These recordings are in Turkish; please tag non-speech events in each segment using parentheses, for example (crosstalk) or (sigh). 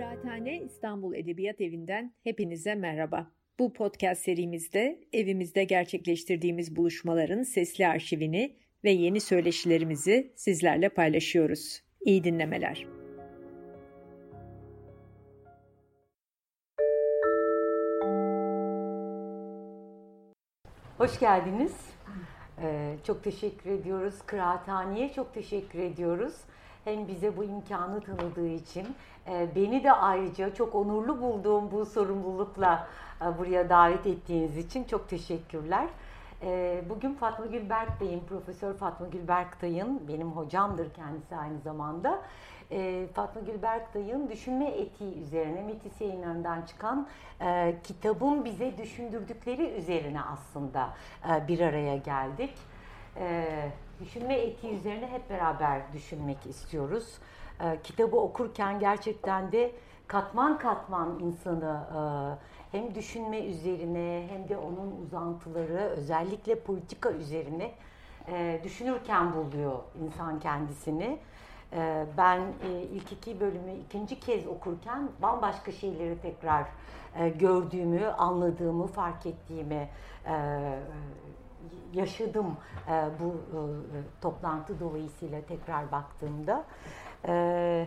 Kıraathane İstanbul Edebiyat Evi'nden hepinize merhaba. Bu podcast serimizde evimizde gerçekleştirdiğimiz buluşmaların sesli arşivini ve yeni söyleşilerimizi sizlerle paylaşıyoruz. İyi dinlemeler. Hoş geldiniz. Ee, çok teşekkür ediyoruz. Kıraathane'ye çok teşekkür ediyoruz. Hem bize bu imkanı tanıdığı için, e, beni de ayrıca çok onurlu bulduğum bu sorumlulukla e, buraya davet ettiğiniz için çok teşekkürler. E, bugün Fatma Gülberk Bey'in, Profesör Fatma Gülberk Dayın, benim hocamdır kendisi aynı zamanda. Fatma Gülberk Dayın düşünme etiği üzerine Metis yayınlarından çıkan kitabın bize düşündürdükleri üzerine aslında bir araya geldik. E, düşünme etiği üzerine hep beraber düşünmek istiyoruz. E, kitabı okurken gerçekten de katman katman insanı e, hem düşünme üzerine hem de onun uzantıları özellikle politika üzerine e, düşünürken buluyor insan kendisini. E, ben ilk iki bölümü ikinci kez okurken bambaşka şeyleri tekrar gördüğümü, anladığımı, fark ettiğimi yaşadım e, bu e, toplantı dolayısıyla tekrar baktığımda. E,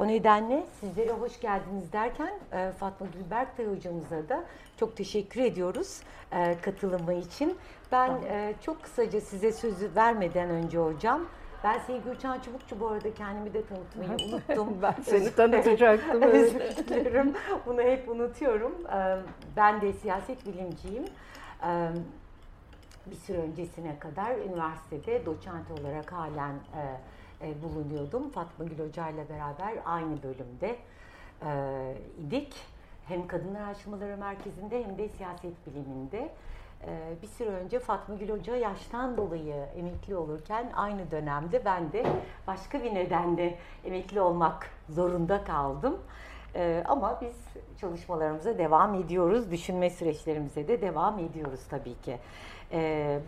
o nedenle sizlere hoş geldiniz derken e, Fatma Gülberk Tay hocamıza da çok teşekkür ediyoruz e, katılımı için. Ben e, çok kısaca size sözü vermeden önce hocam, ben Sevgi Uçan Çubukçu bu arada kendimi de tanıtmayı (laughs) unuttum. ben seni tanıtacaktım. Özür dilerim. Bunu hep unutuyorum. Ben de siyaset bilimciyim. Bir süre öncesine kadar üniversitede doçent olarak halen bulunuyordum. Fatma Gül Hoca ile beraber aynı bölümde idik. Hem Kadın Araştırmaları Merkezi'nde hem de siyaset biliminde. Bir süre önce Fatma Gül Hoca yaştan dolayı emekli olurken aynı dönemde ben de başka bir nedenle emekli olmak zorunda kaldım. Ama biz çalışmalarımıza devam ediyoruz, düşünme süreçlerimize de devam ediyoruz tabii ki.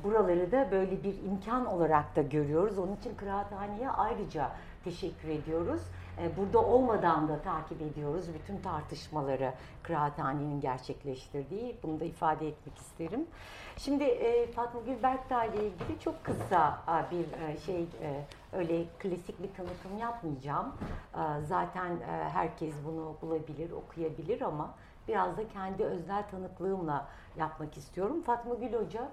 Buraları da böyle bir imkan olarak da görüyoruz. Onun için Kıraathane'ye ayrıca teşekkür ediyoruz. Burada olmadan da takip ediyoruz bütün tartışmaları Kıraathane'nin gerçekleştirdiği. Bunu da ifade etmek isterim. Şimdi Fatma Gülberkdağ ile ilgili çok kısa bir şey, öyle klasik bir tanıtım yapmayacağım. Zaten herkes bunu bulabilir, okuyabilir ama biraz da kendi öznel tanıklığımla yapmak istiyorum. Fatma Gül Hoca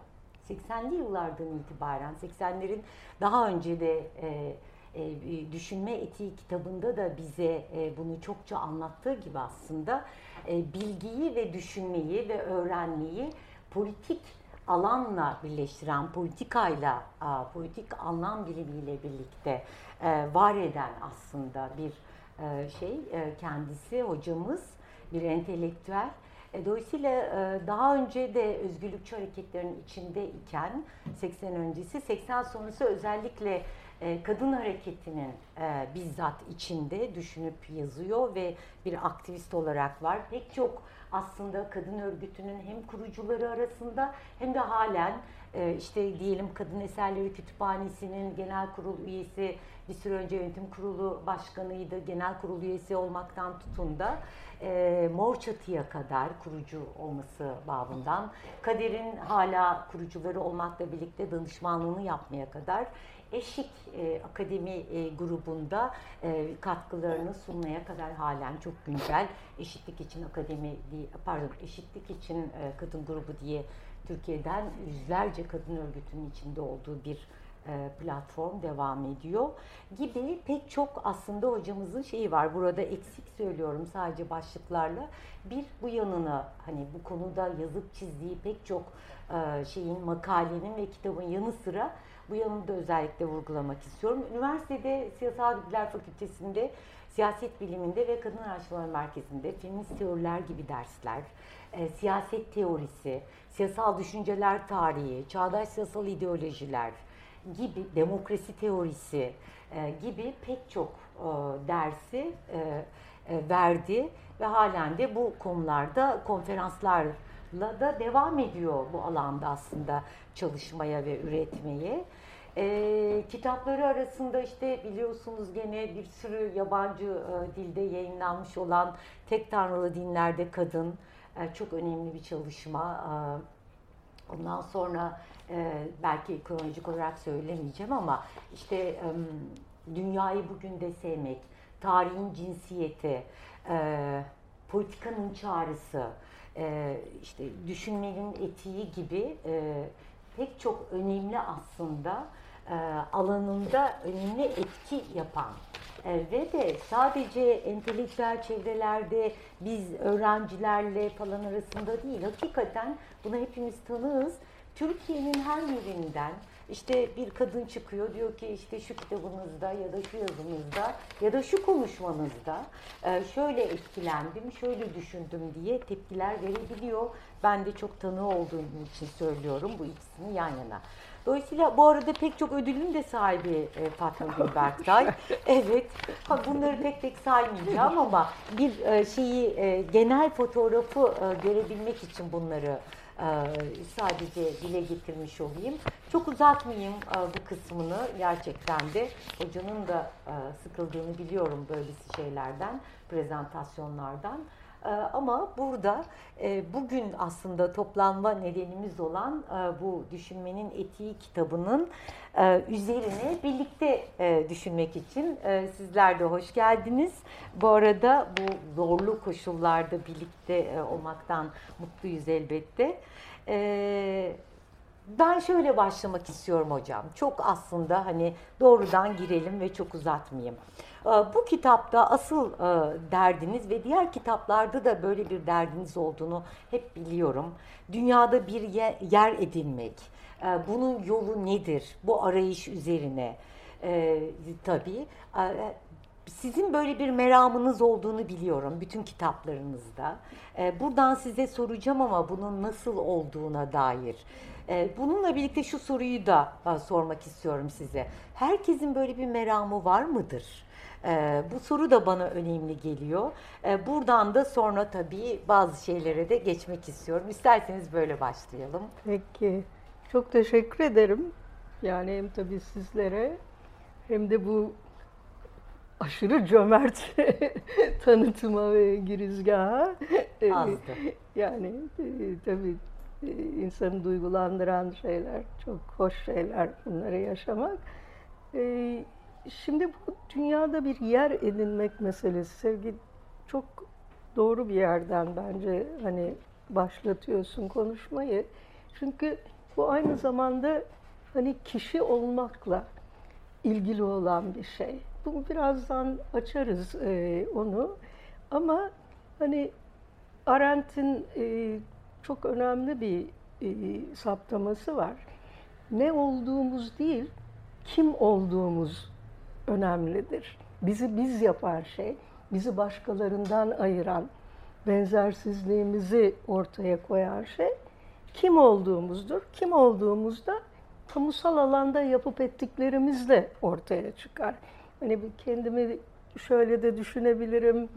80'li yıllardan itibaren, 80'lerin daha önce de e, e, Düşünme Etiği kitabında da bize e, bunu çokça anlattığı gibi aslında e, bilgiyi ve düşünmeyi ve öğrenmeyi politik alanla birleştiren, politikayla, a, politik anlam bilimiyle birlikte e, var eden aslında bir e, şey e, kendisi hocamız, bir entelektüel. E, dolayısıyla e, daha önce de özgürlükçü hareketlerin içinde iken 80 öncesi, 80 sonrası özellikle e, kadın hareketinin bizzat içinde düşünüp yazıyor ve bir aktivist olarak var. Pek çok aslında kadın örgütünün hem kurucuları arasında hem de halen işte diyelim Kadın Eserleri Kütüphanesi'nin genel kurul üyesi, bir süre önce yönetim kurulu başkanıydı, genel kurul üyesi olmaktan tutun da e, Mor Çatı'ya kadar kurucu olması babından, Kader'in hala kurucuları olmakla birlikte danışmanlığını yapmaya kadar Eşik e, Akademi e, grubunda e, katkılarını sunmaya kadar halen çok güncel Eşitlik için Akademi pardon Eşitlik için e, Kadın Grubu diye Türkiye'den yüzlerce kadın örgütünün içinde olduğu bir platform devam ediyor gibi pek çok aslında hocamızın şeyi var. Burada eksik söylüyorum sadece başlıklarla. Bir bu yanına hani bu konuda yazıp çizdiği pek çok e, şeyin makalenin ve kitabın yanı sıra bu yanını da özellikle vurgulamak istiyorum. Üniversitede Siyasal Bilgiler Fakültesi'nde siyaset biliminde ve kadın araştırmaları merkezinde feminist teoriler gibi dersler, e, siyaset teorisi, siyasal düşünceler tarihi, çağdaş siyasal ideolojiler, gibi demokrasi teorisi e, gibi pek çok e, dersi e, e, verdi ve halen de bu konularda konferanslarla da devam ediyor bu alanda aslında çalışmaya ve üretmeye. E, kitapları arasında işte biliyorsunuz gene bir sürü yabancı e, dilde yayınlanmış olan Tek Tanrılı Dinlerde Kadın e, çok önemli bir çalışma. E, ondan sonra e, belki kronolojik olarak söylemeyeceğim ama işte e, dünyayı bugün de sevmek, tarihin cinsiyeti, e, politikanın çağrısı, e, işte düşünmenin etiği gibi e, pek çok önemli aslında e, alanında önemli etki yapan e, de sadece entelektüel çevrelerde biz öğrencilerle falan arasında değil hakikaten buna hepimiz tanığız. Türkiye'nin her yerinden işte bir kadın çıkıyor diyor ki işte şu kitabınızda ya da şu yazınızda ya da şu konuşmanızda e, şöyle etkilendim, şöyle düşündüm diye tepkiler verebiliyor. Ben de çok tanığı olduğum için söylüyorum bu ikisini yan yana. Dolayısıyla bu arada pek çok ödülün de sahibi e, Fatma Gülberktay. (laughs) evet. Ha, bunları tek tek saymayacağım ama bir e, şeyi e, genel fotoğrafı görebilmek için bunları sadece dile getirmiş olayım. Çok uzatmayayım bu kısmını gerçekten de. Hocanın da sıkıldığını biliyorum böylesi şeylerden, prezentasyonlardan. Ee, ama burada e, bugün aslında toplanma nedenimiz olan e, bu Düşünmenin Etiği kitabının e, üzerine birlikte düşünmek için sizler de hoş geldiniz. Bu arada bu zorlu koşullarda birlikte olmaktan mutluyuz elbette. Ben şöyle başlamak istiyorum hocam. Çok aslında hani doğrudan girelim ve çok uzatmayayım. Bu kitapta asıl e, derdiniz ve diğer kitaplarda da böyle bir derdiniz olduğunu hep biliyorum. Dünyada bir yer edinmek, e, bunun yolu nedir? Bu arayış üzerine e, tabii. Sizin böyle bir meramınız olduğunu biliyorum bütün kitaplarınızda. Buradan size soracağım ama bunun nasıl olduğuna dair. Bununla birlikte şu soruyu da sormak istiyorum size. Herkesin böyle bir meramı var mıdır? E, bu soru da bana önemli geliyor. E, buradan da sonra tabii bazı şeylere de geçmek istiyorum. İsterseniz böyle başlayalım. Peki. Çok teşekkür ederim. Yani hem tabii sizlere hem de bu aşırı cömert (laughs) tanıtıma ve girizgaha. Azdı. Yani e, tabii e, insanı duygulandıran şeyler, çok hoş şeyler bunları yaşamak. Şimdi bu dünyada bir yer edinmek meselesi sevgi çok doğru bir yerden bence hani başlatıyorsun konuşmayı. Çünkü bu aynı zamanda hani kişi olmakla ilgili olan bir şey. Bu birazdan açarız e, onu. Ama hani Arendt'in e, çok önemli bir e, saptaması var. Ne olduğumuz değil, kim olduğumuz önemlidir. Bizi biz yapan şey, bizi başkalarından ayıran, benzersizliğimizi ortaya koyan şey kim olduğumuzdur. Kim olduğumuzda kamusal alanda yapıp ettiklerimizle ortaya çıkar. Hani kendimi şöyle de düşünebilirim,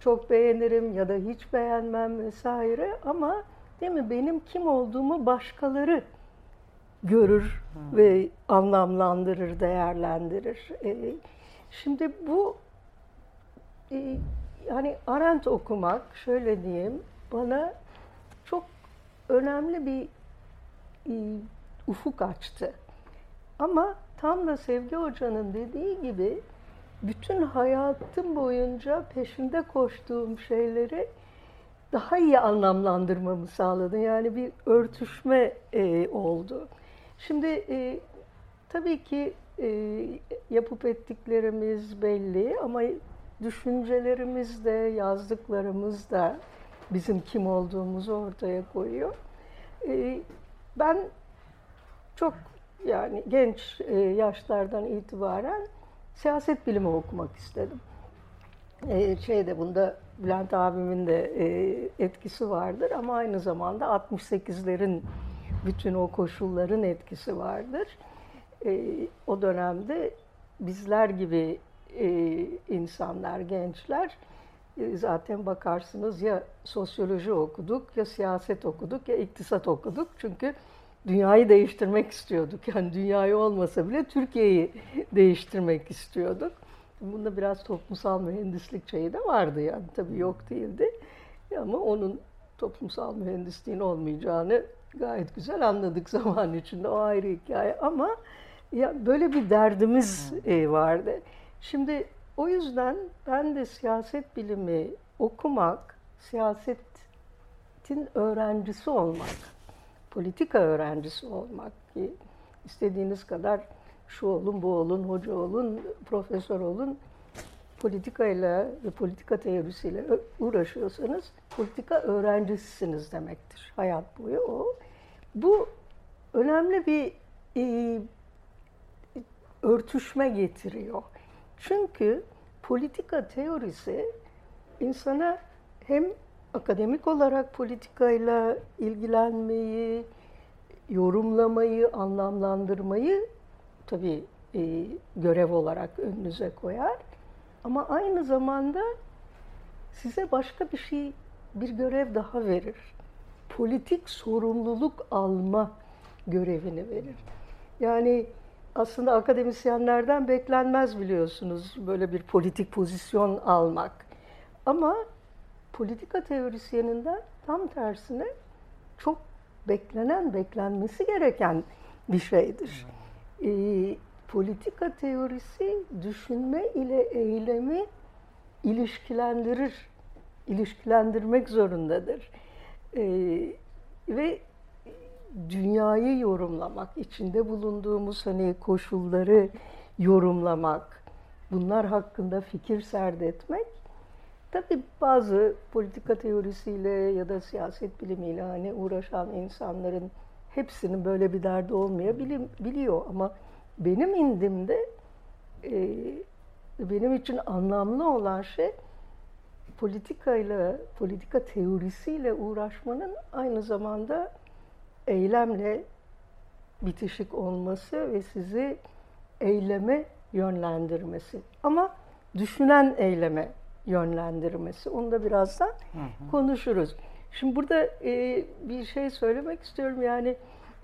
çok beğenirim ya da hiç beğenmem vesaire ama değil mi benim kim olduğumu başkaları görür hmm. ve anlamlandırır, değerlendirir. E, şimdi bu e, yani Arendt okumak şöyle diyeyim bana çok önemli bir e, ufuk açtı. Ama tam da Sevgi Hoca'nın dediği gibi bütün hayatım boyunca peşinde koştuğum şeyleri daha iyi anlamlandırmamı sağladı. Yani bir örtüşme e, oldu. Şimdi e, tabii ki e, yapıp ettiklerimiz belli ama düşüncelerimiz de, yazdıklarımız da bizim kim olduğumuzu ortaya koyuyor. E, ben çok yani genç e, yaşlardan itibaren siyaset bilimi okumak istedim. E, şeyde bunda Bülent abimin de e, etkisi vardır ama aynı zamanda 68'lerin bütün o koşulların etkisi vardır. E, o dönemde bizler gibi e, insanlar, gençler e, zaten bakarsınız ya sosyoloji okuduk, ya siyaset okuduk, ya iktisat okuduk. Çünkü dünyayı değiştirmek istiyorduk. Yani dünyayı olmasa bile Türkiye'yi (laughs) değiştirmek istiyorduk. Bunda biraz toplumsal mühendislik şeyi de vardı yani tabii yok değildi. Ama onun toplumsal mühendisliğin olmayacağını gayet güzel anladık (laughs) zaman içinde o ayrı hikaye ama ya böyle bir derdimiz e, vardı. Şimdi o yüzden ben de siyaset bilimi okumak, siyasetin öğrencisi olmak, politika öğrencisi olmak ki istediğiniz kadar şu olun, bu olun, hoca olun, profesör olun, politikayla ve politika teorisiyle uğraşıyorsanız politika öğrencisisiniz demektir. Hayat boyu o. Bu önemli bir e, örtüşme getiriyor. Çünkü politika teorisi insana hem akademik olarak politikayla ilgilenmeyi, yorumlamayı, anlamlandırmayı tabii e, görev olarak önünüze koyar. Ama aynı zamanda size başka bir şey, bir görev daha verir. Politik sorumluluk alma görevini verir. Yani aslında akademisyenlerden beklenmez biliyorsunuz böyle bir politik pozisyon almak. Ama politika teorisyeninden tam tersine çok beklenen, beklenmesi gereken bir şeydir. Ee, politika teorisi düşünme ile eylemi ilişkilendirir, ilişkilendirmek zorundadır. Ee, ve dünyayı yorumlamak, içinde bulunduğumuz hani koşulları yorumlamak, bunlar hakkında fikir serdetmek tabi bazı politika teorisiyle ya da siyaset bilimiyle hani uğraşan insanların hepsinin böyle bir derdi olmayabiliyor ama benim indimde e, benim için anlamlı olan şey politikayla, politika teorisiyle uğraşmanın aynı zamanda eylemle bitişik olması ve sizi eyleme yönlendirmesi. Ama düşünen eyleme yönlendirmesi. Onu da birazdan hı hı. konuşuruz. Şimdi burada e, bir şey söylemek istiyorum. Yani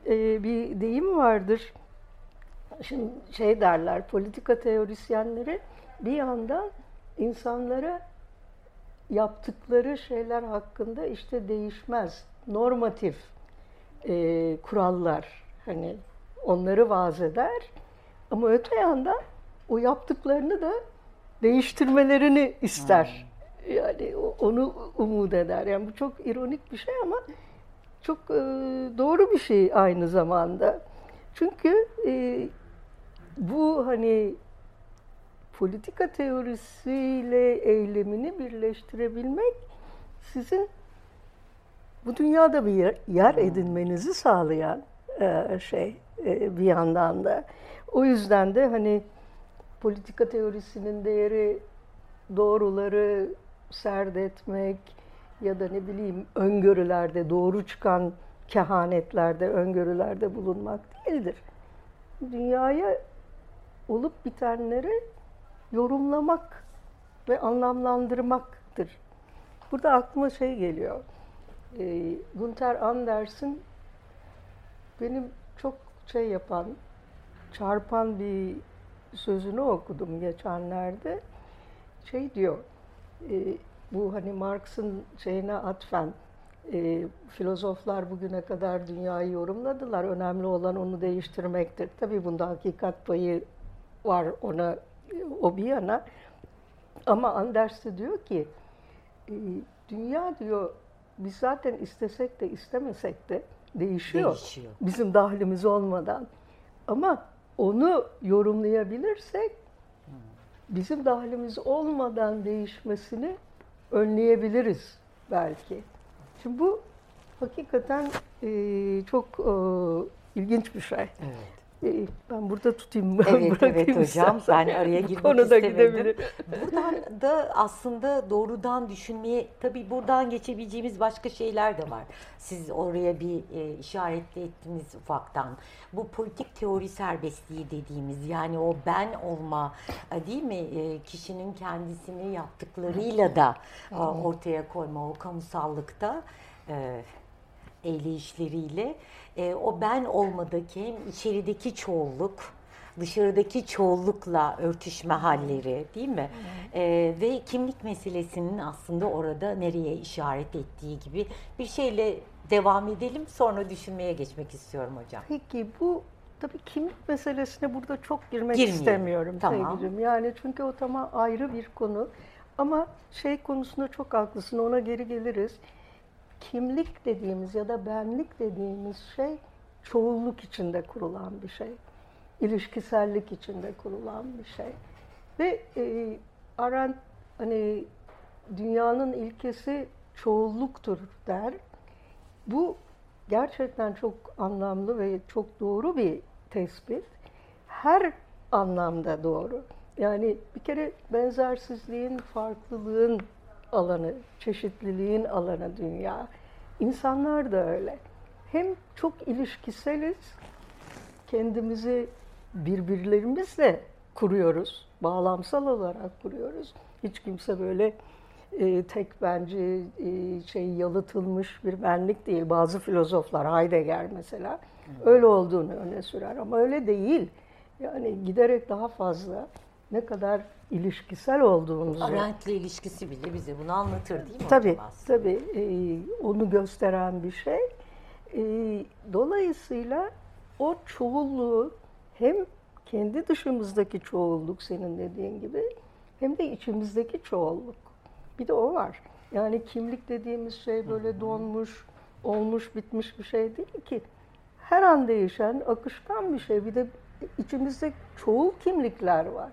e, bir deyim vardır. Şimdi şey derler, politika teorisyenleri bir yandan insanlara yaptıkları şeyler hakkında işte değişmez, normatif e, kurallar hani onları vaaz eder. Ama öte yandan o yaptıklarını da değiştirmelerini ister. Hmm. Yani onu umut eder. Yani bu çok ironik bir şey ama çok e, doğru bir şey aynı zamanda. Çünkü e, bu hani politika teorisiyle eylemini birleştirebilmek sizin bu dünyada bir yer, yer hmm. edinmenizi sağlayan e, şey e, bir yandan da. O yüzden de hani politika teorisinin değeri doğruları serdetmek ya da ne bileyim öngörülerde, doğru çıkan kehanetlerde, öngörülerde bulunmak değildir. Dünyaya olup bitenleri yorumlamak ve anlamlandırmaktır. Burada aklıma şey geliyor. E, Gunther Anders'in benim çok şey yapan, çarpan bir sözünü okudum geçenlerde. Şey diyor, e, bu hani Marx'ın şeyine atfen, e, filozoflar bugüne kadar dünyayı yorumladılar. Önemli olan onu değiştirmektir. Tabii bunda hakikat payı var ona o bir yana. Ama Anders de diyor ki e, dünya diyor biz zaten istesek de istemesek de değişiyor. değişiyor. Bizim dahlimiz olmadan. Ama onu yorumlayabilirsek bizim dahlimiz olmadan değişmesini önleyebiliriz belki. Şimdi bu hakikaten e, çok e, ilginç bir şey. Evet. Ben burada tutayım. (laughs) Evet evet hocam ben araya (laughs) girmek konuda istemedim. Buradan da aslında doğrudan düşünmeye tabii buradan geçebileceğimiz başka şeyler de var. Siz oraya bir e, işaretli ettiniz ufaktan. Bu politik teori serbestliği dediğimiz yani o ben olma e, değil mi e, kişinin kendisini yaptıklarıyla da e, ortaya koyma o kamusallıkta e, eyleyişleriyle e, o ben olmadaki hem içerideki çoğulluk, dışarıdaki çoğullukla örtüşme halleri değil mi? E, ve kimlik meselesinin aslında orada nereye işaret ettiği gibi bir şeyle devam edelim sonra düşünmeye geçmek istiyorum hocam. Peki bu tabii kimlik meselesine burada çok girmek Girmeyelim. istemiyorum Tamam. sevgilim. Yani çünkü o tamam ayrı bir konu. Ama şey konusunda çok haklısın ona geri geliriz. Kimlik dediğimiz ya da benlik dediğimiz şey çoğulluk içinde kurulan bir şey. İlişkisellik içinde kurulan bir şey. Ve e, Arendt hani dünyanın ilkesi çoğulluktur der. Bu gerçekten çok anlamlı ve çok doğru bir tespit. Her anlamda doğru. Yani bir kere benzersizliğin, farklılığın alanı, çeşitliliğin alanı dünya. İnsanlar da öyle. Hem çok ilişkiseliz, kendimizi birbirlerimizle kuruyoruz. Bağlamsal olarak kuruyoruz. Hiç kimse böyle e, tek bence e, şey yalıtılmış bir benlik değil. Bazı filozoflar Heidegger mesela öyle olduğunu öne sürer ama öyle değil. Yani giderek daha fazla ne kadar ilişkisel olduğumuzu. Arendt'le ilişkisi bile bize bunu anlatır değil mi Tabii, hocam aslında? tabii e, onu gösteren bir şey. E, dolayısıyla o çoğulluğu hem kendi dışımızdaki çoğulluk senin dediğin gibi hem de içimizdeki çoğulluk. Bir de o var. Yani kimlik dediğimiz şey böyle donmuş, olmuş, bitmiş bir şey değil ki. Her an değişen, akışkan bir şey. Bir de içimizde çoğul kimlikler var.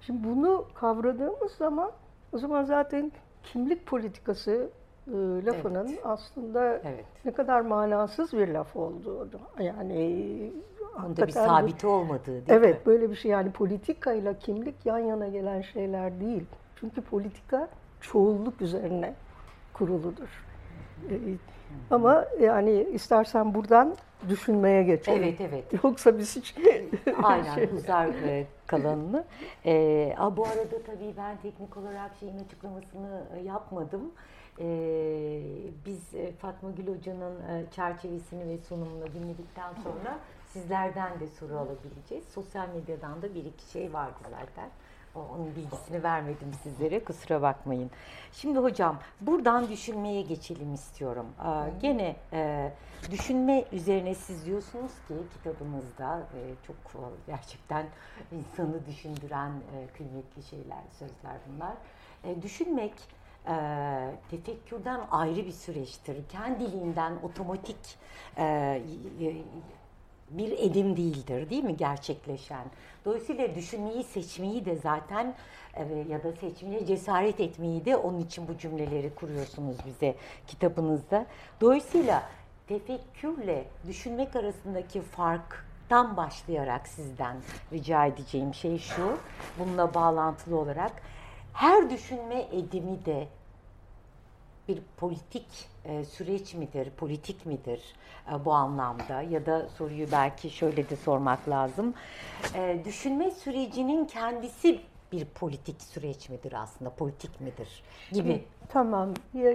Şimdi bunu kavradığımız zaman o zaman zaten kimlik politikası e, lafının Evet. aslında Evet. ne kadar manasız bir laf olduğunu yani Onda bir sabiti olmadığı değil Evet mi? böyle bir şey yani politikayla kimlik yan yana gelen şeyler değil. Çünkü politika çoğulluk üzerine kuruludur. Ee, ama yani istersen buradan düşünmeye geçelim. Evet evet. Yoksa biz hiç (laughs) Aynen şey- uzar e, kalanını. E, a, bu arada tabii ben teknik olarak şeyin açıklamasını e, yapmadım. E, biz e, Fatma Gül Hoca'nın çerçevesini ve sunumunu dinledikten sonra sizlerden de soru alabileceğiz. Sosyal medyadan da bir iki şey vardı zaten. Onun bilgisini vermedim sizlere kusura bakmayın. Şimdi hocam buradan düşünmeye geçelim istiyorum. Aa, Gene e, düşünme üzerine siz diyorsunuz ki kitabınızda e, çok e, gerçekten insanı düşündüren e, kıymetli şeyler, sözler bunlar. E, düşünmek e, tefekkürden ayrı bir süreçtir. Kendiliğinden otomatik e, bir edim değildir değil mi gerçekleşen? Dolayısıyla düşünmeyi seçmeyi de zaten e, ya da seçmeye cesaret etmeyi de onun için bu cümleleri kuruyorsunuz bize kitabınızda. Dolayısıyla tefekkürle düşünmek arasındaki farktan başlayarak sizden rica edeceğim şey şu, bununla bağlantılı olarak her düşünme edimi de bir politik e, süreç midir, politik midir e, bu anlamda? Ya da soruyu belki şöyle de sormak lazım. E, düşünme sürecinin kendisi bir politik süreç midir aslında, politik midir gibi. Tamam. Ya,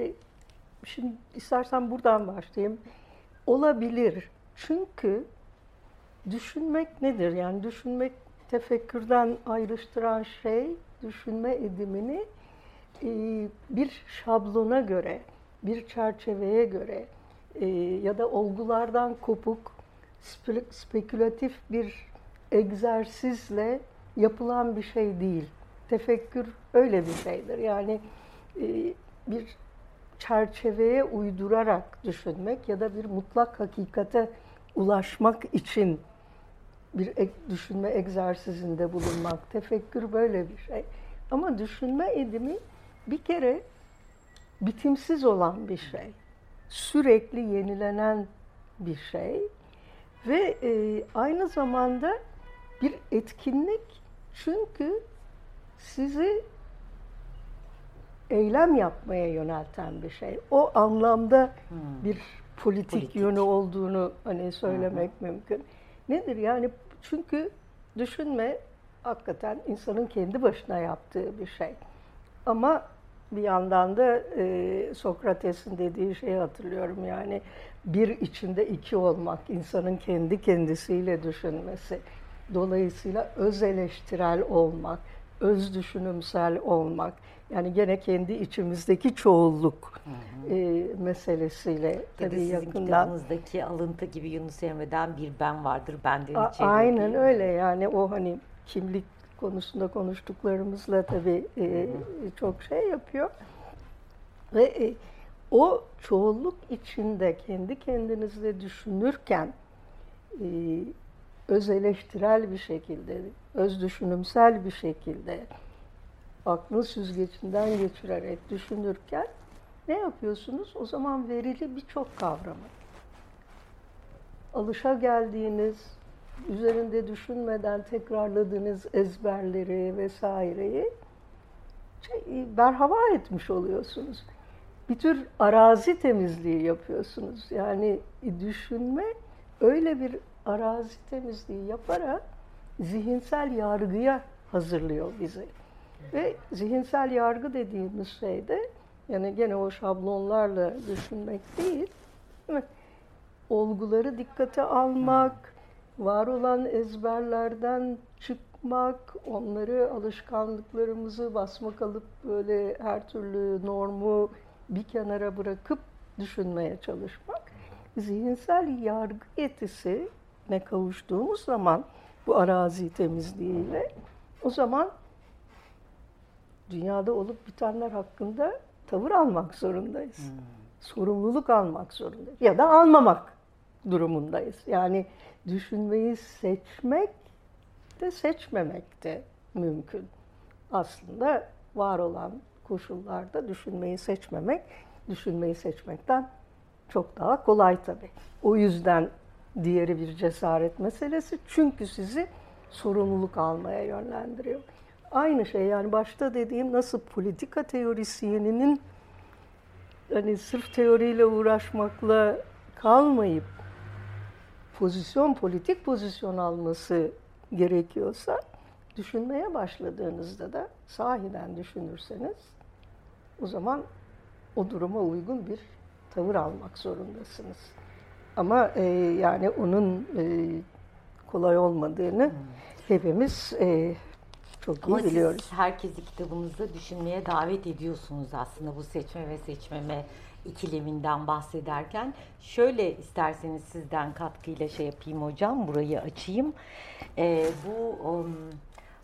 Şimdi istersen buradan başlayayım. Olabilir. Çünkü düşünmek nedir? Yani düşünmek tefekkürden ayrıştıran şey düşünme edimini bir şablona göre, bir çerçeveye göre e, ya da olgulardan kopuk spe- spekülatif bir egzersizle yapılan bir şey değil. Tefekkür öyle bir şeydir. Yani e, bir çerçeveye uydurarak düşünmek ya da bir mutlak hakikate ulaşmak için bir düşünme egzersizinde bulunmak. Tefekkür böyle bir şey. Ama düşünme edimi bir kere bitimsiz olan bir şey. Sürekli yenilenen bir şey. Ve e, aynı zamanda bir etkinlik çünkü sizi eylem yapmaya yönelten bir şey. O anlamda bir politik, Politik. yönü olduğunu hani söylemek mümkün. Nedir yani çünkü düşünme hakikaten insanın kendi başına yaptığı bir şey. Ama bir yandan da e, Sokrates'in dediği şeyi hatırlıyorum yani bir içinde iki olmak, insanın kendi kendisiyle düşünmesi. Dolayısıyla öz eleştirel olmak, öz düşünümsel olmak. Yani gene kendi içimizdeki çoğulluk e, meselesiyle tabii tabii sizin yakından. kitabınızdaki alıntı gibi Yunus Emre'den bir ben vardır benden içeri. aynen öyle yani o hani kimlik konusunda konuştuklarımızla tabii e, çok şey yapıyor. Ve e, o çoğunluk içinde kendi kendinizle düşünürken e, öz eleştirel bir şekilde, öz düşünümsel bir şekilde aklın süzgecinden geçirerek düşünürken ne yapıyorsunuz? O zaman verili birçok kavramı alışa geldiğiniz, üzerinde düşünmeden tekrarladığınız ezberleri vesaireyi şey, berhava etmiş oluyorsunuz. Bir tür arazi temizliği yapıyorsunuz. Yani düşünme öyle bir arazi temizliği yaparak zihinsel yargıya hazırlıyor bizi. Ve zihinsel yargı dediğimiz şey de yani gene o şablonlarla düşünmek değil, değil olguları dikkate almak, var olan ezberlerden çıkmak, onları alışkanlıklarımızı basmak alıp böyle her türlü normu bir kenara bırakıp düşünmeye çalışmak. Zihinsel yargı yetisi ne kavuştuğumuz zaman bu arazi temizliğiyle o zaman dünyada olup bitenler hakkında tavır almak zorundayız. Sorumluluk almak zorundayız. Ya da almamak durumundayız. Yani düşünmeyi seçmek de seçmemek de mümkün. Aslında var olan koşullarda düşünmeyi seçmemek, düşünmeyi seçmekten çok daha kolay tabii. O yüzden diğeri bir cesaret meselesi. Çünkü sizi sorumluluk almaya yönlendiriyor. Aynı şey yani başta dediğim nasıl politika teorisyeninin hani sırf teoriyle uğraşmakla kalmayıp pozisyon, politik pozisyon alması gerekiyorsa düşünmeye başladığınızda da sahiden düşünürseniz o zaman o duruma uygun bir tavır almak zorundasınız. Ama e, yani onun e, kolay olmadığını hepimiz e, çok iyi Ama biliyoruz. siz herkesi kitabınızda düşünmeye davet ediyorsunuz aslında bu seçme ve seçmeme ikileminden bahsederken. Şöyle isterseniz sizden katkıyla şey yapayım hocam, burayı açayım. Ee, bu um,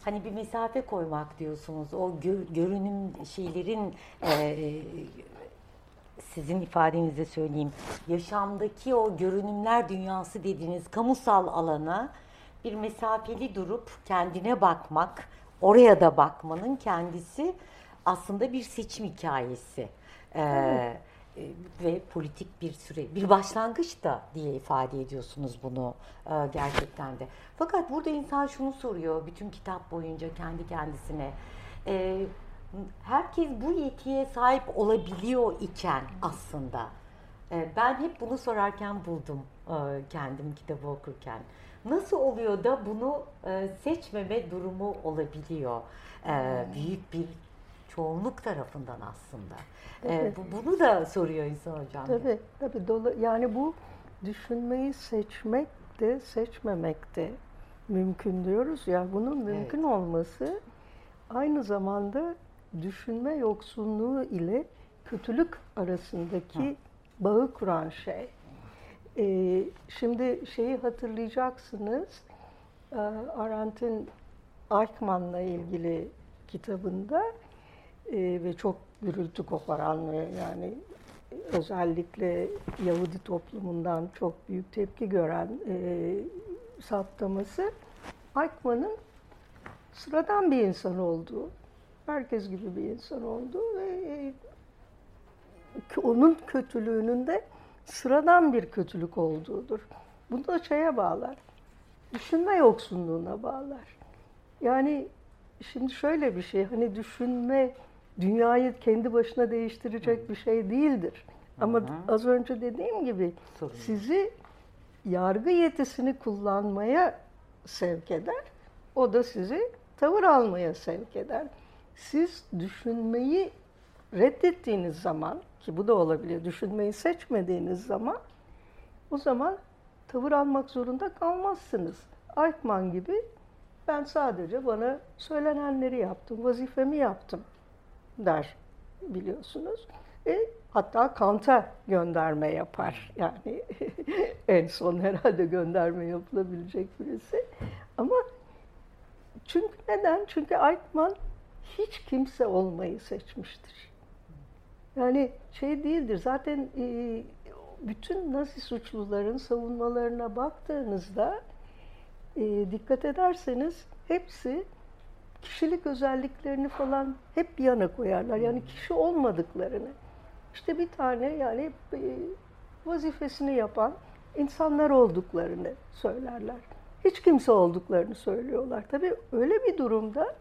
hani bir mesafe koymak diyorsunuz. O gö- görünüm şeylerin e, sizin ifadenizle söyleyeyim. Yaşamdaki o görünümler dünyası dediğiniz kamusal alana bir mesafeli durup kendine bakmak, oraya da bakmanın kendisi aslında bir seçim hikayesi. Ee, e, ve politik bir süre, bir başlangıç da diye ifade ediyorsunuz bunu e, gerçekten de. Fakat burada insan şunu soruyor bütün kitap boyunca kendi kendisine. E, herkes bu yetiye sahip olabiliyor iken aslında. e, ben hep bunu sorarken buldum e, kendim kitabı okurken. Nasıl oluyor da bunu e, seçmeme durumu olabiliyor e, büyük bir çoğunluk tarafından aslında. E, Evet. bu, bunu da soruyor insan hocam. Tabii, tabii. Dola, yani bu düşünmeyi seçmek de seçmemek de mümkün diyoruz ya. Bunun mümkün olması aynı zamanda düşünme yoksunluğu ile kötülük arasındaki bağı kuran şey. Ee, şimdi şeyi hatırlayacaksınız. Ee, Arendt'in Eichmann'la ilgili kitabında e, ve çok gürültü koparan ve yani özellikle Yahudi toplumundan çok büyük tepki gören e, saptaması Eichmann'ın sıradan bir insan olduğu, herkes gibi bir insan olduğu ve e, onun kötülüğünün de sıradan bir kötülük olduğudur. Bunu da şeye bağlar, düşünme yoksunluğuna bağlar. Yani şimdi şöyle bir şey, hani düşünme dünyayı kendi başına değiştirecek bir şey değildir. Ama az önce dediğim gibi sizi yargı yetisini kullanmaya sevk eder. O da sizi tavır almaya sevk eder. Siz düşünmeyi reddettiğiniz zaman ki bu da olabilir, düşünmeyi seçmediğiniz zaman o zaman tavır almak zorunda kalmazsınız. Eichmann gibi ben sadece bana söylenenleri yaptım, vazifemi yaptım der biliyorsunuz. E, hatta Kant'a gönderme yapar. Yani (laughs) en son herhalde gönderme yapılabilecek birisi. Ama çünkü neden? Çünkü Eichmann hiç kimse olmayı seçmiştir. Yani şey değildir. Zaten e, bütün Nazi suçluların savunmalarına baktığınızda e, dikkat ederseniz hepsi kişilik özelliklerini falan hep bir yana koyarlar. Yani kişi olmadıklarını. İşte bir tane yani vazifesini yapan insanlar olduklarını söylerler. Hiç kimse olduklarını söylüyorlar. Tabii öyle bir durumda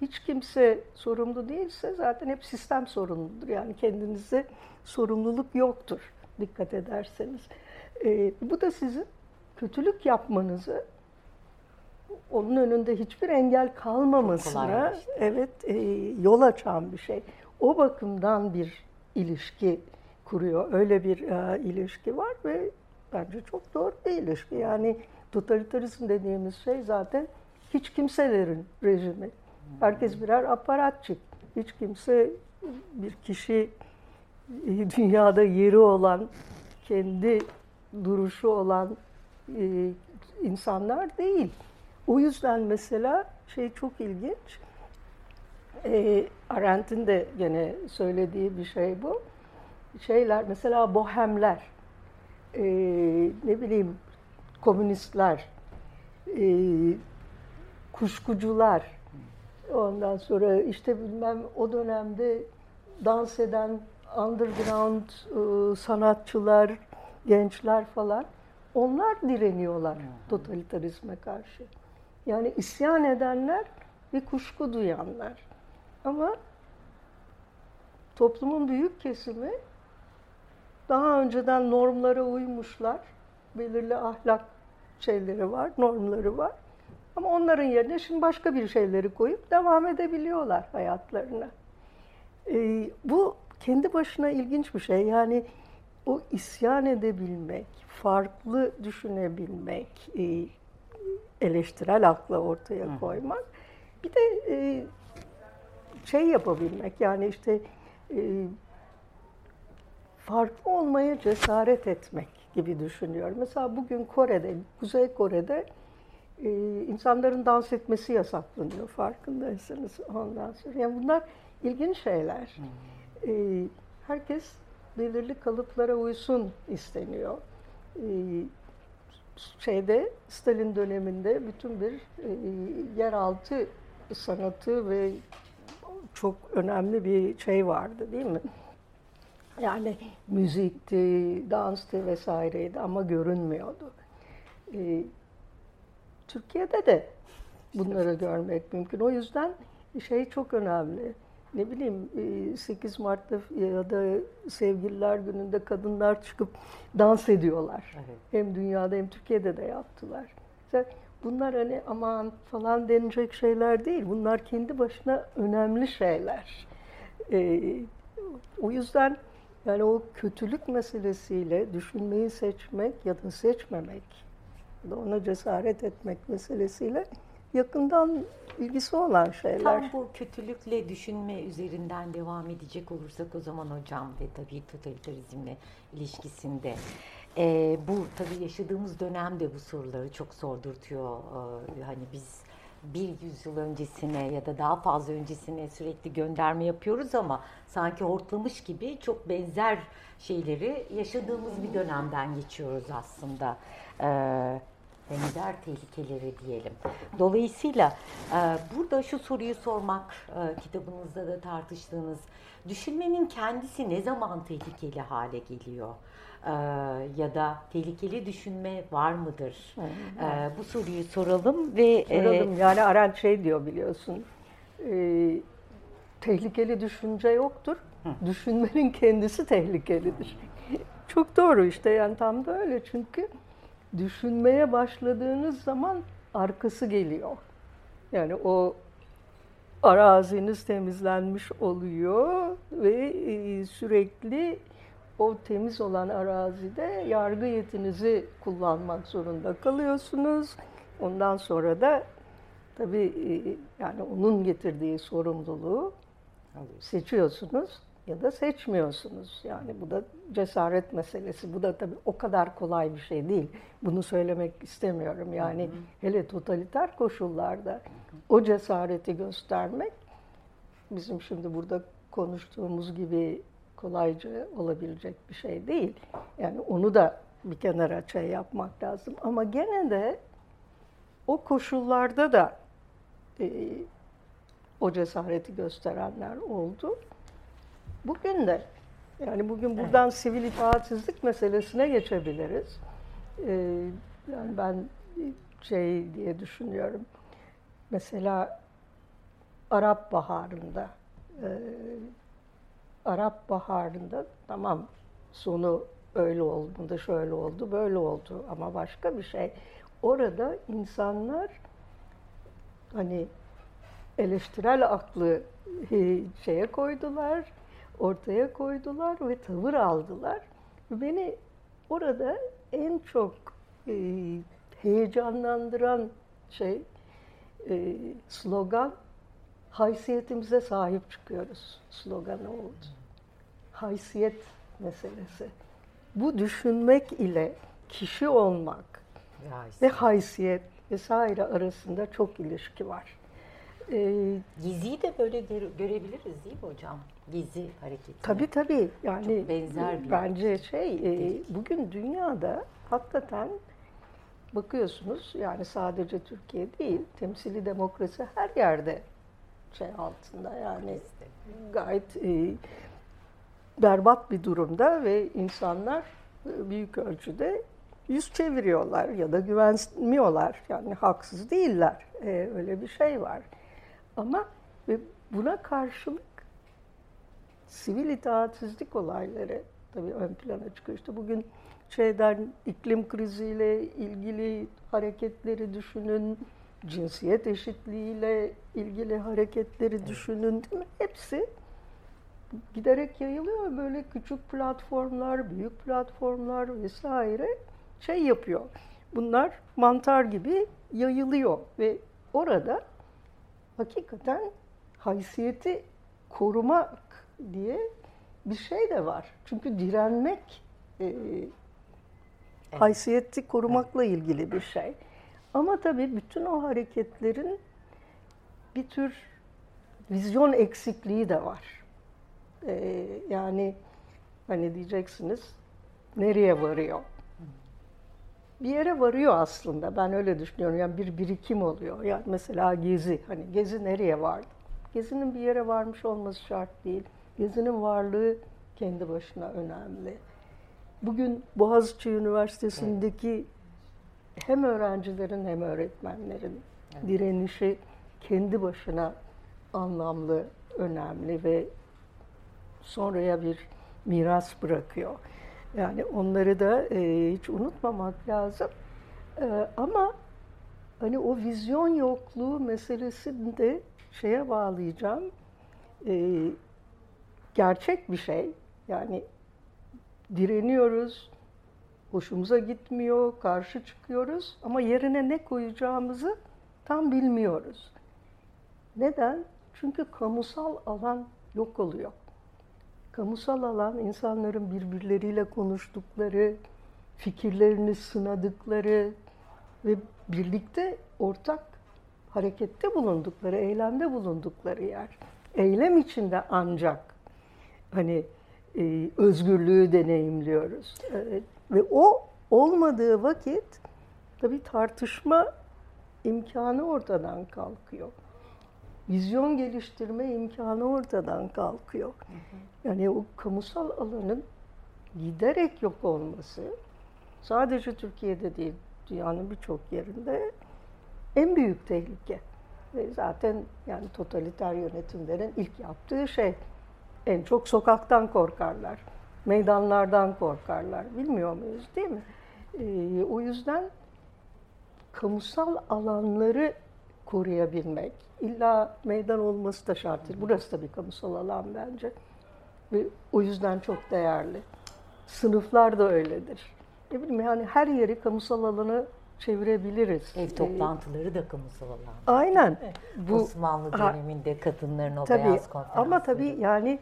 hiç kimse sorumlu değilse zaten hep sistem sorumludur. Yani kendinize sorumluluk yoktur dikkat ederseniz. E, bu da sizin kötülük yapmanızı onun önünde hiçbir engel kalmamasına işte. evet e, yol açan bir şey. O bakımdan bir ilişki kuruyor. Öyle bir e, ilişki var ve bence çok doğru bir ilişki. Yani totalitarizm dediğimiz şey zaten hiç kimselerin rejimi. Herkes birer aparatçık. Hiç kimse bir kişi e, dünyada yeri olan, kendi duruşu olan e, insanlar değil. O yüzden mesela şey çok ilginç. E, Arendt'in de gene söylediği bir şey bu. Şeyler mesela bohemler, e, ne bileyim komünistler, e, kuşkucular, ondan sonra işte bilmem o dönemde dans eden underground e, sanatçılar, gençler falan onlar direniyorlar totalitarizme karşı. Yani isyan edenler ve kuşku duyanlar. Ama toplumun büyük kesimi daha önceden normlara uymuşlar. Belirli ahlak şeyleri var, normları var. Ama onların yerine şimdi başka bir şeyleri koyup devam edebiliyorlar hayatlarına. Ee, bu kendi başına ilginç bir şey. Yani o isyan edebilmek, farklı düşünebilmek, e, eleştirel akla ortaya koymak. Bir de e, şey yapabilmek yani işte e, farklı olmaya cesaret etmek gibi düşünüyorum. Mesela bugün Kore'de, Kuzey Kore'de e, insanların dans etmesi yasaklanıyor farkındaysanız ondan sonra. Yani bunlar ilginç şeyler. E, herkes belirli kalıplara uysun isteniyor. E, şeyde Stalin döneminde bütün bir e, yeraltı sanatı ve çok önemli bir şey vardı değil mi? Yani müzikti, danstı vesaireydi ama görünmüyordu. E, Türkiye'de de bunları görmek mümkün. O yüzden şey çok önemli ne bileyim 8 e, Mart'ta ya da Sevgililer Günü'nde kadınlar çıkıp dans ediyorlar. Evet. Hem dünyada hem Türkiye'de de yaptılar. Bunlar hani aman falan denilecek şeyler değil. Bunlar kendi başına önemli şeyler. Ee, o yüzden yani o kötülük meselesiyle düşünmeyi seçmek ya da seçmemek ya da ona cesaret etmek meselesiyle yakından ilgisi olan şeyler. Tam bu kötülükle düşünme üzerinden devam edecek olursak o zaman hocam ve tabii totalitarizmle ilişkisinde e, bu tabii yaşadığımız dönemde bu soruları çok sordurtuyor. E, hani biz bir yüzyıl öncesine ya da daha fazla öncesine sürekli gönderme yapıyoruz ama sanki hortlamış gibi çok benzer şeyleri yaşadığımız bir dönemden geçiyoruz aslında. Ee, benzer tehlikeleri diyelim. Dolayısıyla e, burada şu soruyu sormak e, kitabınızda da tartıştığınız düşünmenin kendisi ne zaman tehlikeli hale geliyor? E, ya da tehlikeli düşünme var mıdır? Bu soruyu soralım ve soralım. Yani Arendt şey diyor biliyorsun. tehlikeli düşünce yoktur. Hı. Düşünmenin kendisi tehlikelidir. (laughs) Çok doğru işte yani tam da öyle çünkü düşünmeye başladığınız zaman arkası geliyor. Yani o araziniz temizlenmiş oluyor ve e, sürekli o temiz olan arazide yargı yetinizi kullanmak zorunda kalıyorsunuz. Ondan sonra da tabii e, yani onun getirdiği sorumluluğu seçiyorsunuz ya da seçmiyorsunuz. Yani bu da cesaret meselesi. Bu da tabii o kadar kolay bir şey değil. Bunu söylemek istemiyorum. Yani hı hı. hele totaliter koşullarda o cesareti göstermek bizim şimdi burada konuştuğumuz gibi kolayca olabilecek bir şey değil. Yani onu da bir kenara şey yapmak lazım. Ama gene de o koşullarda da e, o cesareti gösterenler oldu. Bugün de yani bugün buradan evet. sivil itaatsizlik meselesine geçebiliriz. Ee, yani ben şey diye düşünüyorum. Mesela Arap Baharı'nda e, Arap Baharı'nda tamam sonu öyle olmadı, şöyle oldu, böyle oldu ama başka bir şey. Orada insanlar hani eleştirel aklı şeye koydular, ortaya koydular ve tavır aldılar. Beni orada en çok e, heyecanlandıran şey e, slogan haysiyetimize sahip çıkıyoruz sloganı oldu. Haysiyet meselesi. Bu düşünmek ile kişi olmak ve haysiyet, ve haysiyet vesaire arasında çok ilişki var. Ee, Gizi'yi de böyle görebiliriz değil mi hocam? Gizi hareketi. Tabii tabii. Yani Çok benzer bir bence şey e, bugün dünyada hakikaten bakıyorsunuz yani sadece Türkiye değil temsili demokrasi her yerde şey altında yani gayet e, berbat bir durumda ve insanlar büyük ölçüde yüz çeviriyorlar ya da güvenmiyorlar. Yani haksız değiller. E, öyle bir şey var. Ama ve buna karşılık sivil itaatsizlik olayları tabii ön plana çıkıyor. İşte bugün şeyden iklim kriziyle ilgili hareketleri düşünün, cinsiyet eşitliğiyle ilgili hareketleri düşünün değil mi? Hepsi giderek yayılıyor. Böyle küçük platformlar, büyük platformlar vesaire şey yapıyor. Bunlar mantar gibi yayılıyor ve orada hakikaten haysiyeti korumak diye bir şey de var. Çünkü direnmek e, evet. haysiyeti korumakla evet. ilgili bir şey. Ama tabii bütün o hareketlerin bir tür vizyon eksikliği de var. Ee, yani hani diyeceksiniz nereye varıyor? bir yere varıyor aslında. Ben öyle düşünüyorum. Yani bir birikim oluyor. Yani mesela Gezi. Hani Gezi nereye vardı? Gezi'nin bir yere varmış olması şart değil. Gezi'nin varlığı kendi başına önemli. Bugün Boğaziçi Üniversitesi'ndeki hem öğrencilerin hem öğretmenlerin direnişi kendi başına anlamlı, önemli ve sonraya bir miras bırakıyor. Yani onları da e, hiç unutmamak lazım. E, ama hani o vizyon yokluğu meselesini de şeye bağlayacağım. E, gerçek bir şey. Yani direniyoruz, hoşumuza gitmiyor, karşı çıkıyoruz ama yerine ne koyacağımızı tam bilmiyoruz. Neden? Çünkü kamusal alan yok oluyor kamusal alan insanların birbirleriyle konuştukları, fikirlerini sınadıkları ve birlikte ortak harekette bulundukları, eylemde bulundukları yer. Eylem içinde ancak hani e, özgürlüğü deneyimliyoruz. E, ve o olmadığı vakit tabii tartışma imkanı ortadan kalkıyor vizyon geliştirme imkanı ortadan kalkıyor. Yani o kamusal alanın giderek yok olması sadece Türkiye'de değil, dünyanın birçok yerinde en büyük tehlike. Ve zaten yani totaliter yönetimlerin ilk yaptığı şey en çok sokaktan korkarlar, meydanlardan korkarlar. Bilmiyor muyuz değil mi? Ee, o yüzden kamusal alanları koruyabilmek. İlla meydan olması da şart değil. Burası da bir kamusal alan bence. Ve o yüzden çok değerli. Sınıflar da öyledir. Ne bileyim yani her yeri kamusal alana çevirebiliriz. Ev Ee, toplantıları da kamusal alan. Aynen. Bu, Osmanlı döneminde kadınların o Tabii beyaz konferansları. ama tabii yani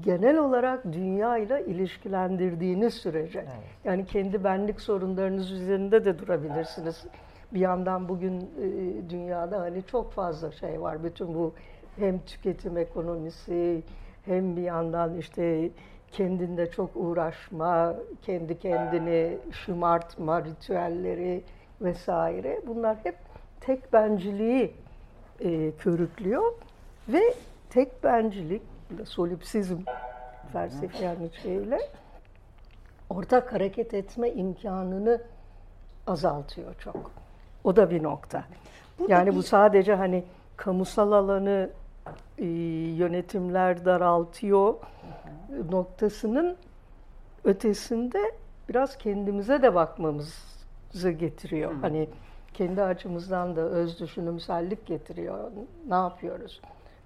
genel olarak dünya ile ilişkilendirdiğiniz sürece Evet. yani kendi benlik sorunlarınız üzerinde de durabilirsiniz. Bir yandan bugün e, dünyada hani çok fazla şey var. Bütün bu hem tüketim ekonomisi hem bir yandan işte kendinde çok uğraşma, kendi kendini şımartma ritüelleri vesaire. Bunlar hep tek benciliği e, körüklüyor ve tek bencilik, solipsizm felsefi yani şeyle ortak hareket etme imkanını azaltıyor çok. O da bir nokta. yani bu sadece hani kamusal alanı e, yönetimler daraltıyor noktasının ötesinde biraz kendimize de bakmamızı getiriyor. Hani kendi açımızdan da öz düşünümsellik getiriyor. Ne yapıyoruz?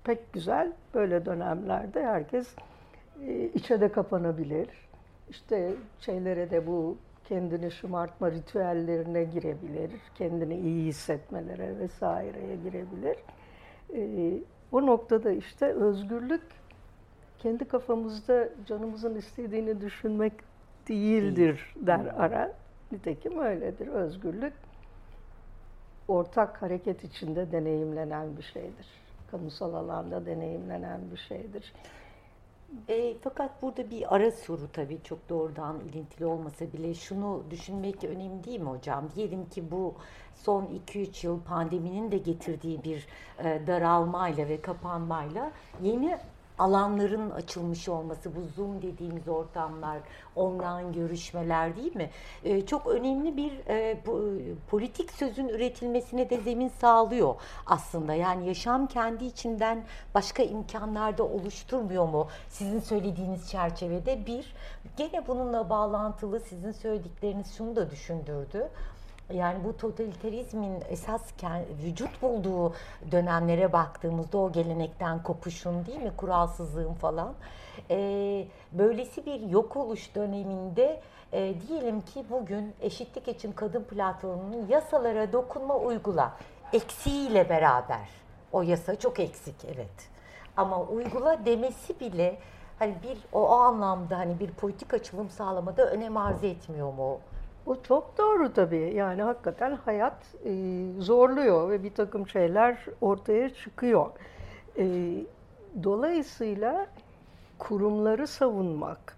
Pek güzel böyle dönemlerde herkes e, içe de kapanabilir. İşte şeylere de bu kendini şımartma ritüellerine girebilir. Kendini iyi hissetmelere vesaireye girebilir. E, o noktada işte özgürlük kendi kafamızda canımızın istediğini düşünmek değildir der Aral. Nitekim öyledir. Özgürlük ortak hareket içinde deneyimlenen bir şeydir. Kamusal alanda deneyimlenen bir şeydir. E, fakat burada bir ara soru tabii çok doğrudan ilintili olmasa bile şunu düşünmek önemli değil mi hocam? Diyelim ki bu son 2-3 yıl pandeminin de getirdiği bir e, daralmayla ve kapanmayla yeni alanların açılmış olması, bu Zoom dediğimiz ortamlar, online görüşmeler değil mi? E, çok önemli bir e, bu, politik sözün üretilmesine de zemin sağlıyor aslında. Yani yaşam kendi içinden başka imkanlarda oluşturmuyor mu? Sizin söylediğiniz çerçevede bir, gene bununla bağlantılı sizin söyledikleriniz şunu da düşündürdü. Yani bu totalitarizmin esas vücut bulduğu dönemlere baktığımızda o gelenekten kopuşun değil mi? Kuralsızlığın falan. E, böylesi bir yok oluş döneminde e, diyelim ki bugün eşitlik için kadın platformunun yasalara dokunma uygula eksiğiyle beraber. O yasa çok eksik evet. Ama uygula demesi bile hani bir o, o anlamda hani bir politik açılım sağlamada önem arz etmiyor mu? O çok doğru tabii. Yani hakikaten hayat e, zorluyor ve bir takım şeyler ortaya çıkıyor. E, dolayısıyla kurumları savunmak,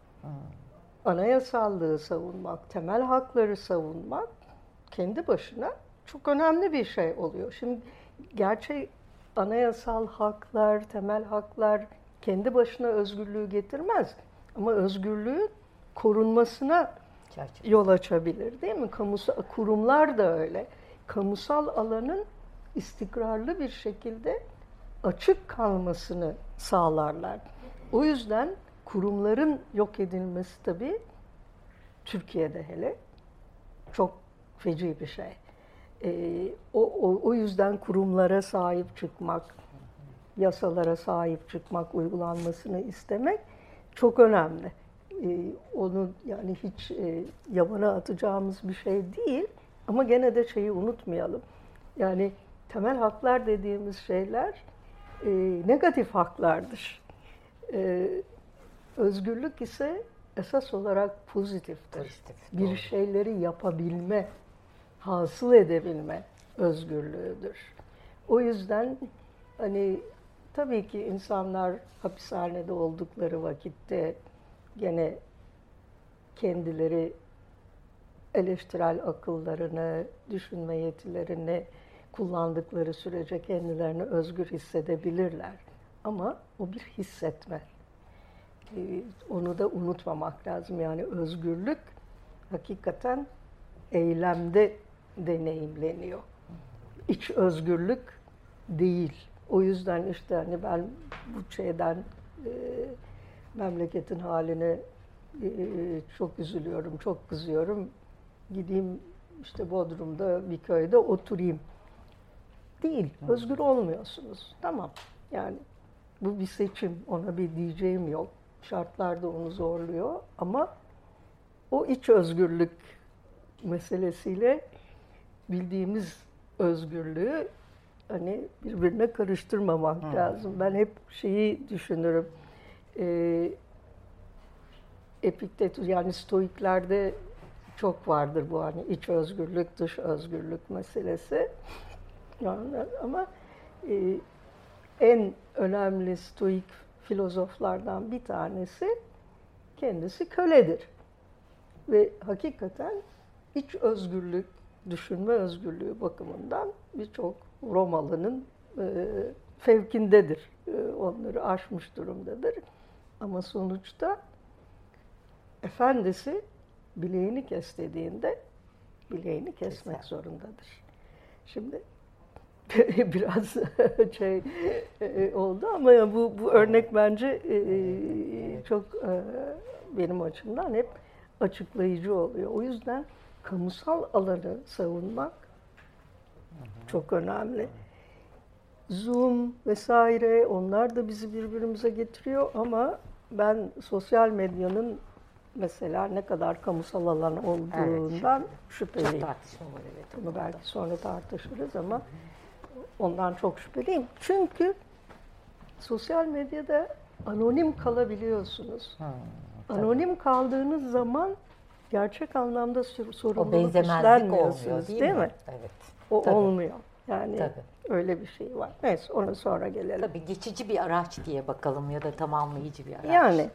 anayasallığı savunmak, temel hakları savunmak kendi başına çok önemli bir şey oluyor. Şimdi gerçi anayasal haklar, temel haklar kendi başına özgürlüğü getirmez. Ama özgürlüğün korunmasına. Yol açabilir değil mi? Kamusal, kurumlar da öyle. Kamusal alanın istikrarlı bir şekilde açık kalmasını sağlarlar. O yüzden kurumların yok edilmesi tabii Türkiye'de hele çok feci bir şey. Ee, o, o, o yüzden kurumlara sahip çıkmak, yasalara sahip çıkmak, uygulanmasını istemek çok önemli. Ee, onu yani hiç e, yabana atacağımız bir şey değil ama gene de şeyi unutmayalım. Yani temel haklar dediğimiz şeyler e, negatif haklardır. E, özgürlük ise esas olarak pozitiftir. Pozitif, bir doğru. şeyleri yapabilme, hasıl edebilme özgürlüğüdür. O yüzden hani tabii ki insanlar hapishanede oldukları vakitte gene kendileri eleştirel akıllarını, düşünme yetilerini kullandıkları sürece kendilerini özgür hissedebilirler. Ama o bir hissetme. Ee, onu da unutmamak lazım. Yani özgürlük hakikaten eylemde deneyimleniyor. İç özgürlük değil. O yüzden işte hani ben bu şeyden e, memleketin haline e, çok üzülüyorum, çok kızıyorum. Gideyim işte Bodrum'da bir köyde oturayım. değil. Özgür olmuyorsunuz. Tamam. Yani bu bir seçim. Ona bir diyeceğim yok. Şartlar da onu zorluyor ama o iç özgürlük meselesiyle bildiğimiz özgürlüğü hani birbirine karıştırmamak hmm. lazım. Ben hep şeyi düşünürüm. Ee, Epiktetus yani stoiklerde çok vardır bu hani iç özgürlük, dış özgürlük meselesi. (laughs) Yani ama e, en önemli stoik filozoflardan bir tanesi kendisi köledir. Ve hakikaten iç özgürlük, düşünme özgürlüğü bakımından birçok Romalı'nın e, fevkindedir. E, onları aşmış durumdadır. Ama sonuçta efendisi bileğini kes dediğinde bileğini kesmek Güzel. zorundadır. Şimdi (laughs) biraz (laughs) şey e, oldu ama bu bu örnek bence e, çok e, benim açımdan hep açıklayıcı oluyor. O yüzden kamusal alanı savunmak çok önemli. Zoom vesaire onlar da bizi birbirimize getiriyor ama ben sosyal medyanın mesela ne kadar kamusal alan olduğundan evet, şüpheliyim. Çok tartışma var evet. Bunu belki sonra tartışırız ama ondan çok şüpheliyim. Çünkü sosyal medyada anonim kalabiliyorsunuz. Hmm, anonim kaldığınız zaman gerçek anlamda sorumluluk üstlenmiyorsunuz değil, değil mi? mi? Evet. O tabii. olmuyor. Yani tabii. Öyle bir şey var. Neyse ona sonra gelelim. Tabii geçici bir araç diye bakalım ya da tamamlayıcı bir araç. Yani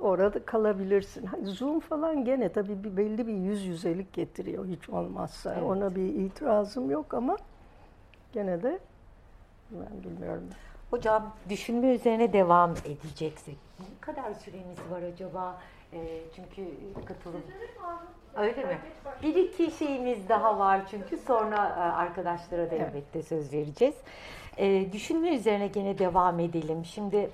orada kalabilirsin. Zoom falan gene tabii bir belli bir yüz yüzelik getiriyor hiç olmazsa. Evet. Ona bir itirazım yok ama gene de ben bilmiyorum. Hocam düşünme üzerine devam edeceksek ne kadar süremiz var acaba? E, çünkü katılım... Öyle mi? Bir iki şeyimiz daha var çünkü sonra e, arkadaşlara da elbette söz vereceğiz. E, düşünme üzerine gene devam edelim. Şimdi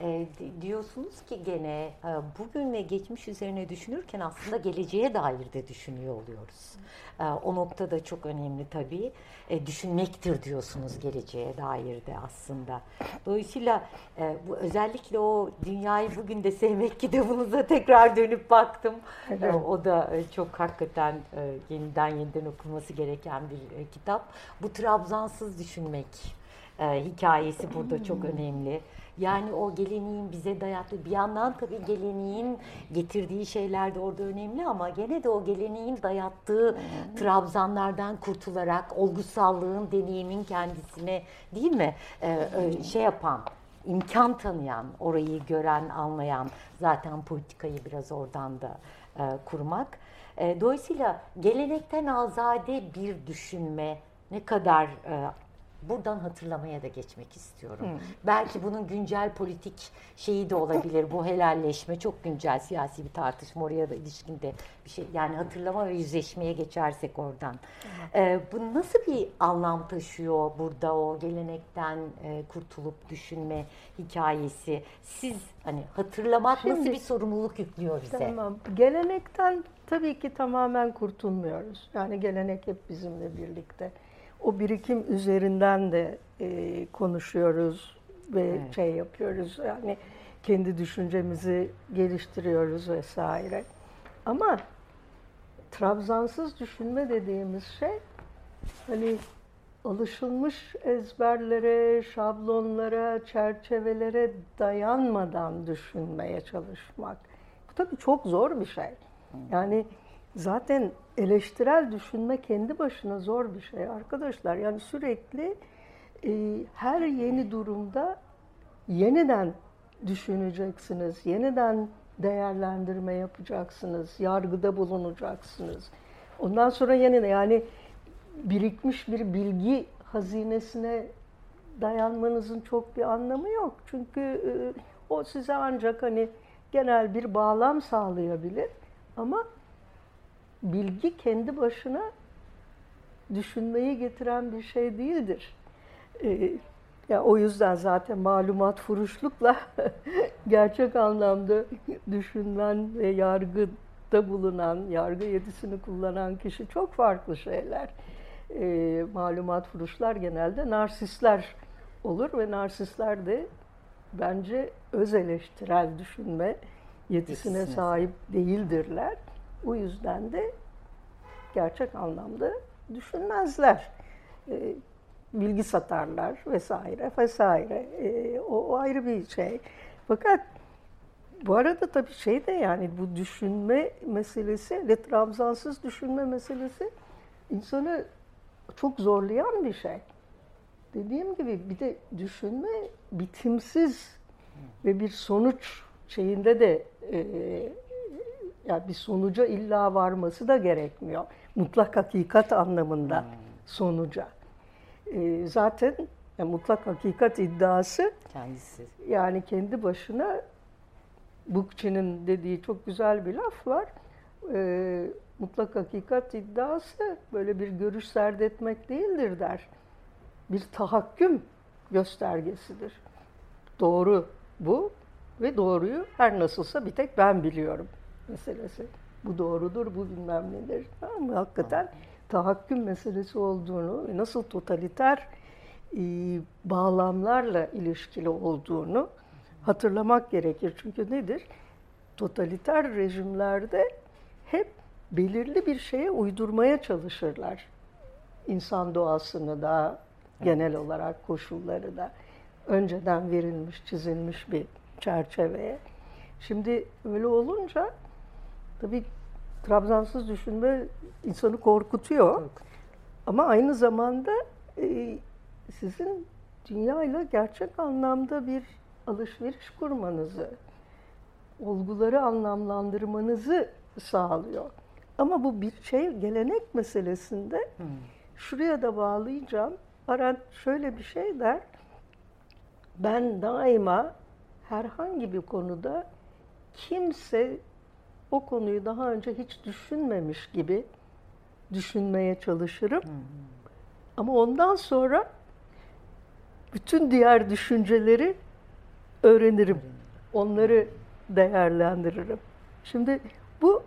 e, diyorsunuz ki gene e, bugün ve geçmiş üzerine düşünürken aslında geleceğe dair de düşünüyor oluyoruz. E, o nokta da çok önemli tabii. E, düşünmektir diyorsunuz geleceğe dair de aslında. Dolayısıyla e, bu özellikle o dünyayı bugün de sevmek kitabınıza tekrar dönüp baktım. E, o da e, çok hakikaten e, yeniden yeniden okunması gereken bir e, kitap. Bu Trabzansız düşünmek e, hikayesi burada çok önemli. Yani o geleneğin bize dayattığı bir yandan tabii geleneğin getirdiği şeyler de orada önemli ama gene de o geleneğin dayattığı trabzanlardan kurtularak olgusallığın deneyimin kendisine değil mi ee, şey yapan imkan tanıyan, orayı gören, anlayan zaten politikayı biraz oradan da e, kurmak. E, dolayısıyla gelenekten azade bir düşünme ne kadar e, buradan hatırlamaya da geçmek istiyorum. Hmm. Belki bunun güncel politik şeyi de olabilir. Bu helalleşme çok güncel siyasi bir tartışma oraya da ilişkinde bir şey. Yani hatırlama ve yüzleşmeye geçersek oradan. Ee, bu nasıl bir anlam taşıyor burada o gelenekten e, kurtulup düşünme hikayesi? Siz hani hatırlamak Şimdi, nasıl bir sorumluluk yüklüyor bize? Tamam. Gelenekten tabii ki tamamen kurtulmuyoruz. Yani gelenek hep bizimle birlikte o birikim üzerinden de e, konuşuyoruz ve evet. şey yapıyoruz. Yani kendi düşüncemizi geliştiriyoruz vesaire. Ama Trabzansız düşünme dediğimiz şey hani alışılmış ezberlere, şablonlara, çerçevelere dayanmadan düşünmeye çalışmak. Bu tabii çok zor bir şey. Yani zaten eleştirel düşünme kendi başına zor bir şey arkadaşlar. Yani sürekli e, her yeni durumda yeniden düşüneceksiniz, yeniden değerlendirme yapacaksınız, yargıda bulunacaksınız. Ondan sonra yeniden yani birikmiş bir bilgi hazinesine dayanmanızın çok bir anlamı yok. Çünkü e, o size ancak hani genel bir bağlam sağlayabilir ama bilgi kendi başına düşünmeyi getiren bir şey değildir. Ee, ya o yüzden zaten malumat furuşlukla (laughs) gerçek anlamda düşünmen ve yargıda bulunan, yargı yetisini kullanan kişi çok farklı şeyler. e, malumat furuşlar genelde narsistler olur ve narsistler de bence öz eleştirel düşünme yetisine Yetisine sahip değildirler. O yüzden de gerçek anlamda düşünmezler. E, bilgi satarlar vesaire vesaire. E, o, o ayrı bir şey. Fakat bu arada tabii şey de yani bu düşünme meselesi ve trabzansız düşünme meselesi insanı çok zorlayan bir şey. Dediğim gibi bir de düşünme bitimsiz ve bir sonuç şeyinde de e, yani bir sonuca illa varması da gerekmiyor. Mutlak hakikat anlamında sonuca. E, zaten yani mutlak hakikat iddiası Kendisi. yani kendi başına Bookchin'in dediği çok güzel bir laf var. E, mutlak hakikat iddiası böyle bir görüş serdetmek değildir der. Bir tahakküm göstergesidir. Doğru bu ve doğruyu her nasılsa bir tek ben biliyorum meselesi. Bu doğrudur, bu bilmem nedir. Tamam mı? Hakikaten tahakküm meselesi olduğunu, nasıl totaliter e, bağlamlarla ilişkili olduğunu hatırlamak gerekir. Çünkü nedir? Totaliter rejimlerde hep belirli bir şeye uydurmaya çalışırlar. İnsan doğasını da, genel olarak koşulları da önceden verilmiş, çizilmiş bir çerçeveye. Şimdi öyle olunca tabii Trabzansız düşünme insanı korkutuyor. Ama aynı zamanda e, sizin dünyayla gerçek anlamda bir alışveriş kurmanızı, olguları anlamlandırmanızı sağlıyor. Ama bu bir şey gelenek meselesinde şuraya da bağlayacağım. Arendt şöyle bir şey der. Ben daima herhangi bir konuda kimse o konuyu daha önce hiç düşünmemiş gibi düşünmeye çalışırım. Ama ondan sonra bütün diğer düşünceleri öğrenirim. Onları değerlendiririm. Şimdi bu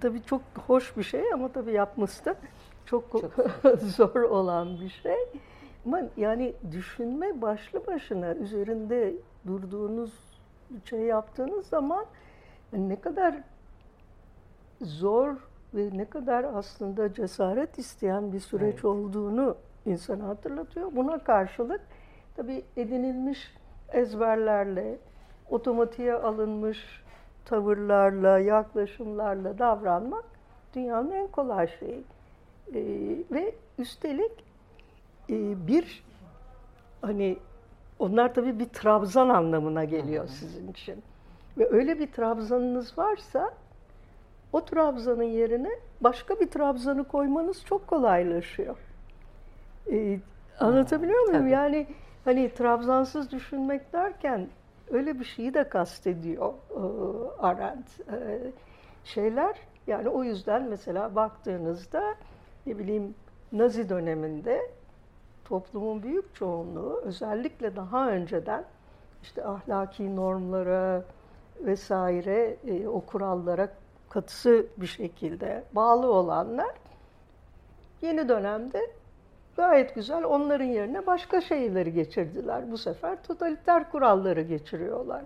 tabii çok hoş bir şey ama tabii yapması da çok, (laughs) zor olan bir şey. Ama yani düşünme başlı başına üzerinde durduğunuz şey yaptığınız zaman ne kadar zor ve ne kadar aslında cesaret isteyen bir süreç Evet. olduğunu insana hatırlatıyor. Buna karşılık tabii edinilmiş ezberlerle, otomatiğe alınmış tavırlarla, yaklaşımlarla davranmak dünyanın en kolay şeyi. Ee, ve üstelik e, bir hani onlar tabii bir trabzan anlamına geliyor sizin için. Ve öyle bir trabzanınız varsa o trabzanın yerine başka bir trabzanı koymanız çok kolaylaşıyor. Ee, anlatabiliyor muyum? tabii. Yani hani trabzansız düşünmek derken öyle bir şeyi de kastediyor e, Arendt. E, şeyler yani o yüzden mesela baktığınızda ne bileyim Nazi döneminde toplumun büyük çoğunluğu özellikle daha önceden işte ahlaki normlara vesaire e, o kurallara katısı bir şekilde bağlı olanlar yeni dönemde gayet güzel onların yerine başka şeyleri geçirdiler. Bu sefer totaliter kuralları geçiriyorlar.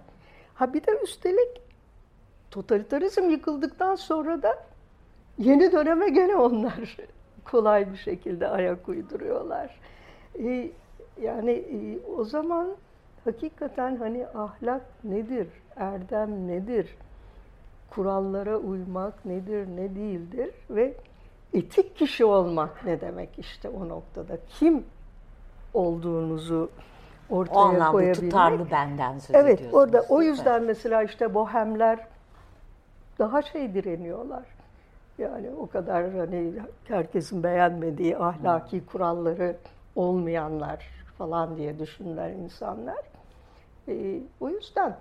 Ha bir de üstelik totalitarizm yıkıldıktan sonra da yeni döneme gene onlar (laughs) kolay bir şekilde ayak uyduruyorlar. Ee, yani e, o zaman hakikaten hani ahlak nedir, erdem nedir, kurallara uymak nedir, ne değildir ve etik kişi olmak ne demek işte o noktada. Kim olduğunuzu ortaya O anlamda koyabilmek. tutarlı benden söz Evet, orada o değil mi? yüzden mesela işte bohemler daha şey direniyorlar. Yani o kadar hani herkesin beğenmediği ahlaki kuralları olmayanlar falan diye düşünürler insanlar. Ee, o yüzden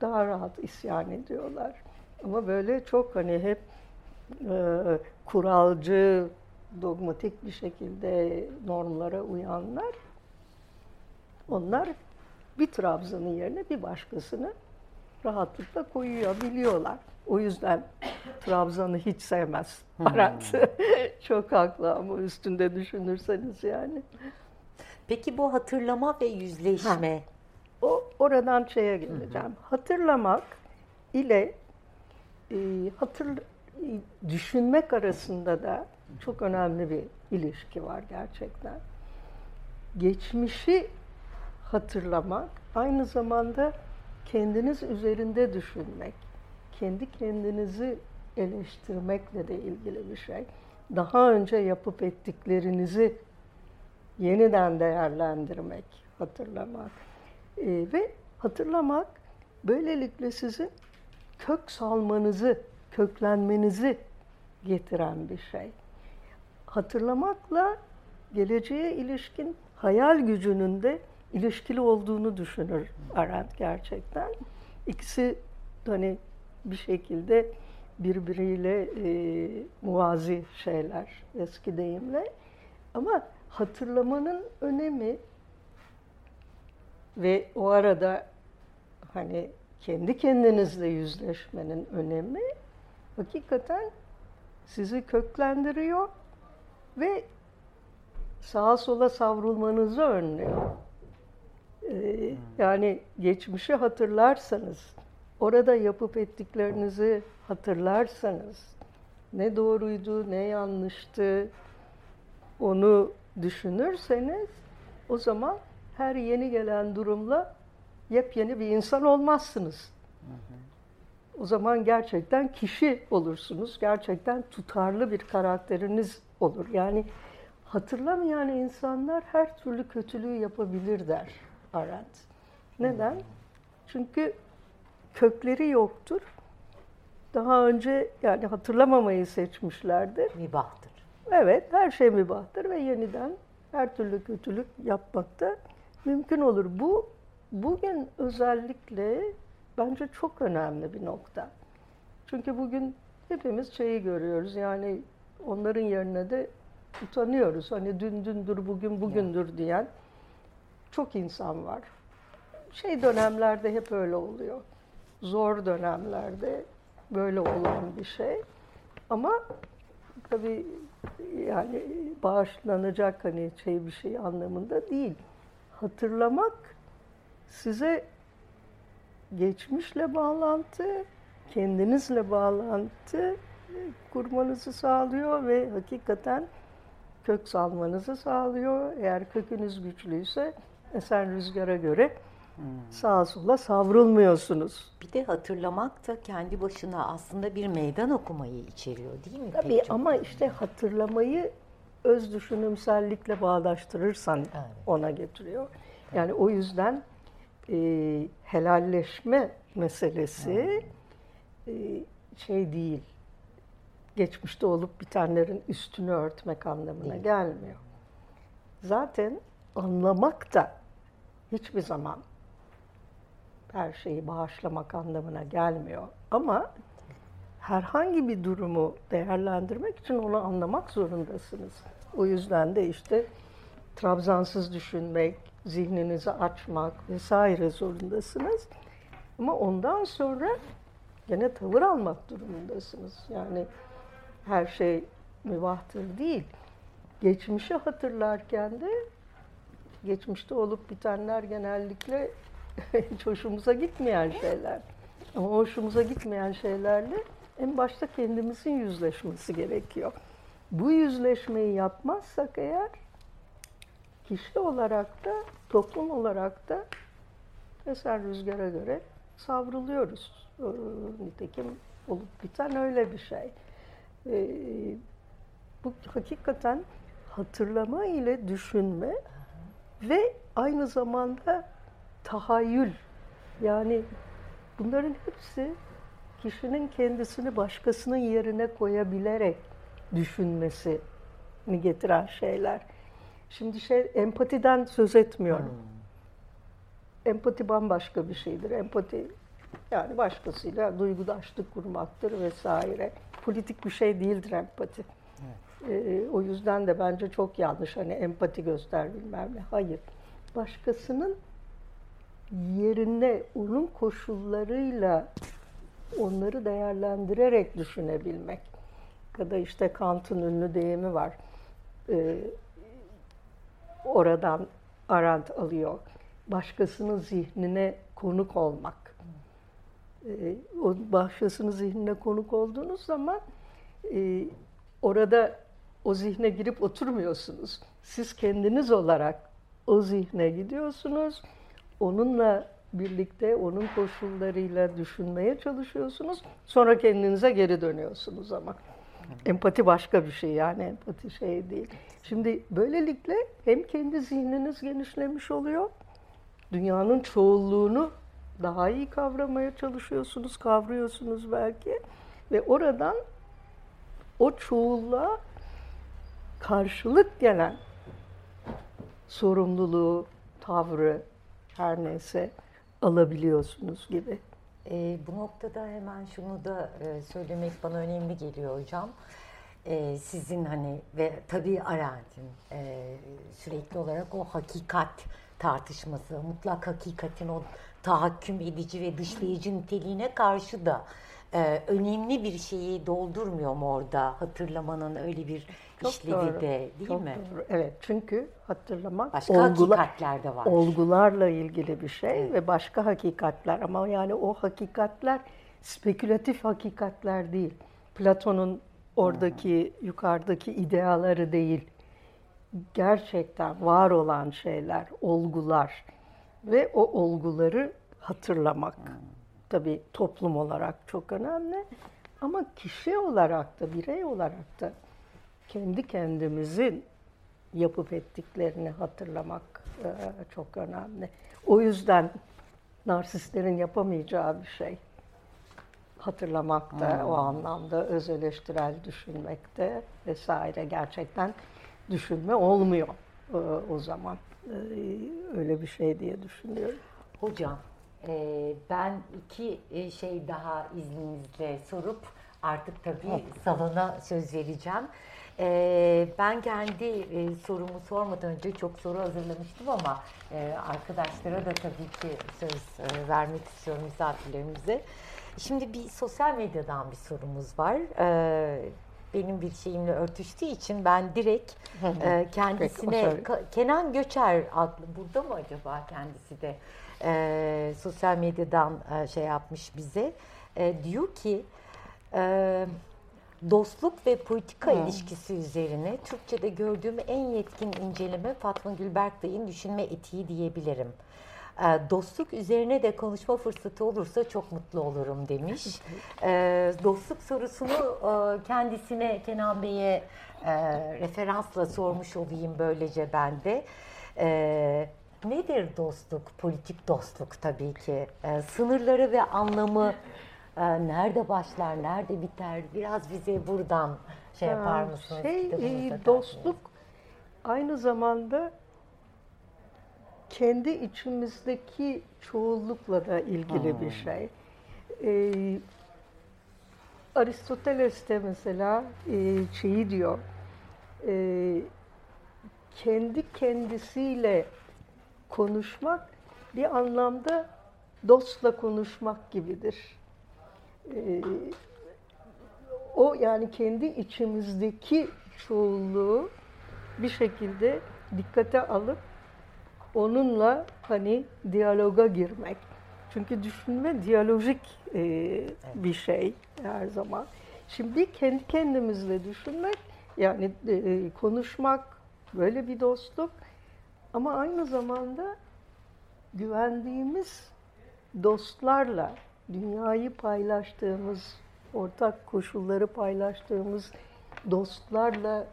daha rahat isyan ediyorlar. Ama böyle çok hani hep e, kuralcı, dogmatik bir şekilde normlara uyanlar onlar bir Trabzon'un yerine bir başkasını rahatlıkla koyabiliyorlar. O yüzden Trabzon'u hiç sevmez Arat. (laughs) Çok haklı ama üstünde düşünürseniz yani. Peki bu hatırlama ve yüzleşme. O oradan şeye geleceğim. Hatırlamak ile e, hatır e, düşünmek arasında da çok önemli bir ilişki var gerçekten. Geçmişi hatırlamak aynı zamanda kendiniz üzerinde düşünmek, kendi kendinizi eleştirmekle de ilgili bir şey. Daha önce yapıp ettiklerinizi yeniden değerlendirmek, hatırlamak. Ee, ve hatırlamak böylelikle sizin kök salmanızı, köklenmenizi getiren bir şey. Hatırlamakla geleceğe ilişkin hayal gücünün de ilişkili olduğunu düşünür Arendt gerçekten. İkisi hani bir şekilde birbiriyle e, muvazi şeyler eski deyimle. Ama hatırlamanın önemi ve o arada hani kendi kendinizle yüzleşmenin önemi hakikaten sizi köklendiriyor ve sağa sola savrulmanızı önlüyor. Ee, yani geçmişi hatırlarsanız, orada yapıp ettiklerinizi hatırlarsanız, ne doğruydu, ne yanlıştı, onu düşünürseniz, o zaman her yeni gelen durumla yepyeni bir insan olmazsınız. O zaman gerçekten kişi olursunuz. Gerçekten tutarlı bir karakteriniz olur. Yani hatırlamayan insanlar her türlü kötülüğü yapabilir der Arendt. Neden? Çünkü kökleri yoktur. Daha önce yani hatırlamamayı seçmişlerdir. Mübahtır. Evet, her şey mübahtır ve yeniden her türlü kötülük yapmak da mümkün olur. Bu bugün özellikle bence çok önemli bir nokta. Çünkü bugün hepimiz şeyi görüyoruz yani onların yerine de utanıyoruz. Hani dün dündür, bugün bugündür diyen çok insan var. Şey dönemlerde hep öyle oluyor. Zor dönemlerde böyle olan bir şey. Ama tabii yani bağışlanacak hani şey bir şey anlamında değil. Hatırlamak size geçmişle bağlantı, kendinizle bağlantı kurmanızı sağlıyor ve hakikaten kök salmanızı sağlıyor. Eğer kökünüz güçlüyse esen rüzgara göre sağa sola savrulmuyorsunuz. Bir de hatırlamak da kendi başına aslında bir meydan okumayı içeriyor değil mi? Tabii Pek çok ama işte hatırlamayı öz düşünümsellikle bağdaştırırsan Evet. ona getiriyor. Yani o yüzden e, helalleşme meselesi e, şey değil. Geçmişte olup bitenlerin üstünü örtmek anlamına Değil. gelmiyor. Zaten anlamak da hiçbir zaman her şeyi bağışlamak anlamına gelmiyor. Ama herhangi bir durumu değerlendirmek için onu anlamak zorundasınız. O yüzden de işte trabzansız düşünmek, zihninizi açmak vesaire zorundasınız. Ama ondan sonra gene tavır almak durumundasınız. Yani her şey mübahtır değil. Geçmişi hatırlarken de geçmişte olup bitenler genellikle (laughs) hiç hoşumuza gitmeyen şeyler. Ama hoşumuza gitmeyen şeylerle en başta kendimizin yüzleşmesi gerekiyor. Bu yüzleşmeyi yapmazsak eğer kişi olarak da toplum olarak da eser rüzgara göre savruluyoruz. Ee, Nitekim olup biten öyle bir şey. Ee, bu hakikaten hatırlama ile düşünme ve aynı zamanda tahayyül. Yani bunların hepsi kişinin kendisini başkasının yerine koyabilerek düşünmesini getiren şeyler. Şimdi şey empatiden söz etmiyorum. Empati bambaşka bir şeydir. Empati yani başkasıyla duygudaşlık kurmaktır vesaire. Politik bir şey değildir empati. Ee, o yüzden de bence çok yanlış hani empati göster bilmem ne. Hayır. Başkasının yerine onun koşullarıyla onları değerlendirerek düşünebilmek. Ya da işte Kant'ın ünlü deyimi var. Ee, oradan Arendt alıyor. Başkasının zihnine konuk olmak. Ee, o başkasının zihnine konuk olduğunuz zaman e, orada o zihne girip oturmuyorsunuz. Siz kendiniz olarak o zihne gidiyorsunuz. Onunla birlikte onun koşullarıyla düşünmeye çalışıyorsunuz. Sonra kendinize geri dönüyorsunuz ama. Empati başka bir şey yani empati şey değil. Şimdi böylelikle hem kendi zihniniz genişlemiş oluyor. Dünyanın çoğulluğunu daha iyi kavramaya çalışıyorsunuz, kavruyorsunuz belki. Ve oradan o çoğulluğa karşılık gelen sorumluluğu, tavrı her neyse alabiliyorsunuz gibi. E, bu noktada hemen şunu da e, söylemek bana önemli geliyor hocam. E, sizin hani ve tabii Arendt'in e, sürekli olarak o hakikat tartışması, mutlak hakikatin o tahakküm edici ve dışlayıcı niteliğine karşı da e, önemli bir şeyi doldurmuyor mu orada hatırlamanın öyle bir Çok doğru. de değil Çok mi? Doğru. Evet çünkü hatırlamak başka olgular, hakikatler de var. Olgularla ilgili bir şey evet. ve başka hakikatler ama yani o hakikatler spekülatif hakikatler değil. Platon'un oradaki hmm. yukarıdaki ideaları değil. Gerçekten var olan şeyler, olgular ve o olguları hatırlamak. Hmm tabii toplum olarak çok önemli. Ama kişi olarak da, birey olarak da kendi kendimizin yapıp ettiklerini hatırlamak e, çok önemli. O yüzden narsistlerin yapamayacağı bir şey. Hatırlamak da hmm. o anlamda öz eleştirel düşünmekte vesaire gerçekten düşünme olmuyor e, o zaman. E, öyle bir şey diye düşünüyorum. Hocam ee, ben iki e, şey daha izninizle sorup artık tabii salona söz vereceğim. Ee, ben kendi e, sorumu sormadan önce çok soru hazırlamıştım ama e, arkadaşlara da tabii ki söz vermek istiyorum misafirlerimize. Şimdi bir sosyal medyadan bir sorumuz var. Ee, benim bir şeyimle örtüştüğü için ben direkt kendisine Kenan Göçer adlı burada mı acaba kendisi de e, sosyal medyadan e, şey yapmış bize. E, diyor ki e, dostluk ve politika hmm. ilişkisi üzerine Türkçe'de gördüğüm en yetkin inceleme Fatma Gülberkday'ın düşünme etiği diyebilirim. E, dostluk üzerine de konuşma fırsatı olursa çok mutlu olurum demiş. (laughs) E, dostluk sorusunu e, kendisine Kenan Bey'e e, referansla sormuş olayım böylece ben de. E, Nedir dostluk, politik dostluk tabii ki? Ee, sınırları ve anlamı nerede başlar, nerede biter? Biraz bize buradan şey yapar mısınız? Şey, e, dostluk aynı zamanda kendi içimizdeki çoğullukla da ilgili hmm. bir şey. Ee, Aristoteles de mesela e, şeyi diyor, e, kendi kendisiyle konuşmak bir anlamda dostla konuşmak gibidir. Ee, o yani kendi içimizdeki çoğulluğu bir şekilde dikkate alıp onunla hani diyaloga girmek. Çünkü düşünme diyalojik e, bir şey her zaman. Şimdi kendi kendimizle düşünmek yani e, konuşmak böyle bir dostluk ama aynı zamanda güvendiğimiz dostlarla dünyayı paylaştığımız, ortak koşulları paylaştığımız dostlarla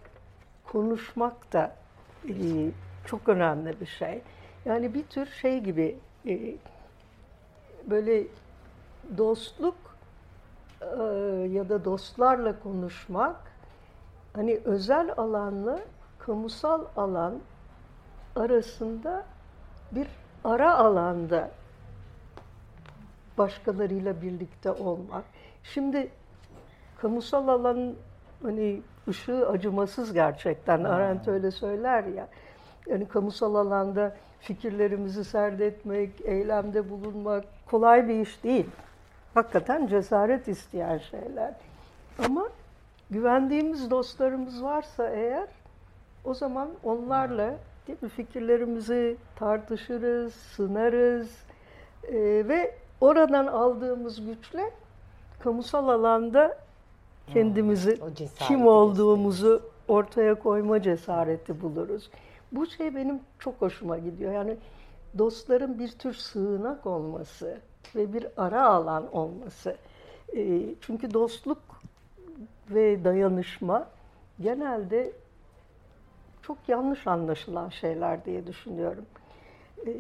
konuşmak da e, çok önemli bir şey. Yani bir tür şey gibi e, böyle dostluk e, ya da dostlarla konuşmak hani özel alanla kamusal alan arasında bir ara alanda başkalarıyla birlikte olmak. Şimdi kamusal alan hani ışığı acımasız gerçekten. Hmm. Arendt öyle söyler ya. Yani kamusal alanda fikirlerimizi serdetmek, eylemde bulunmak kolay bir iş değil. Hakikaten cesaret isteyen şeyler. Ama güvendiğimiz dostlarımız varsa eğer o zaman onlarla değil mi, fikirlerimizi tartışırız, sınarız e, ve oradan aldığımız güçle kamusal alanda kendimizi Hmm, kim olduğumuzu ortaya koyma cesareti buluruz. Bu şey benim çok hoşuma gidiyor. Yani dostların bir tür sığınak olması ve bir ara alan olması. E, çünkü dostluk ve dayanışma genelde çok yanlış anlaşılan şeyler diye düşünüyorum. E,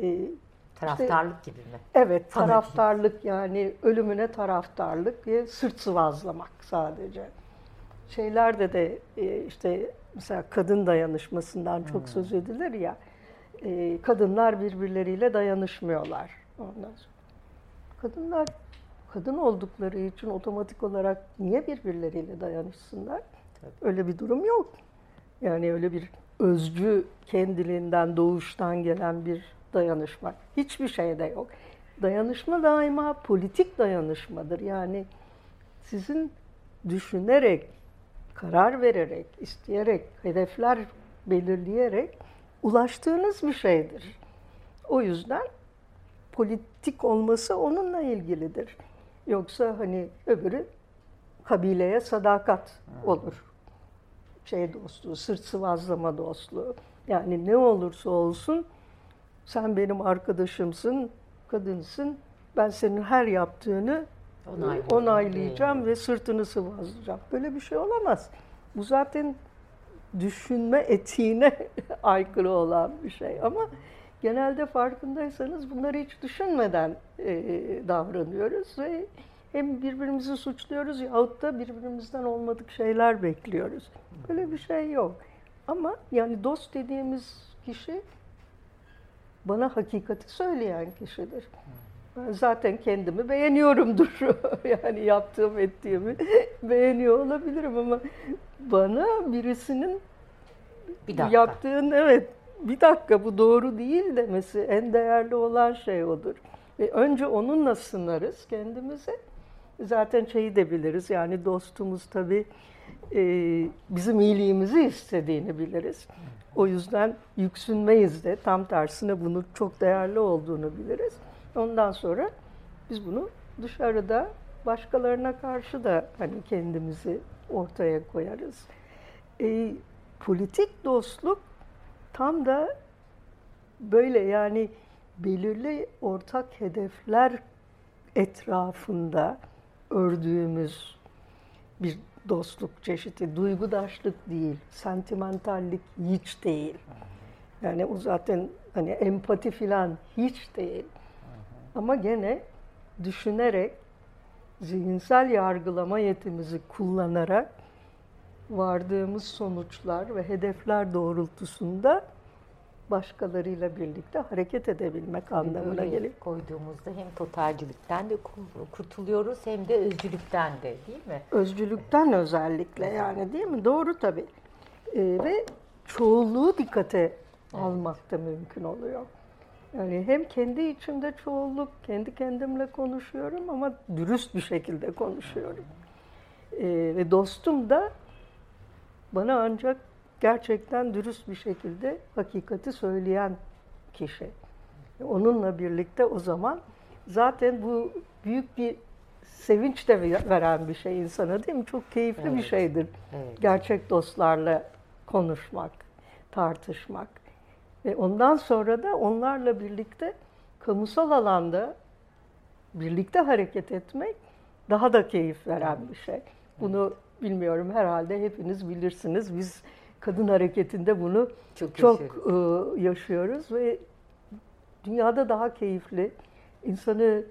Taraftarlık gibi mi? Evet, taraftarlık yani ölümüne taraftarlık ve sırt sıvazlamak sadece. Şeylerde de e, işte mesela kadın dayanışmasından çok söz edilir ya. e, Kadınlar birbirleriyle dayanışmıyorlar. Ondan sonra. Kadınlar kadın oldukları için otomatik olarak niye birbirleriyle dayanışsınlar? Öyle bir durum yok. Yani öyle bir özcü kendiliğinden doğuştan gelen bir dayanışma. Hiçbir şeyde yok. Dayanışma daima politik dayanışmadır. Yani sizin düşünerek, karar vererek, isteyerek, hedefler belirleyerek ulaştığınız bir şeydir. O yüzden politik olması onunla ilgilidir. Yoksa hani öbürü kabileye sadakat olur şey dostluğu, sırt sıvazlama dostluğu. Yani ne olursa olsun sen benim arkadaşımsın, kadınsın. Ben senin her yaptığını Onaylıyorum. onaylayacağım ve sırtını sıvazlayacağım. Böyle bir şey olamaz. Bu zaten düşünme etiğine (laughs) aykırı olan bir şey. Ama genelde farkındaysanız bunları hiç düşünmeden e, davranıyoruz ve hem birbirimizi suçluyoruz yahut da birbirimizden olmadık şeyler bekliyoruz. Böyle bir şey yok. Ama yani dost dediğimiz kişi bana hakikati söyleyen kişidir. Ben zaten kendimi beğeniyorumdur. (laughs) yani yaptığım ettiğimi (laughs) beğeniyor olabilirim ama bana birisinin Bir dakika. yaptığın evet bir dakika bu doğru değil demesi en değerli olan şey odur. Ve önce onunla sınarız kendimizi. Zaten şeyi de biliriz yani dostumuz tabii e, bizim iyiliğimizi istediğini biliriz. O yüzden yüksünmeyiz de tam tersine bunu çok değerli olduğunu biliriz. Ondan sonra biz bunu dışarıda başkalarına karşı da hani kendimizi ortaya koyarız. E, politik dostluk tam da böyle yani belirli ortak hedefler etrafında ördüğümüz bir dostluk çeşidi. Duygudaşlık değil, sentimentallik hiç değil. Yani o zaten hani empati filan hiç değil. Ama gene düşünerek, zihinsel yargılama yetimizi kullanarak vardığımız sonuçlar ve hedefler doğrultusunda başkalarıyla birlikte hareket edebilmek anlamına geliyor. koyduğumuzda hem totalcilikten de kur- kurtuluyoruz hem de özcülükten de değil mi? Özcülükten özellikle yani değil mi? Doğru tabii. Ee, ve çoğulluğu dikkate almak da mümkün oluyor. Yani hem kendi içimde çoğulluk, kendi kendimle konuşuyorum ama dürüst bir şekilde konuşuyorum. Ee, ve dostum da bana ancak gerçekten dürüst bir şekilde hakikati söyleyen kişi. Onunla birlikte o zaman zaten bu büyük bir sevinç de veren bir şey insana değil mi? Çok keyifli bir Evet. şeydir. Evet. Gerçek dostlarla konuşmak, tartışmak. Ve ondan sonra da onlarla birlikte kamusal alanda birlikte hareket etmek daha da keyif veren bir şey. Bunu bilmiyorum herhalde hepiniz bilirsiniz. Biz kadın hareketinde bunu Çok çok, yaşıyoruz. e, yaşıyoruz ve dünyada daha keyifli, insanı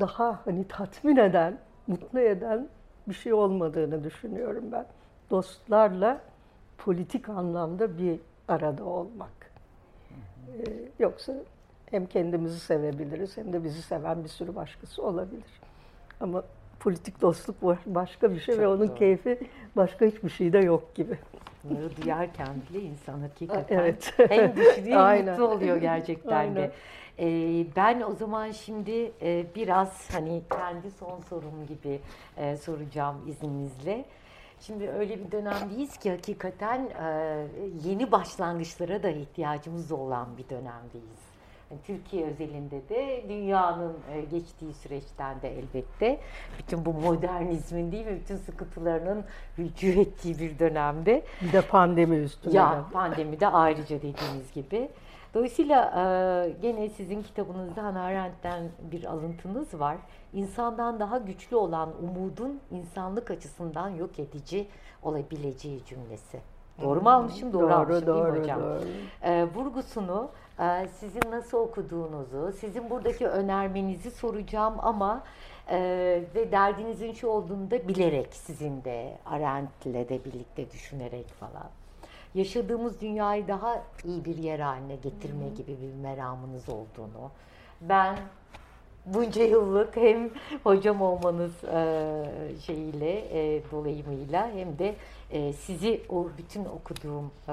daha hani tatmin eden, mutlu eden bir şey olmadığını düşünüyorum ben. Dostlarla politik anlamda bir arada olmak. Ee, yoksa hem kendimizi sevebiliriz hem de bizi seven bir sürü başkası olabilir. Ama politik dostluk başka bir şey Çok ve onun doğru. keyfi başka hiçbir şeyde yok gibi. Bunları duyarken bile insan hakikaten Evet. hem düşünüyor hem (laughs) mutlu oluyor gerçekten de. Ee, ben o zaman şimdi e, biraz hani kendi son sorum gibi e, soracağım izninizle. Şimdi öyle bir dönemdeyiz ki hakikaten e, yeni başlangıçlara da ihtiyacımız olan bir dönemdeyiz. Yani Türkiye özelinde de dünyanın e, geçtiği süreçten de elbette bütün bu modernizmin değil mi bütün sıkıntılarının hücum ettiği bir dönemde. Bir de pandemi üstüne. Ya geldi. pandemide ayrıca dediğiniz gibi. Dolayısıyla e, gene sizin kitabınızda Hannah Arendt'ten bir alıntınız var. İnsandan daha güçlü olan umudun insanlık açısından yok edici olabileceği cümlesi. Doğru mu almışım? Doğru, almışım değil mi hocam? doğru. E, vurgusunu e, sizin nasıl okuduğunuzu, sizin buradaki önermenizi soracağım ama e, ve derdinizin şu olduğunu da bilerek sizin de Arendt'le de birlikte düşünerek falan. Yaşadığımız dünyayı daha iyi bir yer haline getirme gibi bir meramınız olduğunu. Ben bunca yıllık hem hocam olmanız e, şeyiyle e, dolayımıyla hem de e, sizi o bütün okuduğum e,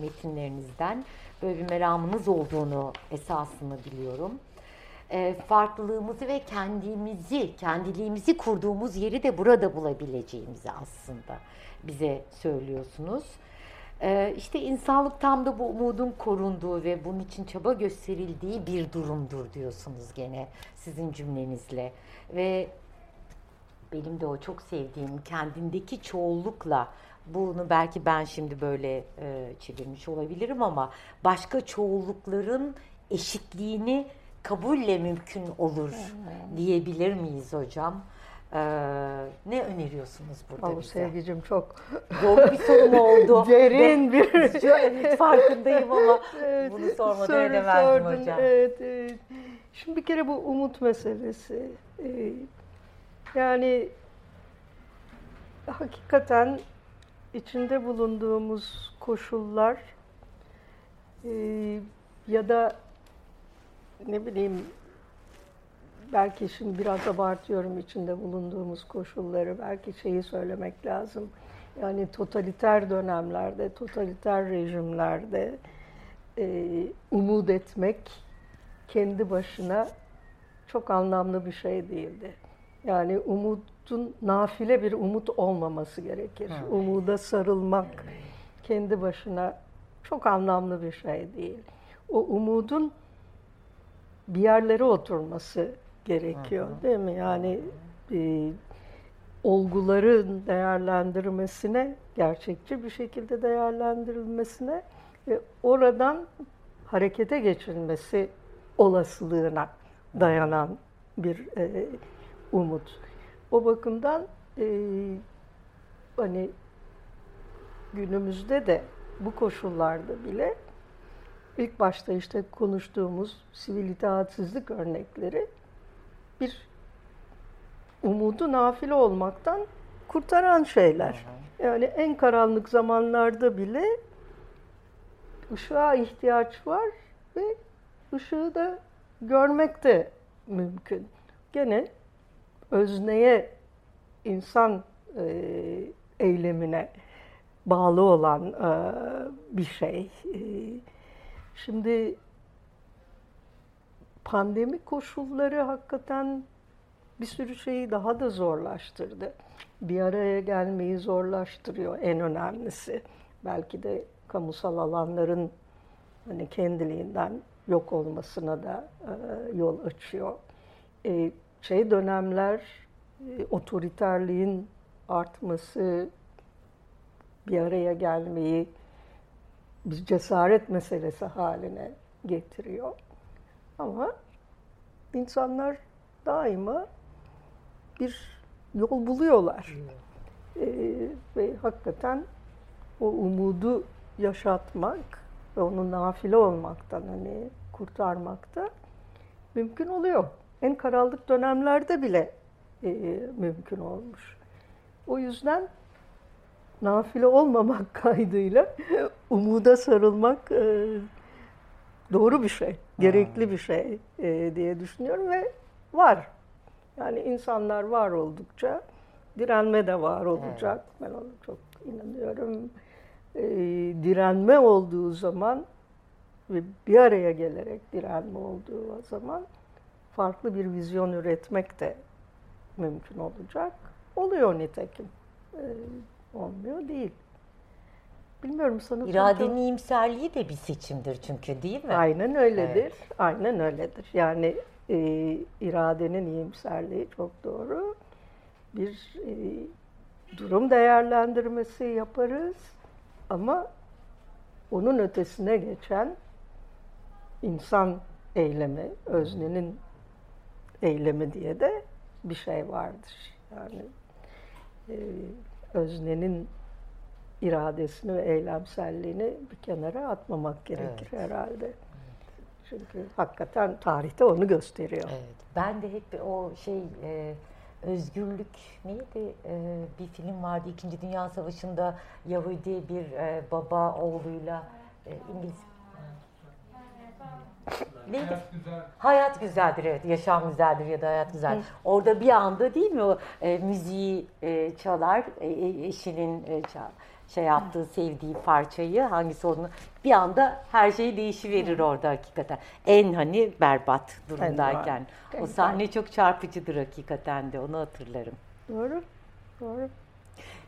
metinlerinizden böyle bir meramınız olduğunu esasını biliyorum. E, farklılığımızı ve kendimizi, kendiliğimizi kurduğumuz yeri de burada bulabileceğimizi aslında bize söylüyorsunuz. Ee, işte insanlık tam da bu umudun korunduğu ve bunun için çaba gösterildiği bir durumdur diyorsunuz gene sizin cümlenizle. Ve benim de o çok sevdiğim kendindeki çoğullukla bunu belki ben şimdi böyle e, çevirmiş olabilirim ama başka çoğullukların eşitliğini kabulle mümkün olur diyebilir miyiz hocam? Ee, ne öneriyorsunuz burada Ama bize? sevgicim çok Zor bir sorum oldu. (laughs) derin bir evet farkındayım ama (laughs) Evet, bunu sormadan soru edemezdim sordun. hocam. Evet, evet. Şimdi bir kere bu umut meselesi. Ee, yani hakikaten içinde bulunduğumuz koşullar e, ya da ne bileyim belki şimdi biraz abartıyorum içinde bulunduğumuz koşulları. Belki şeyi söylemek lazım. Yani totaliter dönemlerde, totaliter rejimlerde e, umut etmek kendi başına çok anlamlı bir şey değildi. Yani umudun nafile bir umut olmaması gerekir. Evet. Umuda sarılmak kendi başına çok anlamlı bir şey değil. O umudun bir yerlere oturması gerekiyor değil mi? Yani e, olguların değerlendirmesine, gerçekçi bir şekilde değerlendirilmesine ve oradan harekete geçilmesi olasılığına dayanan bir e, umut. O bakımdan e, hani günümüzde de bu koşullarda bile ilk başta işte konuştuğumuz sivil itaatsizlik örnekleri bir umudu nafile olmaktan kurtaran şeyler. Yani en karanlık zamanlarda bile ışığa ihtiyaç var ve ışığı da görmek de mümkün. Gene özneye, insan e, eylemine bağlı olan e, bir şey. E, şimdi pandemi koşulları hakikaten bir sürü şeyi daha da zorlaştırdı. Bir araya gelmeyi zorlaştırıyor en önemlisi. Belki de kamusal alanların hani kendiliğinden yok olmasına da e, yol açıyor. E, şey dönemler e, otoriterliğin artması, bir araya gelmeyi bir cesaret meselesi haline getiriyor. Ama insanlar daima bir yol buluyorlar. Ee, ve hakikaten o umudu yaşatmak ve onu nafile olmaktan hani kurtarmakta mümkün oluyor. En karanlık dönemlerde bile e, mümkün olmuş. O yüzden nafile olmamak (laughs) kaydıyla umuda sarılmak e, doğru bir şey, gerekli bir şey e, diye düşünüyorum ve var. Yani insanlar var oldukça direnme de var olacak. Ben onu çok inanıyorum. Ee, direnme olduğu zaman ve bir araya gelerek direnme olduğu zaman farklı bir vizyon üretmek de mümkün olacak. Oluyor nitekim. Ee, olmuyor değil. Bilmiyorum sanırsam İradenin çok- iyimserliği de bir seçimdir çünkü değil mi? Aynen öyledir. Aynen öyledir. Yani e, iradenin iyimserliği çok doğru. Bir e, durum değerlendirmesi yaparız ama onun ötesine geçen insan eylemi, öznenin eylemi diye de bir şey vardır. Yani e, öznenin iradesini ve eylemselliğini bir kenara atmamak gerekir herhalde. Çünkü hakikaten tarihte onu gösteriyor. Evet. Ben de hep o şey e, özgürlük neydi? E, bir film vardı İkinci Dünya Savaşı'nda Yahudi bir e, baba oğluyla e, İngiliz Neydi? Hayat güzel. Hayat güzeldir evet, yaşam güzeldir ya da hayat güzel. Orada bir anda değil mi o e, müziği e, çalar, e, e, eşinin e, çal- şey yaptığı, sevdiği parçayı hangisi olduğunu bir anda her şey değişiverir orada hakikaten. En hani berbat durumdayken. En O sahne çok çarpıcıdır hakikaten de onu hatırlarım. Doğru. Doğru.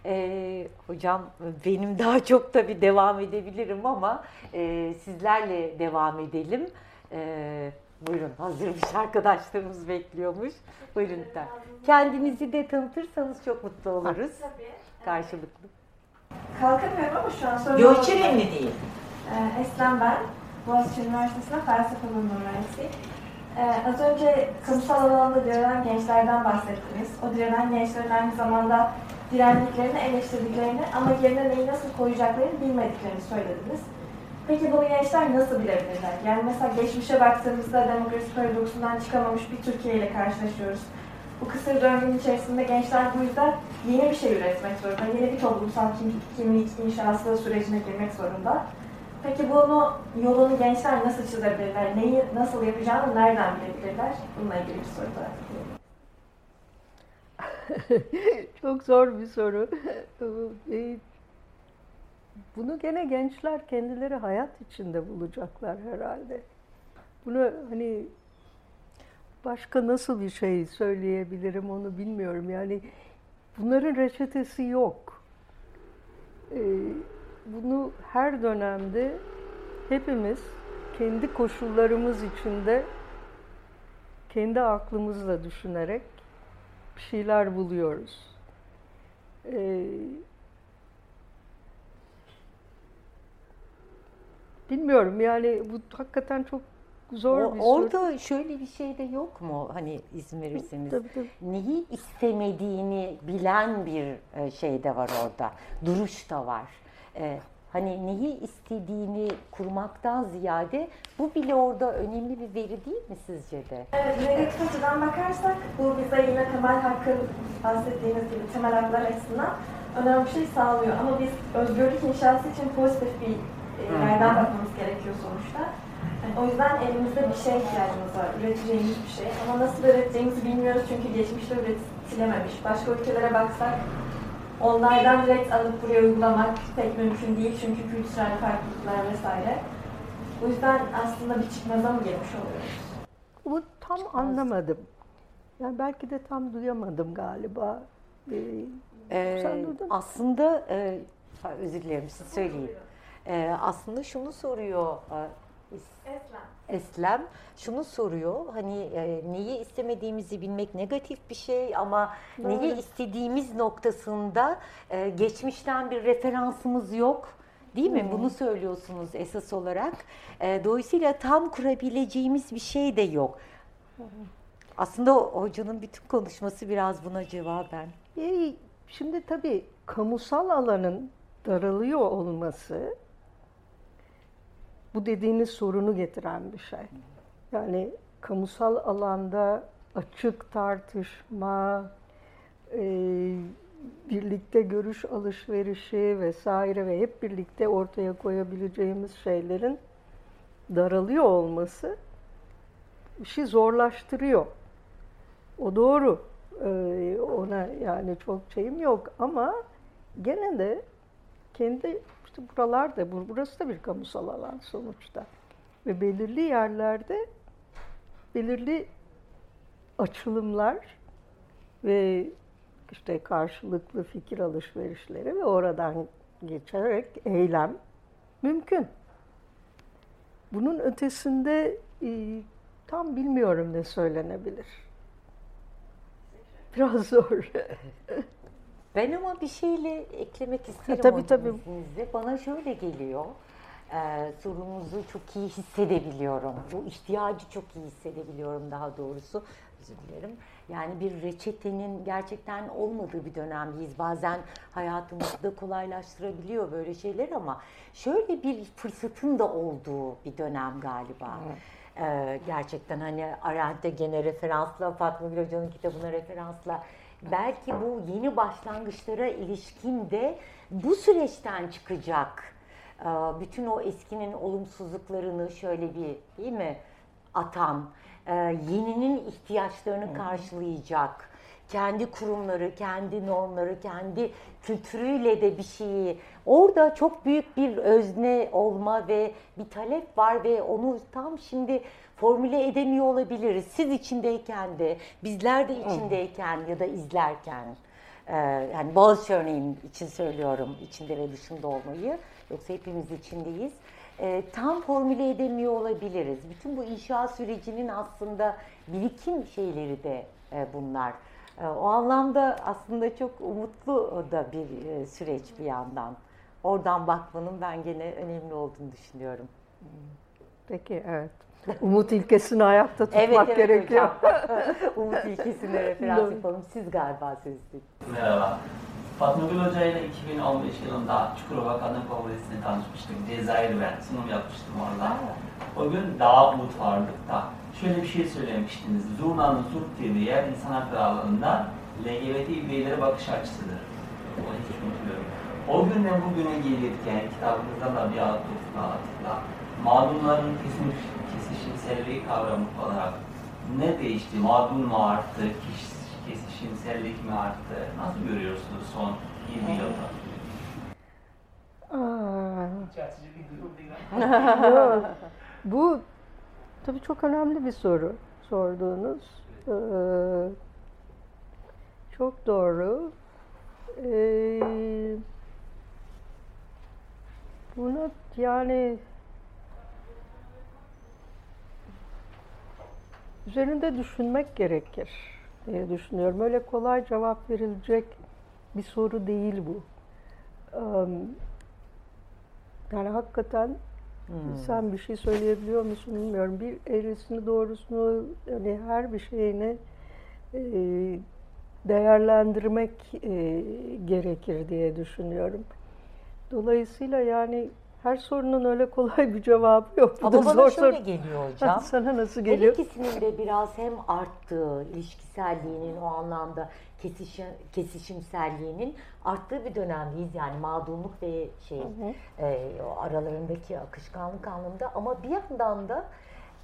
Ee, hocam benim daha çok tabii devam edebilirim ama e, sizlerle devam edelim. Ee, buyurun hazırmış arkadaşlarımız bekliyormuş. Buyurun lütfen. Kendinizi de tanıtırsanız çok mutlu oluruz. Karşılıklı. Kalkamıyorum ama şu an sorun Yok hiç olmadı. önemli değil. Ee, Eslem ben. Boğaziçi Üniversitesi'nde felsefe bölümü öğrencisiyim. Ee, az önce kamusal alanda direnen gençlerden bahsettiniz. O direnen gençlerin aynı zamanda direndiklerini, eleştirdiklerini ama yerine neyi nasıl koyacaklarını bilmediklerini söylediniz. Peki bunu gençler nasıl bilebilirler? Yani mesela geçmişe baktığımızda demokrasi paradoksundan çıkamamış bir Türkiye ile karşılaşıyoruz. Bu kısır döngünün içerisinde gençler bu yüzden yeni bir şey üretmek zorunda, yeni bir toplumsal kim- kimlik inşası sürecine girmek zorunda. Peki bunu yolunu gençler nasıl çizebilirler? Neyi nasıl yapacağını nereden bilebilirler? Bununla ilgili bir soru da. (laughs) Çok zor bir soru. (laughs) Ee, Bunu gene gençler kendileri hayat içinde bulacaklar herhalde. Bunu hani başka nasıl bir şey söyleyebilirim onu bilmiyorum. Yani bunların reçetesi yok. Ee, Bunu her dönemde hepimiz kendi koşullarımız içinde kendi aklımızla düşünerek bir şeyler buluyoruz. Ee, bilmiyorum yani bu hakikaten çok zor O- bir soru. orada şöyle bir şey de yok mu? Hani izin verirseniz. Tabii, tabii. Neyi istemediğini bilen bir e, şey de var orada. Duruş da var. E, Hani neyi istediğini kurmaktan ziyade bu bile orada önemli bir veri değil mi sizce de? Evet, negatif açıdan bakarsak bu bize yine temel hakkın bahsettiğiniz gibi temel haklar açısından önemli bir şey sağlıyor. Ama biz özgürlük inşası için pozitif bir e, yerden bakmamız gerekiyor sonuçta. Yani o yüzden elimizde bir şey ihtiyacımız var, üreteceğimiz bir şey. Ama nasıl üreteceğimizi bilmiyoruz çünkü geçmişte üretilememiş. Başka ülkelere baksak onlardan direkt alıp buraya uygulamak pek mümkün değil çünkü kültürel farklılıklar vesaire. O yüzden aslında bir çıkmaza mı gelmiş oluyoruz? Bu tam anlamadım. Yani belki de tam duyamadım galiba. Ee, Ee, Sen duydun mu? aslında e, özür dilerim siz söyleyin. Ee, aslında şunu soruyor e, Eslem. Eslem şunu soruyor hani e, neyi istemediğimizi bilmek negatif bir şey ama neyi istediğimiz noktasında e, geçmişten bir referansımız yok. Değil mi? Bunu söylüyorsunuz esas olarak. E, dolayısıyla tam kurabileceğimiz bir şey de yok. Aslında o- hocanın bütün konuşması biraz buna cevaben. E, Şimdi tabii kamusal alanın daralıyor olması bu dediğiniz sorunu getiren bir şey. Yani kamusal alanda açık tartışma, e, birlikte görüş alışverişi vesaire ve hep birlikte ortaya koyabileceğimiz şeylerin daralıyor olması işi zorlaştırıyor. O doğru. Ee, ona yani çok şeyim yok ama gene de kendi işte buralarda, burası da bir kamusal alan sonuçta. Ve belirli yerlerde belirli açılımlar ve işte karşılıklı fikir alışverişleri ve oradan geçerek eylem mümkün. Bunun ötesinde e, tam bilmiyorum ne söylenebilir. Biraz zor. (laughs) Ben ama bir şeyle eklemek isterim tabii, tabii. izninizle. Bana şöyle geliyor. E, sorumuzu çok iyi hissedebiliyorum. Bu ihtiyacı çok iyi hissedebiliyorum daha doğrusu. Özür dilerim. Yani bir reçetenin gerçekten olmadığı bir dönemdeyiz. Bazen hayatımızı da kolaylaştırabiliyor böyle şeyler ama şöyle bir fırsatın da olduğu bir dönem galiba. Ee, gerçekten hani Arendt'e gene referansla, Fatma Gül Hoca'nın kitabına referansla belki bu yeni başlangıçlara ilişkin de bu süreçten çıkacak. Ee, bütün o eskinin olumsuzluklarını şöyle bir değil mi atan, e, yeninin ihtiyaçlarını karşılayacak, kendi kurumları, kendi normları, kendi kültürüyle de bir şeyi orada çok büyük bir özne olma ve bir talep var ve onu tam şimdi formüle edemiyor olabiliriz. Siz içindeyken de, bizler de içindeyken ya da izlerken. Ee, yani Boğaziçi örneğin için söylüyorum, içinde ve dışında olmayı. Yoksa hepimiz içindeyiz. Ee, tam formüle edemiyor olabiliriz. Bütün bu inşa sürecinin aslında birikim şeyleri de e, bunlar. E, o anlamda aslında çok umutlu da bir e, süreç bir yandan. Oradan bakmanın ben gene önemli olduğunu düşünüyorum. Peki evet. Umut ilkesini ayakta tutmak Evet, evet gerekiyor. (laughs) Umut ilkesine referans yapalım. Siz galiba sözlük. Merhaba. Fatma Gül Hoca ile 2015 yılında Çukurova Kadın Kongresi'ne tanışmıştık. Cezayir ben sunum yapmıştım orada. O gün daha umut vardık da şöyle bir şey söylemiştiniz. Zurna'nın Zurt dediği yer insan hakları alanında LGBT üyelere bakış açısıdır. Onu hiç unutmuyorum. O günden bugüne gelirken kitabınızda da bir atıfla atıfla mağdurların kesin, kesişimselliği kavramı olarak ne değişti? Mağdur mu arttı? Kiş- Kesişimsellik mi arttı? Nasıl görüyorsunuz son 20 yılda? (laughs) Bu tabii çok önemli bir soru sorduğunuz. Ee, çok doğru. Ee, buna yani üzerinde düşünmek gerekir diye düşünüyorum. Öyle kolay cevap verilecek bir soru değil bu. Em, yani hakikaten sen bir şey söyleyebiliyor musun bilmiyorum. Bir eğrisini doğrusunu yani her bir şeyini e, değerlendirmek e, gerekir diye düşünüyorum. Dolayısıyla yani her sorunun öyle kolay bir cevabı yok. Ama bana zor şöyle geliyor (laughs) hocam. Sana nasıl Her geliyor? ikisinin de biraz hem arttığı, ilişkiselliğinin o anlamda kesişim, kesişimselliğinin arttığı bir dönemdeyiz. Yani mağdurluk ve şey e, o aralarındaki akışkanlık anlamında ama bir yandan da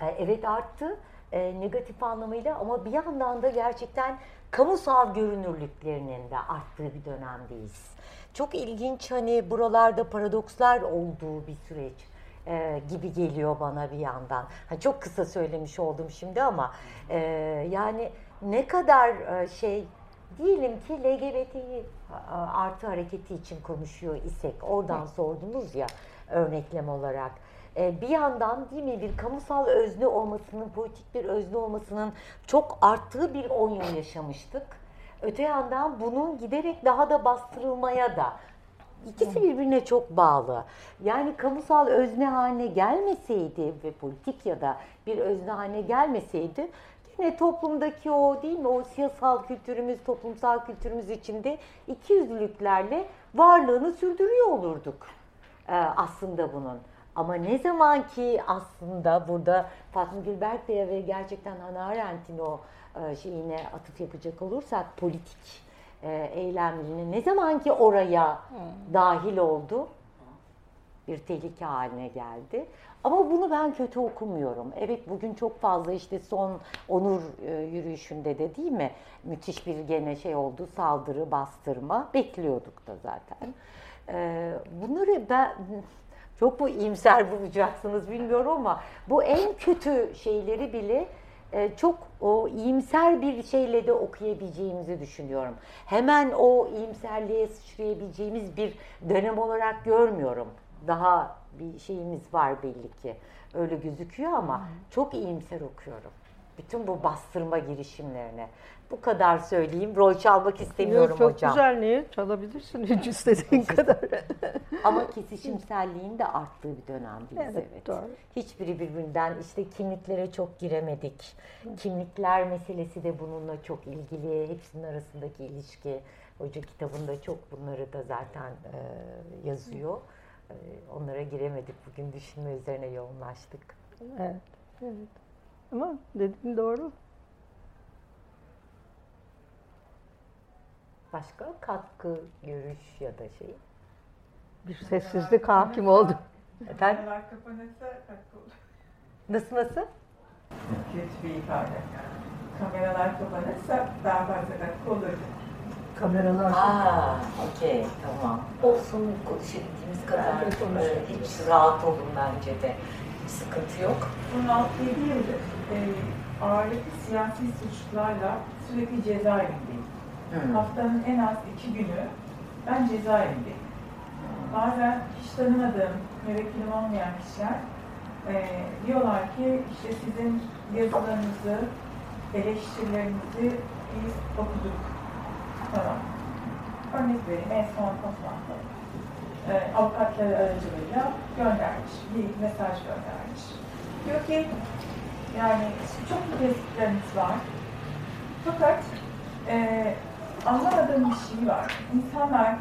e, evet arttı e, negatif anlamıyla ama bir yandan da gerçekten kamusal görünürlüklerinin de arttığı bir dönemdeyiz. Çok ilginç hani buralarda paradokslar olduğu bir süreç e, gibi geliyor bana bir yandan. Ha, çok kısa söylemiş oldum şimdi ama e, yani ne kadar e, şey diyelim ki LGBT artı hareketi için konuşuyor isek oradan sordunuz ya örneklem olarak. E, bir yandan değil mi bir kamusal özne olmasının, politik bir özne olmasının çok arttığı bir 10 yıl yaşamıştık. Öte yandan bunun giderek daha da bastırılmaya da İkisi birbirine çok bağlı. Yani kamusal özne haline gelmeseydi ve politik ya da bir özne haline gelmeseydi yine toplumdaki o değil mi o siyasal kültürümüz, toplumsal kültürümüz içinde ikiyüzlülüklerle varlığını sürdürüyor olurduk e, aslında bunun. Ama ne zaman ki aslında burada Fatma Gülberk ve gerçekten Hannah Arendt'in o şeyine atıf yapacak olursak politik e, eylemlerine ne zaman ki oraya dahil oldu bir tehlike haline geldi. Ama bunu ben kötü okumuyorum. Evet bugün çok fazla işte son onur e, yürüyüşünde de değil mi? Müthiş bir gene şey oldu saldırı, bastırma. Bekliyorduk da zaten. E, bunları ben çok mu iyimser bulacaksınız bilmiyorum ama bu en kötü şeyleri bile e, çok o iyimser bir şeyle de okuyabileceğimizi düşünüyorum. Hemen o iyimserliğe sıçrayabileceğimiz bir dönem olarak görmüyorum. Daha bir şeyimiz var belli ki. Öyle gözüküyor ama çok iyimser okuyorum. Bütün bu bastırma girişimlerine. Bu kadar söyleyeyim. Rol çalmak istemiyorum Yok, çok hocam. güzel niye? Çalabilirsin hiç (laughs) istediğin kadar. Ama kesişimselliğin de arttığı bir dönemdeyiz Evet, evet. doğru. Hiçbiri birbirinden işte kimliklere çok giremedik. Kimlikler meselesi de bununla çok ilgili. Hepsinin arasındaki ilişki. Hoca kitabında çok bunları da zaten e, yazıyor. E, onlara giremedik. Bugün düşünme üzerine yoğunlaştık. evet, evet. Ama dediğin doğru. Başka katkı, görüş ya da şey. Bir sessizlik hakim oldu. Efendim Kameralar kapanırsa katkı olur. nasıl nasıl? Kötü bir ifade. Kameralar kapanırsa daha fazla katkı olur. Kameralar Aa, okey, tamam. Olsun, konuşabildiğimiz kadar e, hiç rahat olun bence de. Hiç sıkıntı yok. Bunun 6-7 yıldır e, ağırlıklı siyasi suçlarla sürekli cezaevindeyim. Hmm. Haftanın en az iki günü ben cezaevindeyim. Bazen hiç tanımadığım, müvekkilim olmayan kişiler e, diyorlar ki işte sizin yazılarınızı, eleştirilerinizi biz okuduk falan. Örnek vereyim en son toplantıda. E, avukatları aracılığıyla göndermiş, bir mesaj göndermiş. Diyor ki yani çok tespitleriniz var. Fakat e, anlamadığım bir şey var. İnsanlar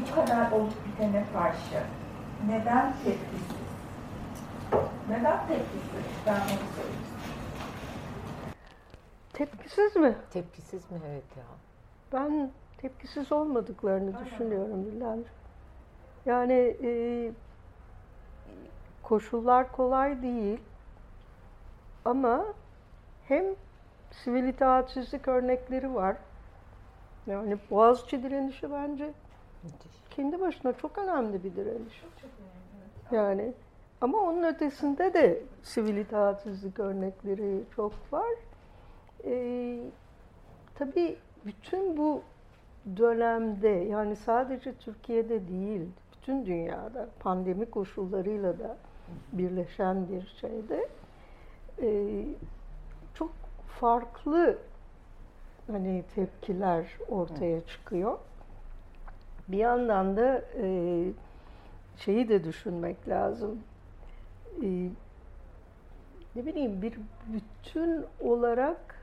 bu kadar olup bitene karşı neden tepkisiz? Neden tepkisiz? Ben onu söyleyeyim. Tepkisiz mi? Tepkisiz mi? Evet ya. Ben tepkisiz olmadıklarını düşünüyorum Bilal. Yani e, koşullar kolay değil ama hem sivil itaatsizlik örnekleri var. Yani Boğaziçi direnişi bence kendi başına çok önemli bir direniş. Yani ama onun ötesinde de sivil itaatsizlik örnekleri çok var. Ee, tabii bütün bu dönemde yani sadece Türkiye'de değil, bütün dünyada pandemi koşullarıyla da birleşen bir şeyde e, çok farklı hani tepkiler ortaya çıkıyor. Bir yandan da e, şeyi de düşünmek lazım. E, ne bileyim bir bütün olarak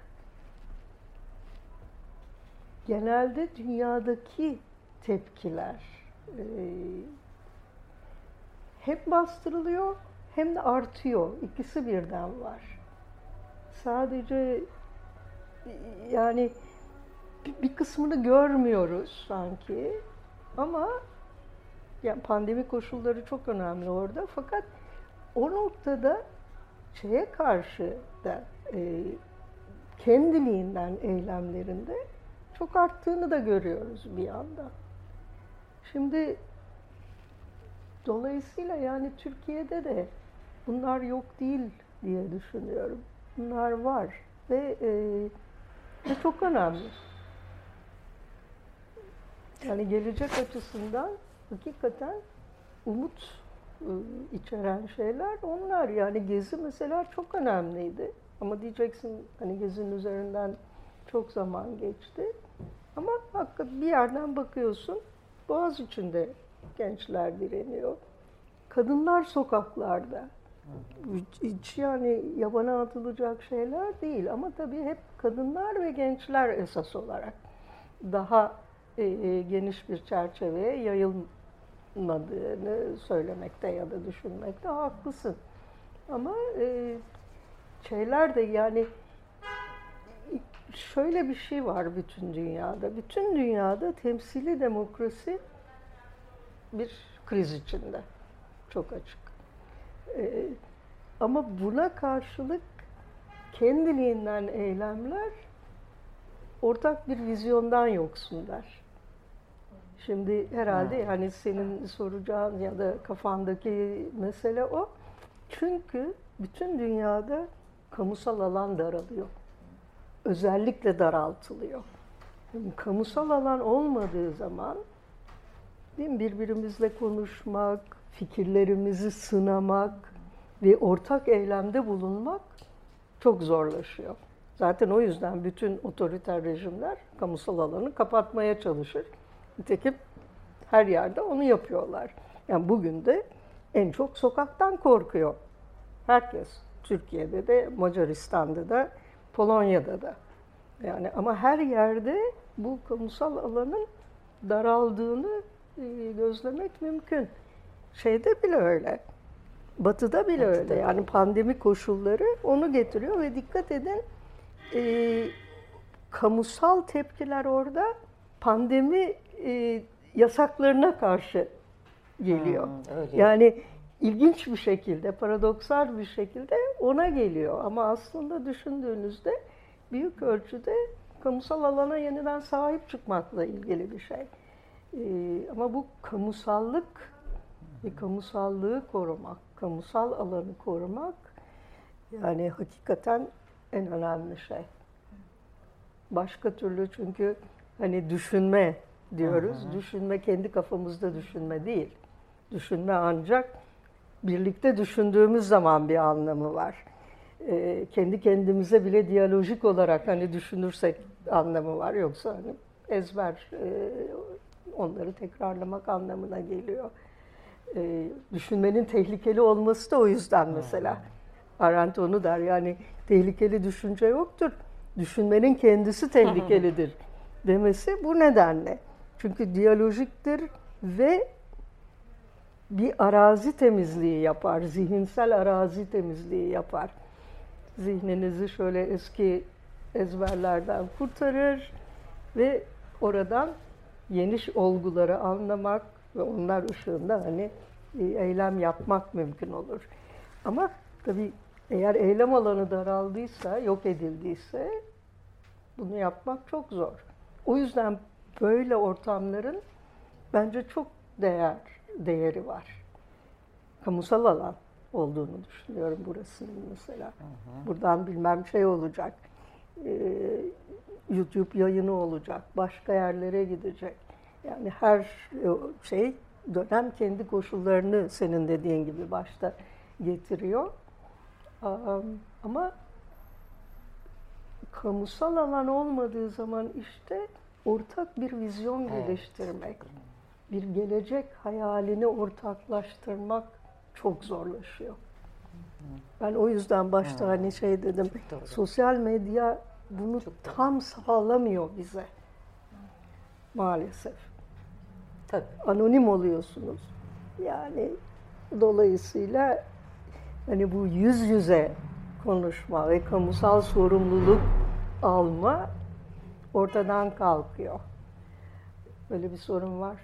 genelde dünyadaki tepkiler e, hep bastırılıyor hem de artıyor. İkisi birden var. Sadece yani bir- kısmını görmüyoruz sanki ama yani pandemi koşulları çok önemli orada fakat o noktada şeye karşı da e, kendiliğinden eylemlerinde çok arttığını da görüyoruz bir yandan. Şimdi dolayısıyla yani Türkiye'de de bunlar yok değil diye düşünüyorum. Bunlar var ve e, ve çok önemli. Yani gelecek açısından hakikaten umut e, içeren şeyler onlar. Yani gezi mesela çok önemliydi. Ama diyeceksin hani gezinin üzerinden çok zaman geçti. Ama hakikaten bir yerden bakıyorsun Boğaz içinde gençler direniyor. Kadınlar sokaklarda. Hiç, yani yabana atılacak şeyler değil. Ama tabii hep kadınlar ve gençler esas olarak daha e, e, geniş bir çerçeveye yayılmadığını söylemekte ya da düşünmekte haklısın. Ama e, şeyler de yani şöyle bir şey var bütün dünyada. Bütün dünyada temsili demokrasi bir kriz içinde. çok açık. Ee, ama buna karşılık kendiliğinden eylemler ortak bir vizyondan yoksunlar. Şimdi herhalde yani senin soracağın ya da kafandaki mesele o. Çünkü bütün dünyada kamusal alan daralıyor. Özellikle daraltılıyor. Yani kamusal alan olmadığı zaman değil mi, birbirimizle konuşmak, fikirlerimizi sınamak ve ortak eylemde bulunmak çok zorlaşıyor. Zaten o yüzden bütün otoriter rejimler kamusal alanı kapatmaya çalışır. Nitekim her yerde onu yapıyorlar. Yani bugün de en çok sokaktan korkuyor. Herkes. Türkiye'de de, Macaristan'da da, Polonya'da da. Yani ama her yerde bu kamusal alanın daraldığını e, gözlemek mümkün. Şeyde bile öyle. Batı'da bile Batı'da öyle. Yani pandemi koşulları onu getiriyor ve dikkat edin e, kamusal tepkiler orada pandemi e, yasaklarına karşı geliyor. Hmm, öyle. Yani ilginç bir şekilde, paradoksal bir şekilde ona geliyor. Ama aslında düşündüğünüzde büyük ölçüde kamusal alana yeniden sahip çıkmakla ilgili bir şey. Ee, ama bu kamusallık ve kamusallığı korumak, kamusal alanı korumak yani hakikaten en önemli şey. Başka türlü çünkü hani düşünme diyoruz. Düşünme kendi kafamızda düşünme değil. Düşünme ancak birlikte düşündüğümüz zaman bir anlamı var. Ee, kendi kendimize bile diyalojik olarak hani düşünürsek anlamı var. Yoksa hani ezber e, onları tekrarlamak anlamına geliyor. Ee, düşünmenin tehlikeli olması da o yüzden mesela. Arendt onu der yani tehlikeli düşünce yoktur. Düşünmenin kendisi tehlikelidir (laughs) demesi bu nedenle. Çünkü diyalojiktir ve bir arazi temizliği yapar, zihinsel arazi temizliği yapar. Zihninizi şöyle eski ezberlerden kurtarır ve oradan yeni olguları anlamak ve onlar ışığında hani bir eylem yapmak mümkün olur. Ama tabii eğer eylem alanı daraldıysa, yok edildiyse bunu yapmak çok zor. O yüzden böyle ortamların bence çok değer değeri var. Kamusal alan olduğunu düşünüyorum burasının mesela. Buradan bilmem şey olacak. Ee, YouTube yayını olacak. Başka yerlere gidecek. Yani her e, şey dönem kendi koşullarını senin dediğin gibi başta getiriyor. Am, Ama kamusal alan olmadığı zaman işte ortak bir vizyon Evet. geliştirmek, bir gelecek hayalini ortaklaştırmak çok zorlaşıyor. Ben o yüzden başta hani şey dedim, sosyal medya bunu tam sağlamıyor bize. Maalesef. Tabii. Anonim oluyorsunuz. Yani dolayısıyla hani bu yüz yüze konuşma ve kamusal sorumluluk alma ortadan kalkıyor. Böyle bir sorun var.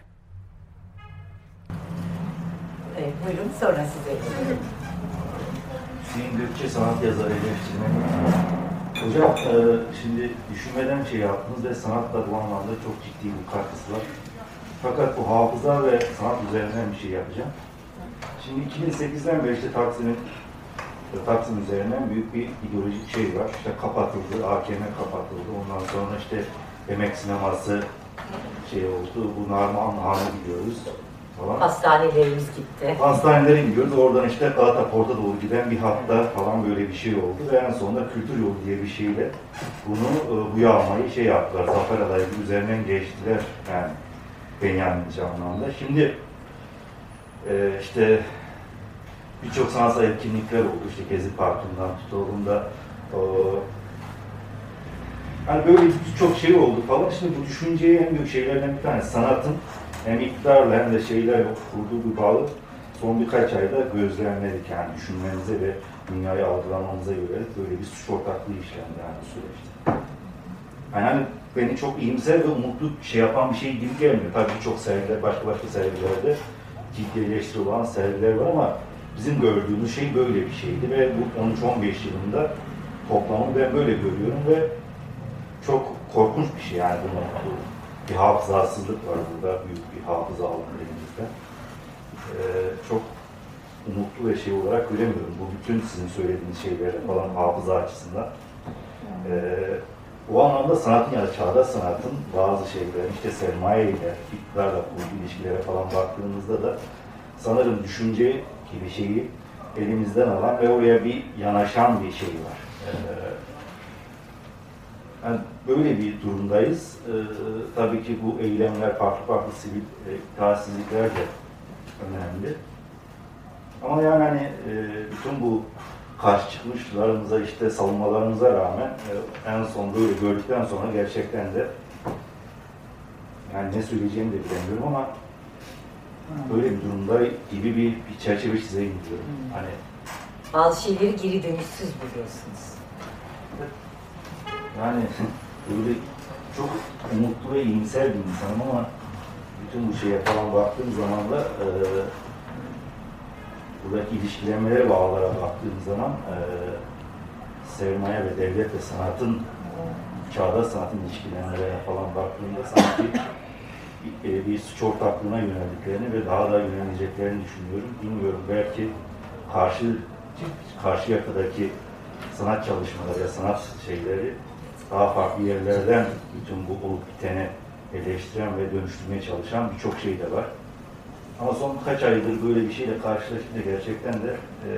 Evet, buyurun sonra size. Hüseyin Gökçe sanat yazarı eleştirmeni. Hocam e, şimdi düşünmeden şey yaptınız ve sanatla bu anlamda çok ciddi bir katkısı var. Fakat bu hafıza ve sanat üzerinden bir şey yapacağım. Şimdi 2008'den beri işte Taksim'in Taksim üzerinden büyük bir ideolojik şey var. İşte kapatıldı, AKM kapatıldı. Ondan sonra işte emek sineması şey oldu. Bu Narman Han'ı biliyoruz falan. Hastanelerimiz gitti. Hastanelere gidiyoruz. Oradan işte Galata Port'a doğru giden bir hatta falan böyle bir şey oldu. Ve en sonunda kültür yolu diye bir şeyle bunu e, bu yağmayı şey yaptılar. Zafer adayı üzerinden geçtiler. Yani Benyaminci anlamda. Şimdi e, işte birçok sanatsal etkinlikler oldu. İşte Gezi Parkı'ndan da e, hani böyle birçok şey oldu falan. Şimdi bu düşünceye en büyük şeylerden bir tanesi sanatın hem iktidarla hem de şeylerle kurduğu bir bağlı son birkaç ayda gözlemledik yani düşünmemize ve dünyayı algılamamıza göre böyle bir suç ortaklığı işlendi yani süreçte. Yani beni çok iyimser ve umutlu şey yapan bir şey gibi gelmiyor. Tabii birçok sergiler, başka başka sergilerde ciddi eleştiri olan sergiler var ama bizim gördüğümüz şey böyle bir şeydi ve bu 13-15 yılında toplamını ben böyle görüyorum ve çok korkunç bir şey yani bunun bu bir hafızasızlık var burada büyük bir hafıza alanı elimizde. Ee, çok umutlu ve şey olarak göremiyorum. Bu bütün sizin söylediğiniz şeylere falan hafıza açısından. Ee, o anlamda sanatın ya da çağdaş sanatın bazı şeylerin işte sermaye ile iktidarla kurduğu ilişkilere falan baktığımızda da sanırım düşünce gibi şeyi elimizden alan ve oraya bir yanaşan bir şey var. Ee, yani böyle bir durumdayız. Ee, tabii ki bu eylemler, farklı farklı sivil e, itaatsizlikler de önemli. Ama yani hani e, bütün bu karşı çıkmışlarımıza işte savunmalarımıza rağmen e, en son böyle gördükten sonra gerçekten de yani ne söyleyeceğimi de bilemiyorum ama böyle bir durumda gibi bir, bir çerçeve çizeyim diyorum. Hani Bazı şeyleri geri dönüşsüz buluyorsunuz. Yani böyle çok umutlu ve iyimser bir insanım ama bütün bu şeye falan baktığım zaman da e, buradaki ilişkilenmelere, bağlara baktığım zaman e, sermaye ve devlet ve sanatın çağdaş sanatın ilişkilenmelerine falan baktığımda sanki bir, bir suç ortaklığına yöneldiklerini ve daha da yöneleceklerini düşünüyorum. Bilmiyorum belki karşı karşı yakadaki sanat çalışmaları ya sanat şeyleri daha farklı yerlerden bütün bu olup biteni eleştiren ve dönüştürmeye çalışan birçok şey de var. Ama son kaç aydır böyle bir şeyle karşılaşınca gerçekten de e,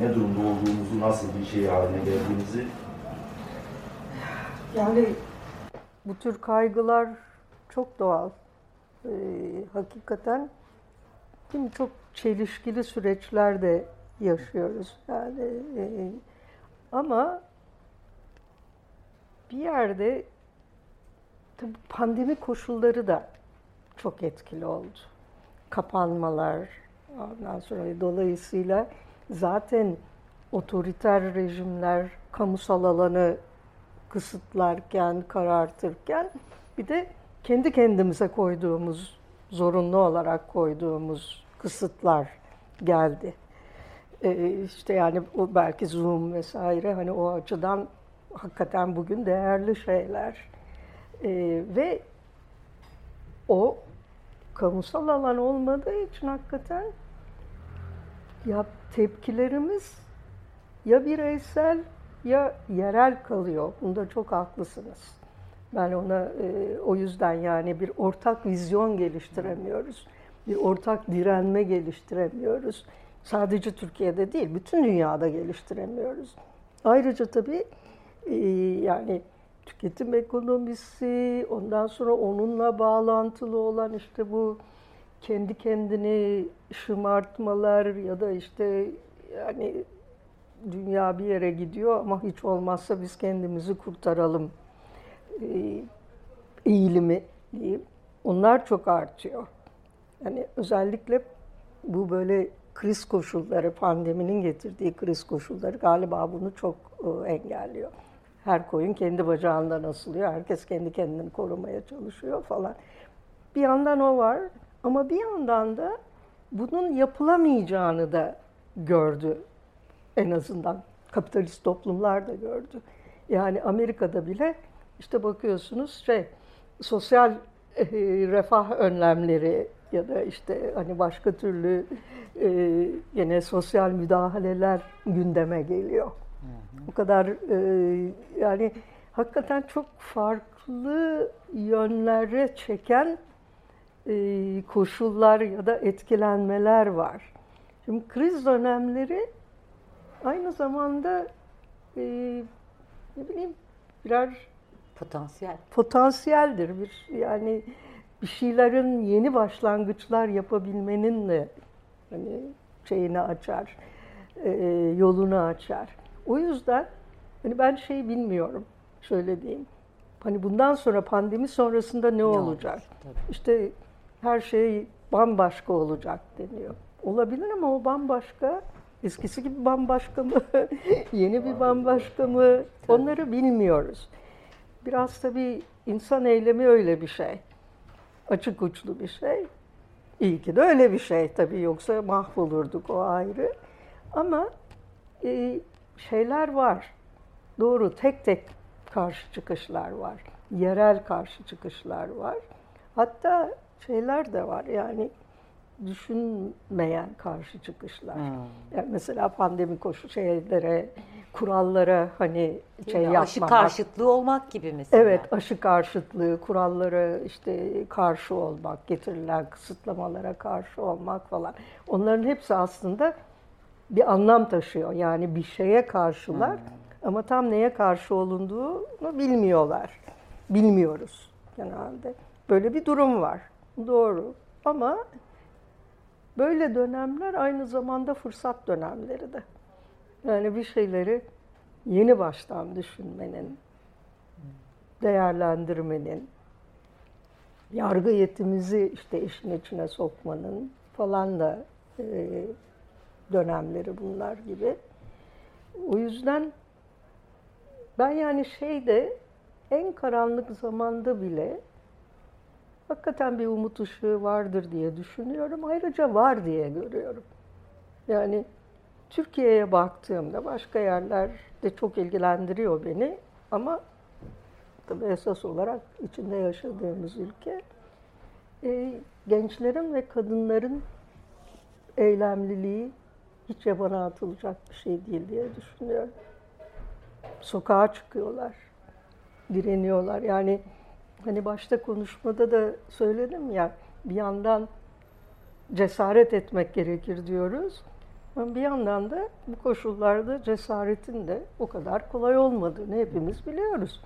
ne durumda olduğumuzu, nasıl bir şey haline geldiğimizi Yani bu tür kaygılar çok doğal. Ee, hakikaten değil mi? çok çelişkili süreçler de yaşıyoruz. Yani e, ama bir yerde tabii pandemi koşulları da çok etkili oldu. Kapanmalar, ondan sonra dolayısıyla zaten otoriter rejimler kamusal alanı kısıtlarken, karartırken bir de kendi kendimize koyduğumuz, zorunlu olarak koyduğumuz kısıtlar geldi. Ee, işte yani o belki Zoom vesaire hani o açıdan hakikaten bugün değerli şeyler. Ee, ve o kamusal alan olmadığı için hakikaten ya tepkilerimiz ya bireysel ya yerel kalıyor. Bunda çok haklısınız. Ben ona e, o yüzden yani bir ortak vizyon geliştiremiyoruz. Bir ortak direnme geliştiremiyoruz. Sadece Türkiye'de değil, bütün dünyada geliştiremiyoruz. Ayrıca tabii e, yani tüketim ekonomisi, ondan sonra onunla bağlantılı olan işte bu kendi kendini şımartmalar ya da işte yani dünya bir yere gidiyor ama hiç olmazsa biz kendimizi kurtaralım e, eğilimi diyeyim. Onlar çok artıyor. Yani özellikle bu böyle kriz koşulları, pandeminin getirdiği kriz koşulları galiba bunu çok e, engelliyor. Her koyun kendi bacağından asılıyor. Herkes kendi kendini korumaya çalışıyor falan. Bir yandan o var ama bir yandan da bunun yapılamayacağını da gördü en azından kapitalist toplumlar da gördü. Yani Amerika'da bile işte bakıyorsunuz şey sosyal e, refah önlemleri ya da işte hani başka türlü e, yine sosyal müdahaleler gündeme geliyor. Bu kadar e, yani hakikaten çok farklı yönlere çeken e, koşullar ya da etkilenmeler var. Şimdi kriz dönemleri aynı zamanda e, ne bileyim birer Potansiyel. potansiyeldir. Bir yani bir şeylerin yeni başlangıçlar yapabilmenin de hani şeyini açar, e, yolunu açar. O yüzden hani ben şey bilmiyorum, şöyle diyeyim. Hani bundan sonra pandemi sonrasında ne, olacak? olur, tabii. İşte her şey bambaşka olacak deniyor. Olabilir ama o bambaşka. Eskisi gibi bambaşka mı? (laughs) Yeni bir bambaşka mı? Onları bilmiyoruz. Biraz tabii insan eylemi öyle bir şey. açık uçlu bir şey. İyi ki de öyle bir şey tabii yoksa mahvolurduk o ayrı. Ama e, şeyler var. Doğru tek tek karşı çıkışlar var. Yerel karşı çıkışlar var. Hatta şeyler de var yani düşünmeyen karşı çıkışlar. Hmm. Yani mesela pandemi koşu şeylere, kurallara hani şey yapmamak. Aşı karşıtlığı olmak gibi mesela. Evet, aşı karşıtlığı, kurallara işte karşı olmak, getirilen kısıtlamalara karşı olmak falan. Onların hepsi aslında bir anlam taşıyor. Yani bir şeye karşılar ama tam neye karşı olunduğunu bilmiyorlar. Bilmiyoruz genelde. Böyle bir durum var. Doğru. Ama böyle dönemler aynı zamanda fırsat dönemleri de. Yani bir şeyleri yeni baştan düşünmenin, değerlendirmenin, yargı yetimizi işte işin içine sokmanın falan da e, dönemleri bunlar gibi. O yüzden ben yani şeyde en karanlık zamanda bile hakikaten bir umut ışığı vardır diye düşünüyorum. Ayrıca var diye görüyorum. Yani Türkiye'ye baktığımda başka yerler de çok ilgilendiriyor beni ama tabii esas olarak içinde yaşadığımız ülke e, gençlerin ve kadınların eylemliliği hiç yabana atılacak bir şey değil diye düşünüyorum. Sokağa çıkıyorlar, direniyorlar. Yani hani başta konuşmada da söyledim ya bir yandan cesaret etmek gerekir diyoruz. Ama bir yandan da bu koşullarda cesaretin de o kadar kolay olmadığını hepimiz biliyoruz.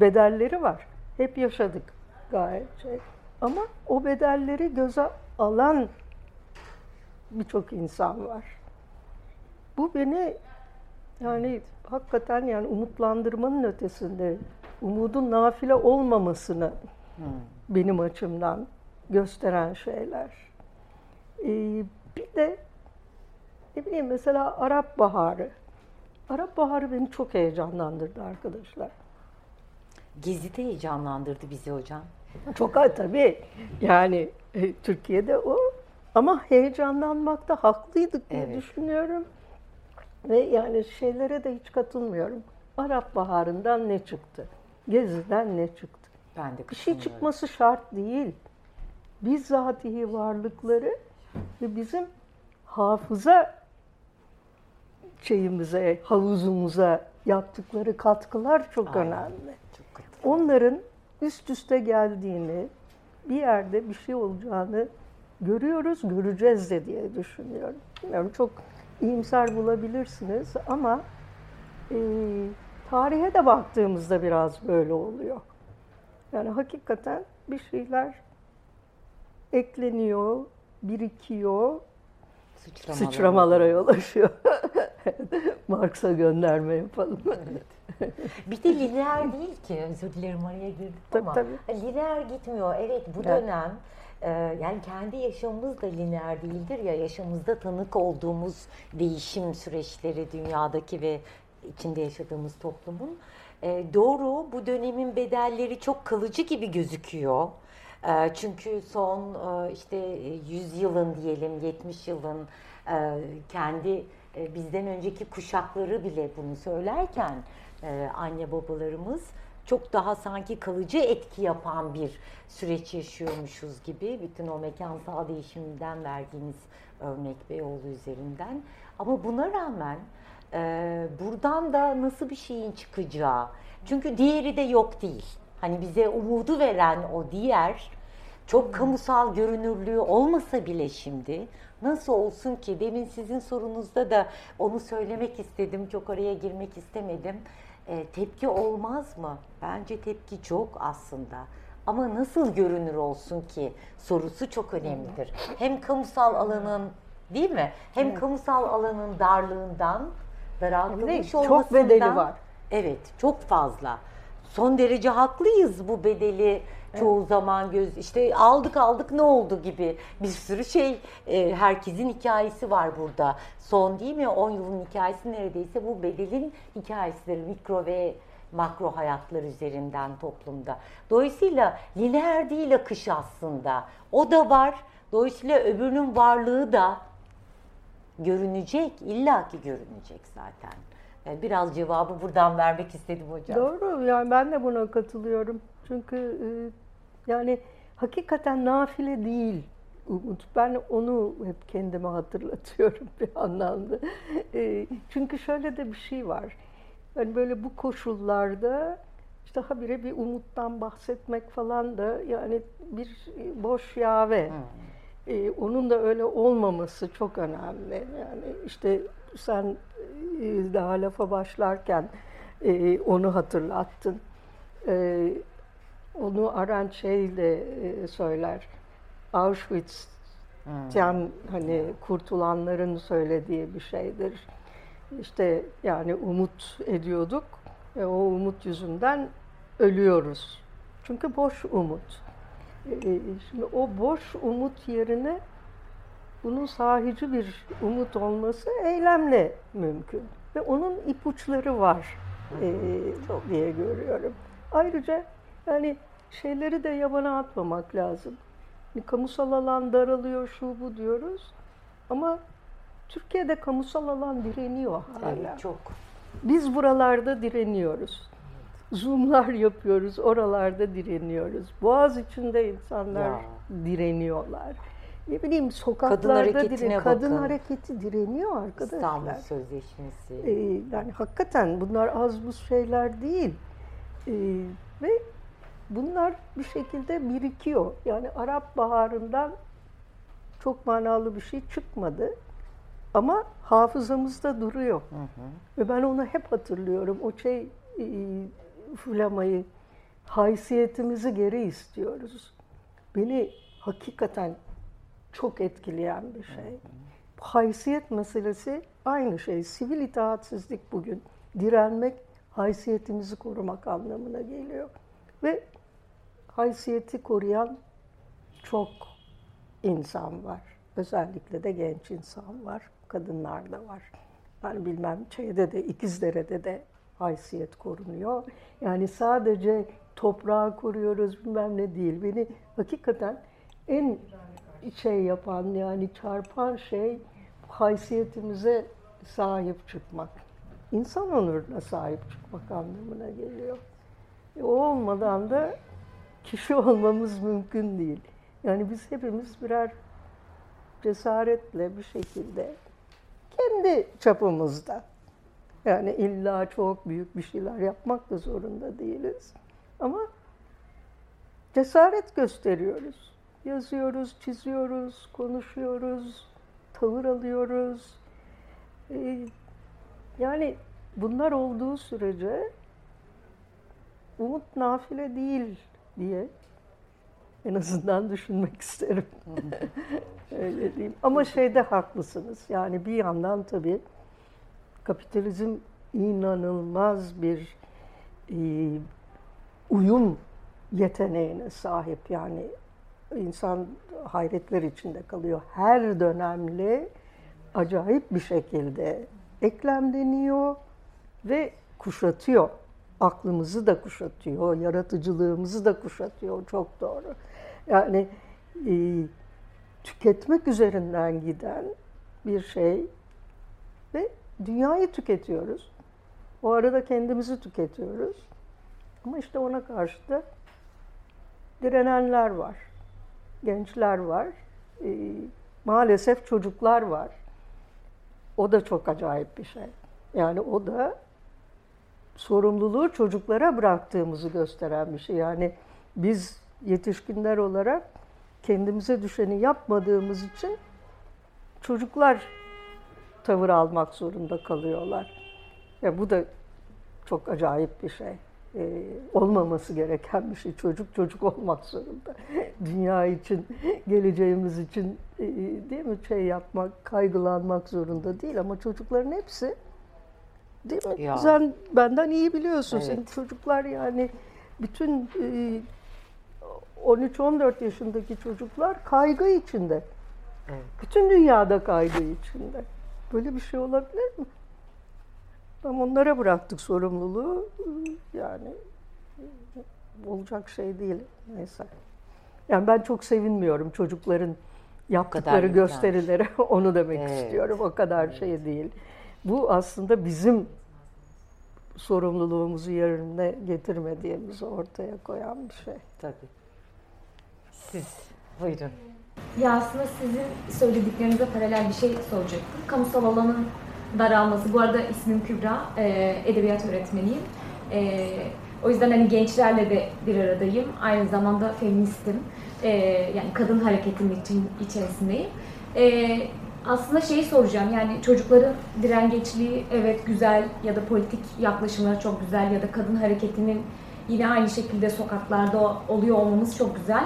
Bedelleri var. Hep yaşadık gayet şey. Ama o bedelleri göze alan birçok insan var. Bu beni yani hakikaten yani umutlandırmanın ötesinde umudun nafile olmamasını benim açımdan gösteren şeyler. Ee, bir de ne bileyim mesela Arap Baharı. Arap Baharı beni çok heyecanlandırdı arkadaşlar. Gezi de heyecanlandırdı bizi hocam. Çok tabii. Yani e, Türkiye'de o ama heyecanlanmakta haklıydık diye Evet. düşünüyorum. Ve yani şeylere de hiç katılmıyorum. Arap Baharı'ndan ne çıktı? Gezi'den ne çıktı? Ben de Bir şey çıkması şart değil. Bizzatihi varlıkları ve bizim hafıza şeyimize, havuzumuza yaptıkları katkılar çok Aynen. önemli. Çok. Onların üst üste geldiğini, bir yerde bir şey olacağını görüyoruz, göreceğiz de diye düşünüyorum. Bilmiyorum çok iyimser bulabilirsiniz ama e, tarihe de baktığımızda biraz böyle oluyor. Yani hakikaten bir şeyler ekleniyor, birikiyor, Sıçramalar. sıçramalara yol açıyor. (laughs) Marx'a gönderme yapalım. Bir de lineer değil ki. Özür dilerim araya girdim Tabii, ama. tabii. Lineer gitmiyor. Evet bu Evet. dönem yani kendi yaşamımız da lineer değildir ya. Yaşamımızda tanık olduğumuz değişim süreçleri dünyadaki ve içinde yaşadığımız toplumun. E, doğru bu dönemin bedelleri çok kalıcı gibi gözüküyor. E, çünkü son e, işte e, 100 yılın diyelim 70 yılın e, kendi e, bizden önceki kuşakları bile bunu söylerken anne babalarımız çok daha sanki kalıcı etki yapan bir süreç yaşıyormuşuz gibi. Bütün o mekansal değişimden verdiğiniz örnek Beyoğlu üzerinden. Ama buna rağmen e, buradan da nasıl bir şeyin çıkacağı. Çünkü diğeri de yok değil. Hani bize umudu veren o diğer çok kamusal görünürlüğü olmasa bile şimdi nasıl olsun ki demin sizin sorunuzda da onu söylemek istedim çok oraya girmek istemedim E, tepki olmaz mı? Bence tepki çok aslında. Ama nasıl görünür olsun ki? Sorusu çok önemlidir. Hem kamusal alanın değil mi? Hem kamusal alanın darlığından daraltılmış çok olmasından bedeli var. Evet, çok fazla. Son derece haklıyız bu bedeli çoğu zaman göz işte aldık aldık ne oldu gibi bir sürü şey e, herkesin hikayesi var burada. Son değil mi 10 yılın hikayesi neredeyse bu bedelin hikayesidir. Mikro ve makro hayatlar üzerinden toplumda. Dolayısıyla lineer değil akış aslında. O da var. Dolayısıyla öbürünün varlığı da görünecek, illaki görünecek zaten. Yani biraz cevabı buradan vermek istedim hocam. Doğru yani ben de buna katılıyorum. Çünkü e, yani hakikaten nafile değil umut. Ben onu hep kendime hatırlatıyorum bir anlamda. E, çünkü şöyle de bir şey var. Yani böyle bu koşullarda işte habire bir umuttan bahsetmek falan da yani bir boş yave. E, onun da öyle olmaması çok önemli. Yani işte sen e, daha lafa başlarken e, onu hatırlattın. E, onu Arendt şeyle e, söyler. Auschwitz'ten hani kurtulanların söylediği bir şeydir. İşte yani umut ediyorduk ve o umut yüzünden ölüyoruz. Çünkü boş umut. E, Şimdi o boş umut yerine bunun sahici bir umut olması eylemle mümkün. Ve onun ipuçları var e, diye görüyorum. Ayrıca yani şeyleri de yabana atmamak lazım. Yani kamusal alan daralıyor şu bu diyoruz. Ama Türkiye'de kamusal alan direniyor hala. Evet, çok. Biz buralarda direniyoruz. Zoom'lar yapıyoruz, oralarda direniyoruz. Boğaz içinde insanlar Ya. direniyorlar. Ne bileyim sokaklarda Kadın hareketine dire- kadın bakın. hareketi direniyor arkadaşlar. İstanbul Sözleşmesi. Ee, yani hakikaten bunlar az buz şeyler değil. Ee, ve bunlar bir şekilde birikiyor. Yani Arap Baharı'ndan çok manalı bir şey çıkmadı. Ama hafızamızda duruyor. Ve ben onu hep hatırlıyorum. O şey e, flamayı, haysiyetimizi geri istiyoruz. Beni hakikaten çok etkileyen bir şey. Bu haysiyet meselesi aynı şey. Sivil itaatsizlik bugün. Direnmek, haysiyetimizi korumak anlamına geliyor. Ve haysiyeti koruyan çok insan var. Özellikle de genç insan var. Kadınlar da var. Yani bilmem şeyde de İkizdere'de de haysiyet korunuyor. Yani sadece toprağı koruyoruz bilmem ne değil. Beni hakikaten en şey yapan yani çarpan şey haysiyetimize sahip çıkmak. İnsan onuruna sahip çıkmak anlamına geliyor. E, o olmadan da kişi (laughs) olmamız mümkün değil. Yani biz hepimiz birer cesaretle bir şekilde kendi çapımızda yani illa çok büyük bir şeyler yapmak da zorunda değiliz. Ama cesaret gösteriyoruz. Yazıyoruz, çiziyoruz, konuşuyoruz, tavır alıyoruz. Ee, yani bunlar olduğu sürece umut nafile değil diye en azından düşünmek isterim. (laughs) Öyle diyeyim. Ama şeyde haklısınız. Yani bir yandan tabii kapitalizm inanılmaz bir e, uyum yeteneğine sahip. Yani insan hayretler içinde kalıyor. Her dönemle acayip bir şekilde eklemleniyor ve kuşatıyor. Aklımızı da kuşatıyor, yaratıcılığımızı da kuşatıyor. Çok doğru. Yani e, tüketmek üzerinden giden bir şey ve dünyayı tüketiyoruz. O arada kendimizi tüketiyoruz. Ama işte ona karşı da direnenler var. Gençler var. E, maalesef çocuklar var. O da çok acayip bir şey. Yani o da sorumluluğu çocuklara bıraktığımızı gösteren bir şey. Yani biz yetişkinler olarak kendimize düşeni yapmadığımız için çocuklar tavır almak zorunda kalıyorlar. Ya bu da çok acayip bir şey. Ee, olmaması gereken bir şey. Çocuk çocuk olmak zorunda. (laughs) Dünya için, geleceğimiz için e, değil mi şey yapmak, kaygılanmak zorunda değil ama çocukların hepsi değil mi? Ya. Sen benden iyi biliyorsun. Evet. Senin çocuklar yani bütün e, 13-14 yaşındaki çocuklar kaygı içinde. Evet. Bütün dünyada kaygı içinde. Böyle bir şey olabilir mi? Ama onlara bıraktık sorumluluğu. Yani olacak şey değil. Neyse. Yani ben çok sevinmiyorum çocukların yaptıkları gösterilere. (laughs) Onu demek Evet. istiyorum. O kadar şey değil. Bu aslında bizim sorumluluğumuzu yerine getirmediğimizi ortaya koyan bir şey. Tabii. Siz buyurun. Ya aslında sizin söylediklerinize paralel bir şey soracaktım. Kamusal alanın daralması. Bu arada ismim Kübra, e, edebiyat öğretmeniyim. E, o yüzden hani gençlerle de bir aradayım. Aynı zamanda feministim. E, yani kadın hareketinin için, içerisindeyim. E, aslında şeyi soracağım yani çocukların direngeçliği evet güzel ya da politik yaklaşımları çok güzel ya da kadın hareketinin yine aynı şekilde sokaklarda oluyor olmamız çok güzel.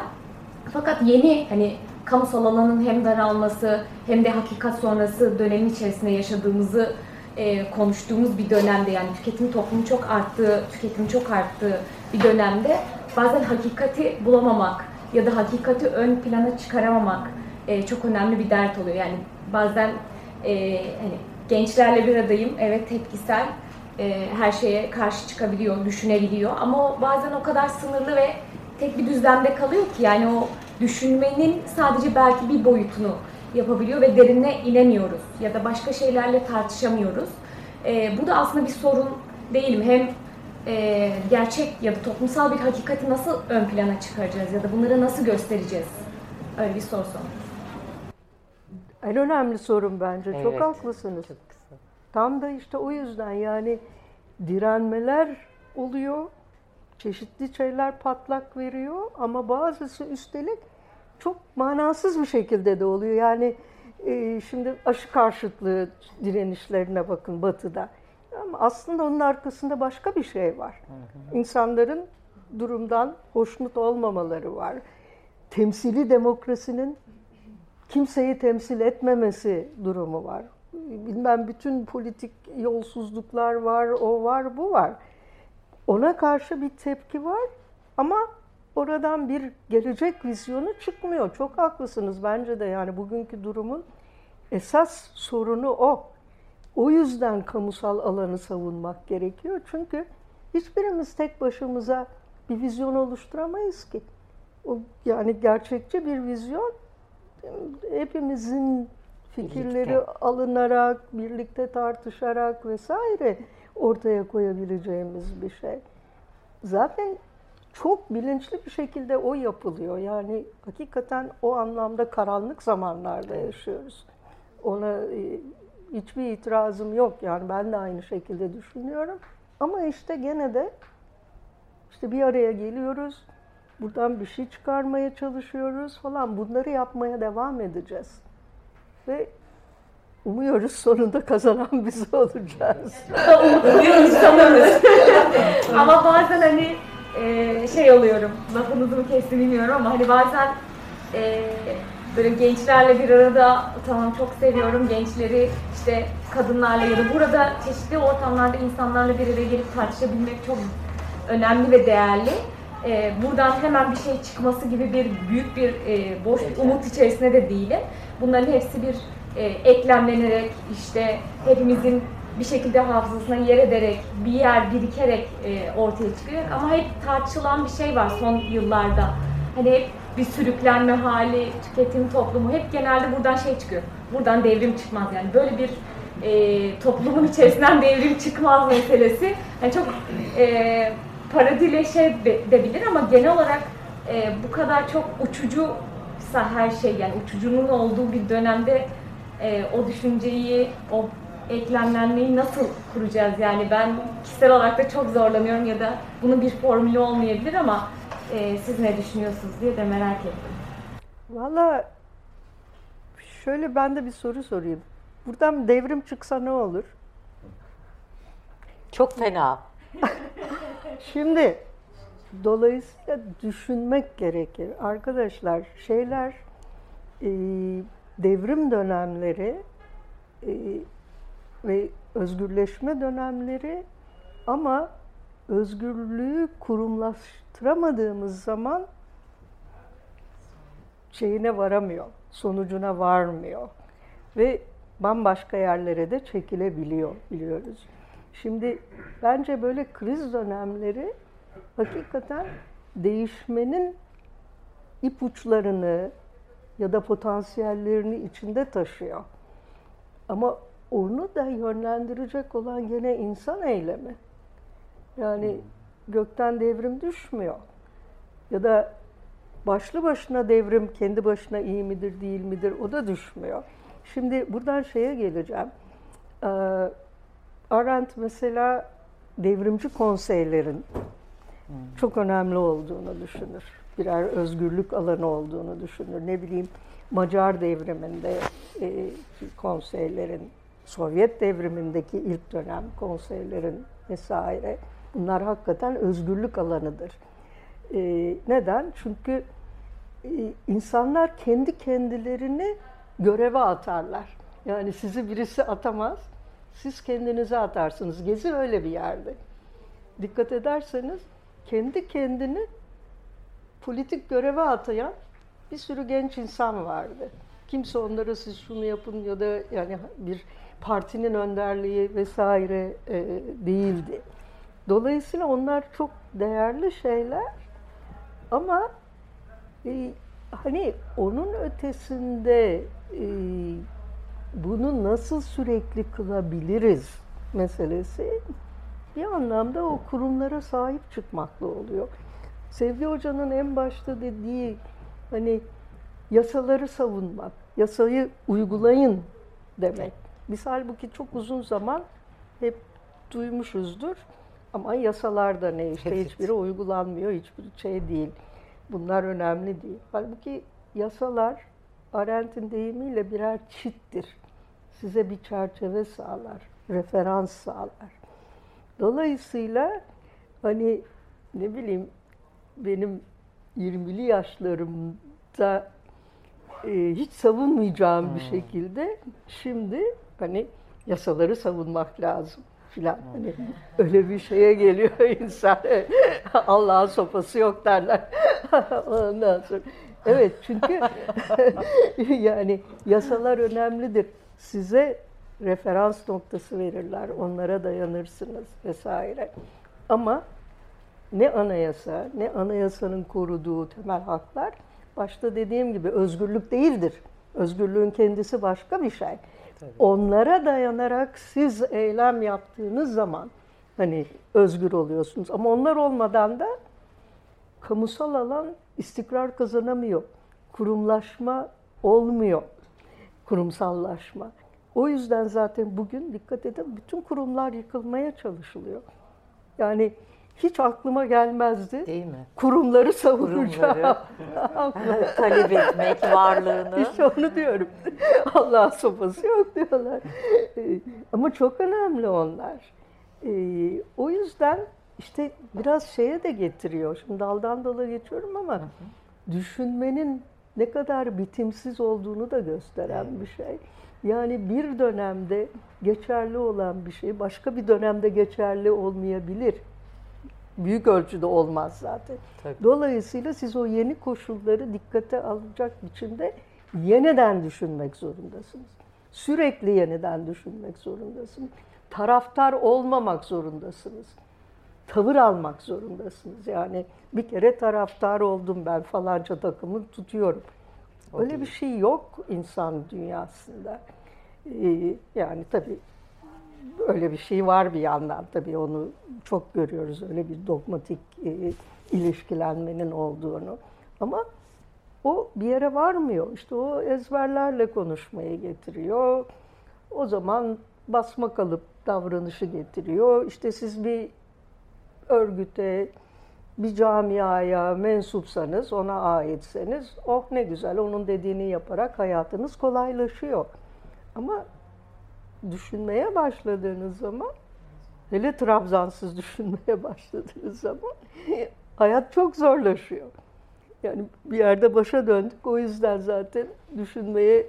Fakat yeni hani kamusal alanın hem daralması hem de hakikat sonrası dönemin içerisinde yaşadığımızı e, konuştuğumuz bir dönemde yani tüketim toplumu çok arttığı, tüketim çok arttığı bir dönemde bazen hakikati bulamamak ya da hakikati ön plana çıkaramamak e, çok önemli bir dert oluyor. Yani bazen e, hani gençlerle bir adayım, evet tepkisel, e, her şeye karşı çıkabiliyor, düşünebiliyor ama o bazen o kadar sınırlı ve tek bir düzlemde kalıyor ki yani o düşünmenin sadece belki bir boyutunu yapabiliyor ve derine inemiyoruz ya da başka şeylerle tartışamıyoruz. E, bu da aslında bir sorun değil mi? Hem e, gerçek ya da toplumsal bir hakikati nasıl ön plana çıkaracağız ya da bunları nasıl göstereceğiz? Öyle bir soru sormak. En önemli sorun bence. Çok Evet. haklısınız. Çok kısa. Tam da işte o yüzden yani direnmeler oluyor. Çeşitli şeyler patlak veriyor ama bazısı üstelik çok manasız bir şekilde de oluyor. Yani e, şimdi aşı karşıtlığı direnişlerine bakın batıda. Ama aslında onun arkasında başka bir şey var. İnsanların durumdan hoşnut olmamaları var. Temsili demokrasinin kimseyi temsil etmemesi durumu var. Bilmem bütün politik yolsuzluklar var, o var, bu var. Ona karşı bir tepki var ama oradan bir gelecek vizyonu çıkmıyor. Çok haklısınız bence de yani bugünkü durumun esas sorunu o. O yüzden kamusal alanı savunmak gerekiyor. Çünkü hiçbirimiz tek başımıza bir vizyon oluşturamayız ki. O yani gerçekçi bir vizyon hepimizin fikirleri Birlikte. alınarak, birlikte tartışarak vesaire ortaya koyabileceğimiz bir şey. Zaten çok bilinçli bir şekilde o yapılıyor. Yani hakikaten o anlamda karanlık zamanlarda yaşıyoruz. Ona e, hiçbir itirazım yok. Yani ben de aynı şekilde düşünüyorum. Ama işte gene de işte bir araya geliyoruz. Buradan bir şey çıkarmaya çalışıyoruz falan. Bunları yapmaya devam edeceğiz. Ve umuyoruz sonunda kazanan biz olacağız. Umuyoruz sanırız. (laughs) ama bazen hani e, şey oluyorum, lafınızı mı kestim bilmiyorum ama hani bazen e, böyle gençlerle bir arada tamam çok seviyorum gençleri işte kadınlarla ya da burada çeşitli ortamlarda insanlarla bir araya gelip tartışabilmek çok önemli ve değerli. E, buradan hemen bir şey çıkması gibi bir büyük bir e, boş bir umut içerisinde de değilim. Bunların hepsi bir e, eklemlenerek işte hepimizin bir şekilde hafızasına yer ederek, bir yer birikerek e, ortaya çıkıyor. Ama hep tartışılan bir şey var son yıllarda. Hani hep bir sürüklenme hali, tüketim toplumu hep genelde buradan şey çıkıyor. Buradan devrim çıkmaz yani. Böyle bir e, toplumun içerisinden devrim çıkmaz meselesi. Yani çok e, paradileşebilir ama genel olarak e, bu kadar çok uçucuysa her şey yani uçucunun olduğu bir dönemde e, o düşünceyi, o eklemlenmeyi nasıl kuracağız? Yani ben kişisel olarak da çok zorlanıyorum ya da bunun bir formülü olmayabilir ama e, siz ne düşünüyorsunuz diye de merak ettim. Valla şöyle ben de bir soru sorayım. Buradan devrim çıksa ne olur? Çok fena. (laughs) Şimdi dolayısıyla düşünmek gerekir. Arkadaşlar şeyler e, devrim dönemleri e, ve özgürleşme dönemleri ama özgürlüğü kurumlaştıramadığımız zaman şeyine varamıyor, sonucuna varmıyor ve bambaşka yerlere de çekilebiliyor biliyoruz. Şimdi bence böyle kriz dönemleri hakikaten değişmenin ipuçlarını ya da potansiyellerini içinde taşıyor. Ama onu da yönlendirecek olan gene insan eylemi. Yani gökten devrim düşmüyor. Ya da başlı başına devrim kendi başına iyi midir değil midir o da düşmüyor. Şimdi buradan şeye geleceğim. Ee, Arendt mesela devrimci konseylerin çok önemli olduğunu düşünür. Birer özgürlük alanı olduğunu düşünür. Ne bileyim Macar devriminde e, konseylerin, Sovyet devrimindeki ilk dönem konseylerin vesaire bunlar hakikaten özgürlük alanıdır. E, neden? Çünkü e, insanlar kendi kendilerini göreve atarlar. Yani sizi birisi atamaz, siz kendinize atarsınız. Gezi öyle bir yerde. Dikkat ederseniz kendi kendini politik göreve atayan bir sürü genç insan vardı. Kimse onlara siz şunu yapın ya da yani bir partinin önderliği vesaire e, değildi. Dolayısıyla onlar çok değerli şeyler ama e, hani onun ötesinde e, bunu nasıl sürekli kılabiliriz meselesi bir anlamda o kurumlara sahip çıkmakla oluyor. Sevgi Hoca'nın en başta dediği hani yasaları savunmak, yasayı uygulayın demek. Biz halbuki çok uzun zaman hep duymuşuzdur. Ama yasalar da ne işte Evet. hiçbiri uygulanmıyor, hiçbir şey değil. Bunlar önemli değil. Halbuki yasalar Arendt'in deyimiyle birer çittir. Size bir çerçeve sağlar, referans sağlar. Dolayısıyla hani ne bileyim benim 20'li yaşlarımda e, hiç savunmayacağım bir şekilde şimdi hani yasaları savunmak lazım filan. Hani öyle bir şeye geliyor (laughs) insan. Allah'ın sopası yok derler. (laughs) Ondan sonra. Evet çünkü (laughs) yani yasalar önemlidir. Size referans noktası verirler. Onlara dayanırsınız vesaire. Ama ne anayasa, ne anayasanın koruduğu temel haklar başta dediğim gibi özgürlük değildir. Özgürlüğün kendisi başka bir şey. Onlara dayanarak siz eylem yaptığınız zaman hani özgür oluyorsunuz. Ama onlar olmadan da kamusal alan istikrar kazanamıyor. Kurumlaşma olmuyor. Kurumsallaşma. O yüzden zaten bugün dikkat edin bütün kurumlar yıkılmaya çalışılıyor. Yani hiç aklıma gelmezdi. Değil mi? Kurumları savunacağım. (laughs) Talep etmek varlığını. (laughs) İşte onu diyorum. Allah sopası yok diyorlar. Ee, Ama çok önemli onlar. Ee, O yüzden işte biraz şeye de getiriyor. Şimdi daldan dala geçiyorum ama düşünmenin ne kadar bitimsiz olduğunu da gösteren bir şey. Yani bir dönemde geçerli olan bir şey başka bir dönemde geçerli olmayabilir. Büyük ölçüde olmaz zaten. Tabii. Dolayısıyla siz o yeni koşulları dikkate alacak biçimde yeniden düşünmek zorundasınız. Sürekli yeniden düşünmek zorundasınız. Taraftar olmamak zorundasınız. Tavır almak zorundasınız. Yani bir kere taraftar oldum ben falanca takımı tutuyorum. Öyle bir şey yok insan dünyasında. Ee, Yani tabii öyle bir şey var bir yandan tabii onu çok görüyoruz öyle bir dogmatik e, ilişkilenmenin olduğunu. Ama o bir yere varmıyor. İşte o ezberlerle konuşmayı getiriyor. O zaman basma kalıp davranışı getiriyor. İşte siz bir örgüte, bir camiaya mensupsanız, ona aitseniz, oh ne güzel onun dediğini yaparak hayatınız kolaylaşıyor. Ama düşünmeye başladığınız zaman, hele Trabzansız düşünmeye (laughs) başladığınız zaman hayat çok zorlaşıyor. Yani bir yerde başa döndük. O yüzden zaten düşünmeye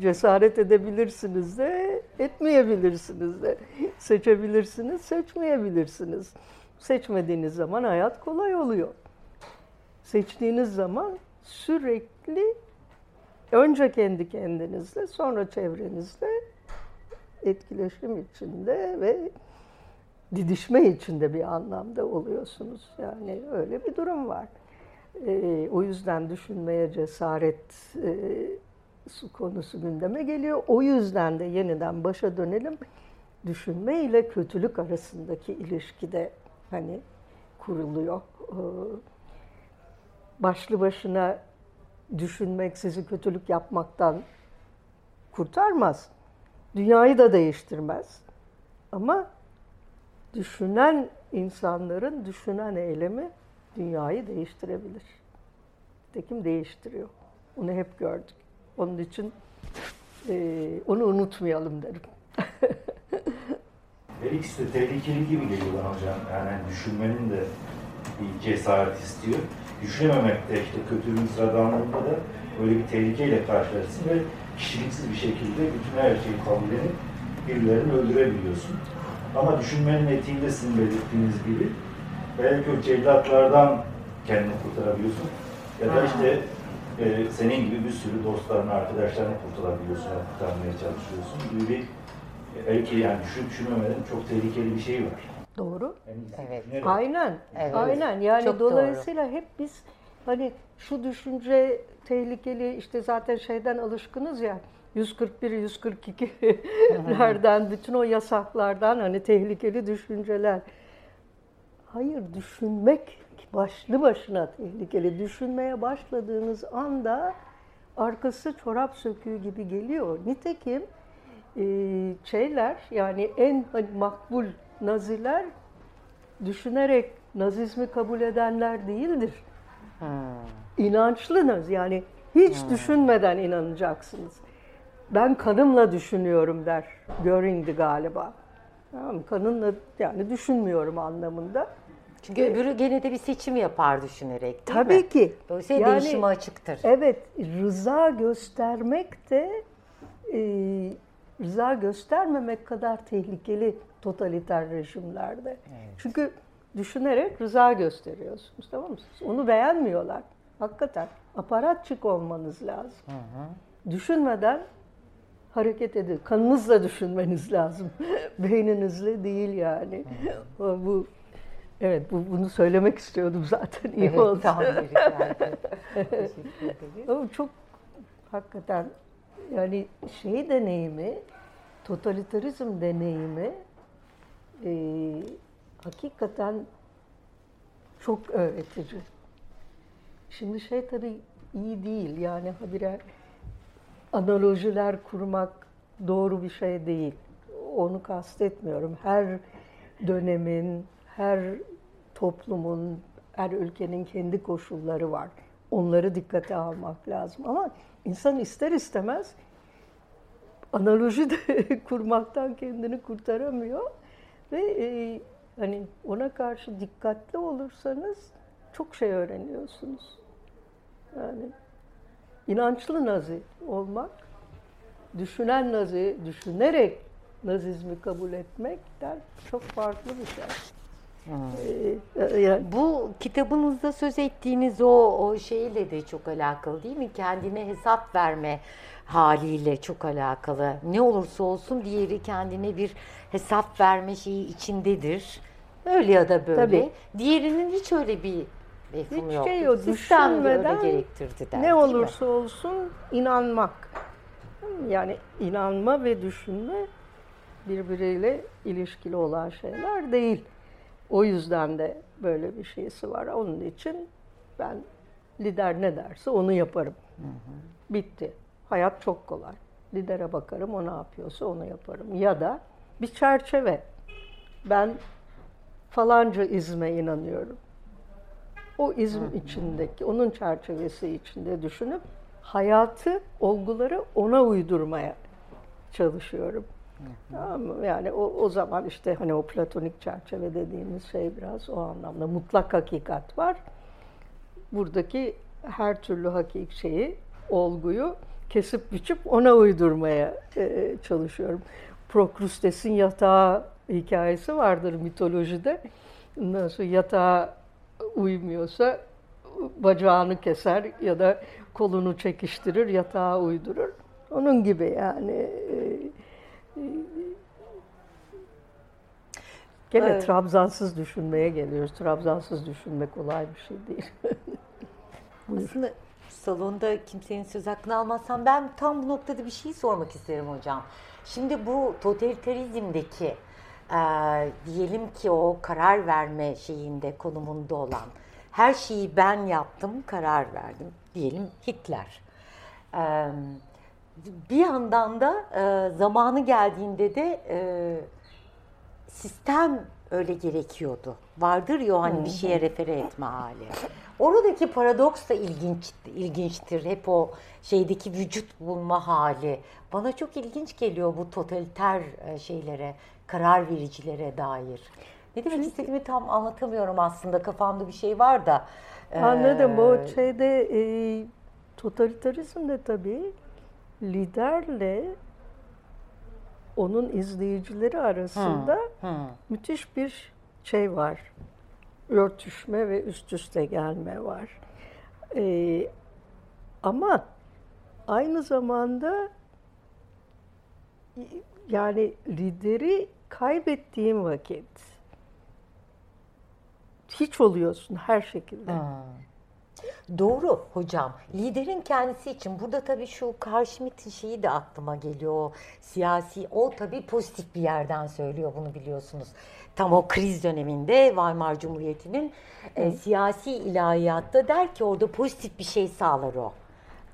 cesaret edebilirsiniz de, etmeyebilirsiniz de. Seçebilirsiniz, seçmeyebilirsiniz. Seçmediğiniz zaman hayat kolay oluyor. Seçtiğiniz zaman sürekli önce kendi kendinizle, sonra çevrenizle etkileşim içinde ve didişme içinde bir anlamda oluyorsunuz. Yani öyle bir durum var. E, o yüzden düşünmeye cesaret e, su konusu gündeme geliyor. O yüzden de yeniden başa dönelim. Düşünme ile kötülük arasındaki ilişkide hani kuruluyor. E, başlı başına düşünmek sizi kötülük yapmaktan kurtarmaz. Dünyayı da değiştirmez. Ama düşünen insanların düşünen eylemi dünyayı değiştirebilir. Tekim değiştiriyor. Onu hep gördük. Onun için e, onu unutmayalım derim. (laughs) Ve ikisi de tehlikeli gibi geliyor bana hocam. Yani düşünmenin de bir cesaret istiyor. Düşünememek de işte kötülüğün sıradanlığında da böyle bir tehlikeyle karşılaşsın ve kişiliksiz bir şekilde bütün her şeyi kabul edip birilerini öldürebiliyorsun. Ama düşünmenin etiğinde belirttiğiniz gibi belki o cellatlardan kendini kurtarabiliyorsun. Ya da işte e, senin gibi bir sürü dostlarını, arkadaşlarını kurtarabiliyorsun, kurtarmaya çalışıyorsun gibi bir yani düşün düşünmemeden çok tehlikeli bir şey var. Doğru. Yani Evet. Aynen. Evet. Aynen. Yani Çok doğru. dolayısıyla hep biz hani şu düşünce tehlikeli işte zaten şeyden alışkınız ya 141 142'lerden (laughs) (laughs) bütün o yasaklardan hani tehlikeli düşünceler. Hayır düşünmek başlı başına tehlikeli. Düşünmeye başladığınız anda arkası çorap söküğü gibi geliyor. Nitekim şeyler yani en hani makbul naziler düşünerek nazizmi kabul edenler değildir. İnançlı naz yani hiç düşünmeden inanacaksınız. Ben kanımla düşünüyorum der. Göring'di galiba. Tamam, kanınla yani düşünmüyorum anlamında. Çünkü öbürü gene de bir seçim yapar düşünerek değil Tabii mi? ki. Dolayısıyla Yani- değişime açıktır. Evet, rıza göstermek de e, rıza göstermemek kadar tehlikeli totaliter rejimlerde. Çünkü düşünerek rıza gösteriyorsunuz, tamam mı? Onu beğenmiyorlar. Hakikaten aparatçık olmanız lazım. Düşünmeden hareket edin. Kanınızla düşünmeniz lazım. (laughs) Beyninizle değil yani. O, bu Evet, bu, bunu söylemek istiyordum zaten. İyi Evet, oldu. tamam. Teşekkür (laughs) ederiz. Ama çok hakikaten yani şey deneyimi, totalitarizm deneyimi e, hakikaten çok öğretici. Şimdi şey tabii iyi değil yani habire analojiler kurmak doğru bir şey değil. Onu kastetmiyorum. Her dönemin, her toplumun, her ülkenin kendi koşulları var. Onları dikkate almak lazım. Ama insan ister istemez analoji de (laughs) kurmaktan kendini kurtaramıyor. Ve e, hani ona karşı dikkatli olursanız çok şey öğreniyorsunuz. Yani inançlı nazi olmak, düşünen nazi, düşünerek nazizmi kabul etmekten çok farklı bir şey. Ee, yani Bu kitabınızda söz ettiğiniz o, o şeyle de çok alakalı değil mi? Kendine hesap verme haliyle çok alakalı. Ne olursa olsun diğeri kendine bir hesap verme şeyi içindedir. Öyle ya da böyle. Tabii. Diğerinin hiç öyle bir mefhumu Hiç yok. şey yok, Sistem de öyle düşünmeden gerektirdi der, ne değil mi? olursa olsun inanmak. Yani inanma ve düşünme birbiriyle ilişkili olan şeyler değil. O yüzden de böyle bir şeysi var. Onun için ben lider ne derse onu yaparım. Bitti. Hayat çok kolay. Lidere bakarım, o ne yapıyorsa onu yaparım. Ya da bir çerçeve. Ben falanca izme inanıyorum. O izm içindeki, onun çerçevesi içinde düşünüp hayatı, olguları ona uydurmaya çalışıyorum. Yani o, o zaman işte hani o platonik çerçeve dediğimiz şey biraz o anlamda mutlak hakikat var. Buradaki her türlü hakik şeyi, olguyu kesip biçip ona uydurmaya e, çalışıyorum. Prokrustes'in yatağı hikayesi vardır mitolojide. Ondan sonra yatağa uymuyorsa bacağını keser ya da kolunu çekiştirir, yatağa uydurur. Onun gibi yani. e, Gene Evet. Trabzansız düşünmeye geliyoruz. Trabzansız düşünmek kolay bir şey değil. (laughs) Aslında salonda kimsenin söz hakkını almazsam ben tam bu noktada bir şey sormak isterim hocam. Şimdi bu totalitarizmdeki e, diyelim ki o karar verme şeyinde konumunda olan her şeyi ben yaptım karar verdim diyelim Hitler. E, bir yandan da e, zamanı geldiğinde de e, sistem öyle gerekiyordu. Vardır ya hani bir şeye refere etme hali. Oradaki paradoks da ilginç, ilginçtir. Hep o şeydeki vücut bulma hali. Bana çok ilginç geliyor bu totaliter e, şeylere, karar vericilere dair. Ne demek istediğimi tam anlatamıyorum aslında. Kafamda bir şey var da. Anladım. Ee, O şeyde e, totalitarizmde tabii liderle onun izleyicileri arasında hı. müthiş bir şey var. Örtüşme ve üst üste gelme var. E, ama aynı zamanda yani lideri kaybettiğin vakit hiç oluyorsun her şekilde. Doğru hocam. Liderin kendisi için burada tabii şu Carl Schmitt'in şeyi de aklıma geliyor. O siyasi, o tabii pozitif bir yerden söylüyor bunu biliyorsunuz. Tam o kriz döneminde Weimar Cumhuriyeti'nin e, siyasi ilahiyatta der ki orada pozitif bir şey sağlar o.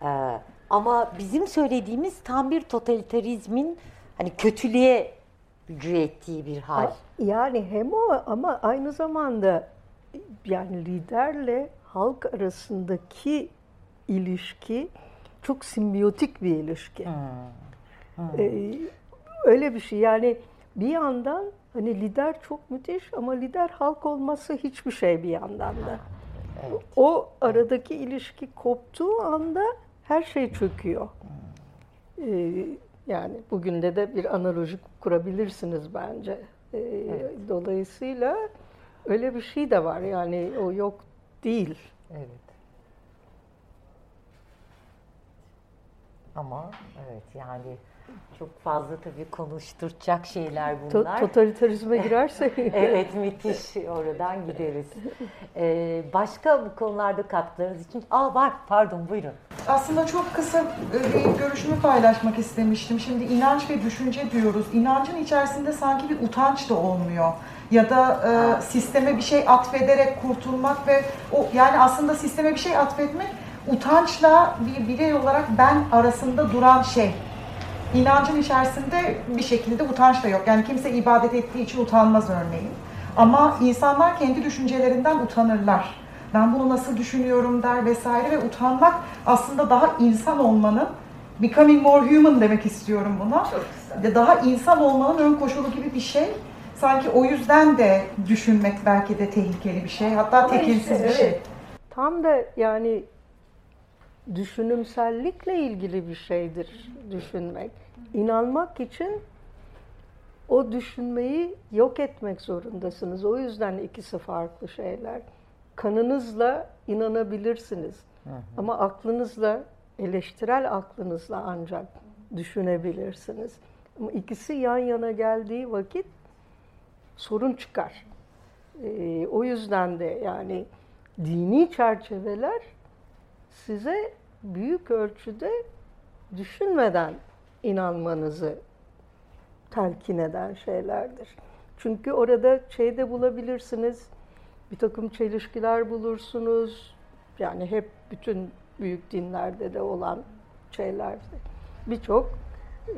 Ee, ama bizim söylediğimiz tam bir totalitarizmin hani kötülüğe gücü ettiği bir hal. Yani hem o ama aynı zamanda yani liderle halk arasındaki ilişki çok simbiyotik bir ilişki. Ee, öyle bir şey yani bir yandan hani lider çok müthiş ama lider halk olması hiçbir şey bir yandan da. O aradaki ilişki koptuğu anda her şey çöküyor. Ee, yani bugün de de bir analoji kurabilirsiniz bence. Ee, Dolayısıyla öyle bir şey de var yani o yok değil. Evet. Ama evet yani çok fazla tabii konuşturacak şeyler To- bunlar. totalitarizme girerse (laughs) evet müthiş oradan gideriz. Ee, başka bu konularda katkılarınız için... Aa var pardon buyurun. Aslında çok kısa e, bir görüşümü paylaşmak istemiştim. Şimdi inanç ve düşünce diyoruz. İnancın içerisinde sanki bir utanç da olmuyor. Ya da e, sisteme bir şey atfederek kurtulmak ve o yani aslında sisteme bir şey atfetmek utançla bir birey olarak ben arasında duran şey. İnancın içerisinde bir şekilde utanç da yok. Yani kimse ibadet ettiği için utanmaz örneğin. Ama insanlar kendi düşüncelerinden utanırlar. Ben bunu nasıl düşünüyorum der vesaire ve utanmak aslında daha insan olmanın becoming more human demek istiyorum buna. Ve Daha insan olmanın ön koşulu gibi bir şey. Sanki o yüzden de düşünmek belki de tehlikeli bir şey. Hatta tekinsiz bir şey. tam da yani düşünümsellikle ilgili bir şeydir düşünmek. İnanmak için o düşünmeyi yok etmek zorundasınız. O yüzden ikisi farklı şeyler. Kanınızla inanabilirsiniz. Ama aklınızla, eleştirel aklınızla ancak düşünebilirsiniz. Ama ikisi yan yana geldiği vakit sorun çıkar. Ee, o yüzden de yani dini çerçeveler size büyük ölçüde düşünmeden inanmanızı telkin eden şeylerdir. Çünkü orada şeyde bulabilirsiniz, bir takım çelişkiler bulursunuz. Yani hep bütün büyük dinlerde de olan şeyler. Birçok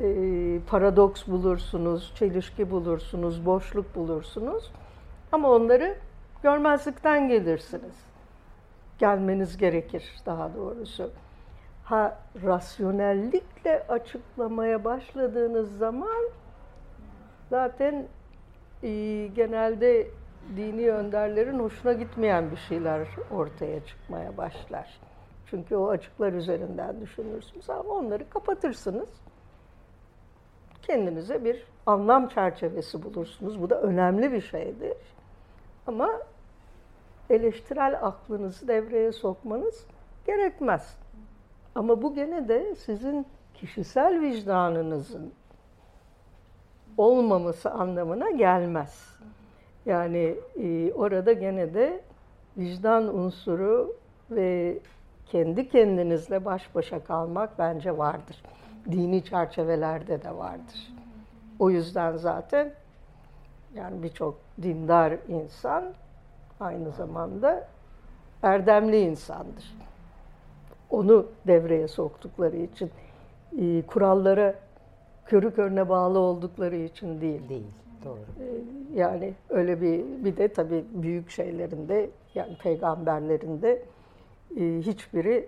e, paradoks bulursunuz, çelişki bulursunuz, boşluk bulursunuz. Ama onları görmezlikten gelirsiniz gelmeniz gerekir daha doğrusu. Ha rasyonellikle açıklamaya başladığınız zaman zaten e, genelde dini önderlerin hoşuna gitmeyen bir şeyler ortaya çıkmaya başlar. Çünkü o açıklar üzerinden düşünürsünüz ama onları kapatırsınız. Kendinize bir anlam çerçevesi bulursunuz. Bu da önemli bir şeydir. Ama eleştirel aklınızı devreye sokmanız gerekmez. Ama bu gene de sizin kişisel vicdanınızın olmaması anlamına gelmez. Yani e, orada gene de vicdan unsuru ve kendi kendinizle baş başa kalmak bence vardır. Dini çerçevelerde de vardır. O yüzden zaten yani birçok dindar insan aynı zamanda erdemli insandır. Onu devreye soktukları için, e, kurallara körü körüne bağlı oldukları için değil. Değil. Doğru. E, Yani öyle bir bir de tabii büyük şeylerinde yani peygamberlerinde e, hiçbiri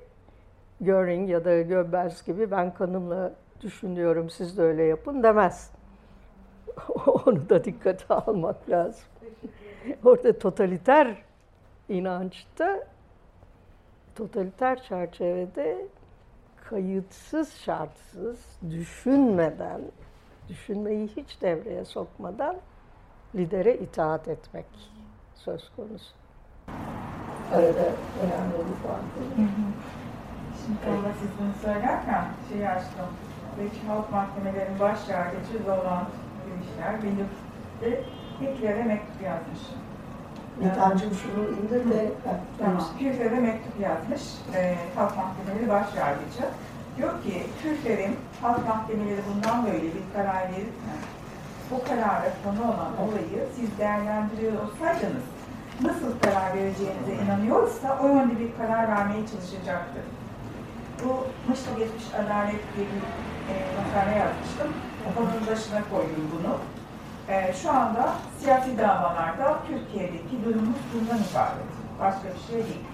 Göring ya da Goebbels gibi ben kanımla düşünüyorum siz de öyle yapın demez. (laughs) Onu da dikkate almak lazım. Orada totaliter inançta totaliter çerçevede kayıtsız şartsız düşünmeden düşünmeyi hiç devreye sokmadan lidere itaat etmek söz konusu. Arada önemli bir fark. Şimdi sonra siz bunu söylerken şeyi açtım. Belki halk mahkemelerinin baş yargıcı olan demişler. Benim de Hitler'e mektup yazmışım. İtancım şunu indir de Tamam. Hitler'e mektup yazmış. E, halk mahkemeleri baş yargıcı. Diyor ki Türklerin halk mahkemeleri bundan böyle bir karar verirken o karara konu olan olayı siz değerlendiriyor olsaydınız nasıl karar vereceğinize inanıyorsa o yönde bir karar vermeye çalışacaktır. Bu Mışla Geçmiş Adalet diye bir e, makale yazmıştım. Onun başına koydum bunu. E, şu anda siyasi davalarda Türkiye'deki durumumuz bundan ibaret. Başka bir şey değil.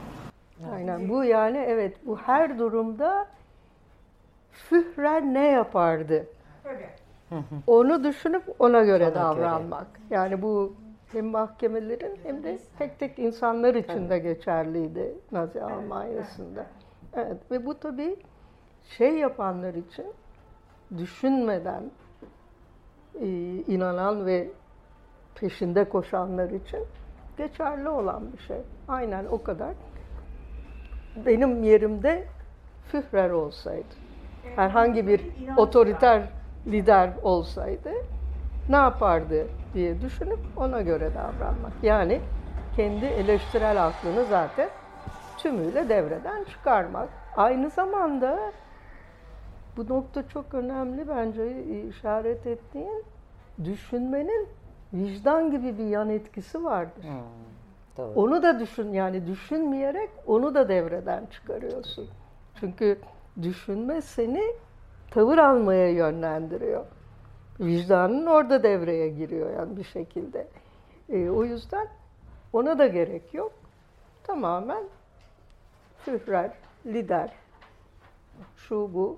Aynen bu yani evet bu her durumda Führer ne yapardı? Tabii. Onu düşünüp ona göre Ona göre. davranmak. Yani bu hem mahkemelerin hem de tek tek insanlar için de geçerliydi Nazi Almanya'sında. Evet ve bu tabii şey yapanlar için düşünmeden e, inanan ve peşinde koşanlar için geçerli olan bir şey. Aynen o kadar. Benim yerimde Führer olsaydı, herhangi bir otoriter lider olsaydı ne yapardı diye düşünüp ona göre davranmak. Yani kendi eleştirel aklını zaten tümüyle devreden çıkarmak. Aynı zamanda bu nokta çok önemli bence işaret ettiğin düşünmenin vicdan gibi bir yan etkisi vardır. Doğru. Onu da düşün yani düşünmeyerek onu da devreden çıkarıyorsun. Çünkü düşünme seni tavır almaya yönlendiriyor. Vicdanın orada devreye giriyor yani bir şekilde. E, o yüzden ona da gerek yok. Tamamen Führer, lider, şu bu.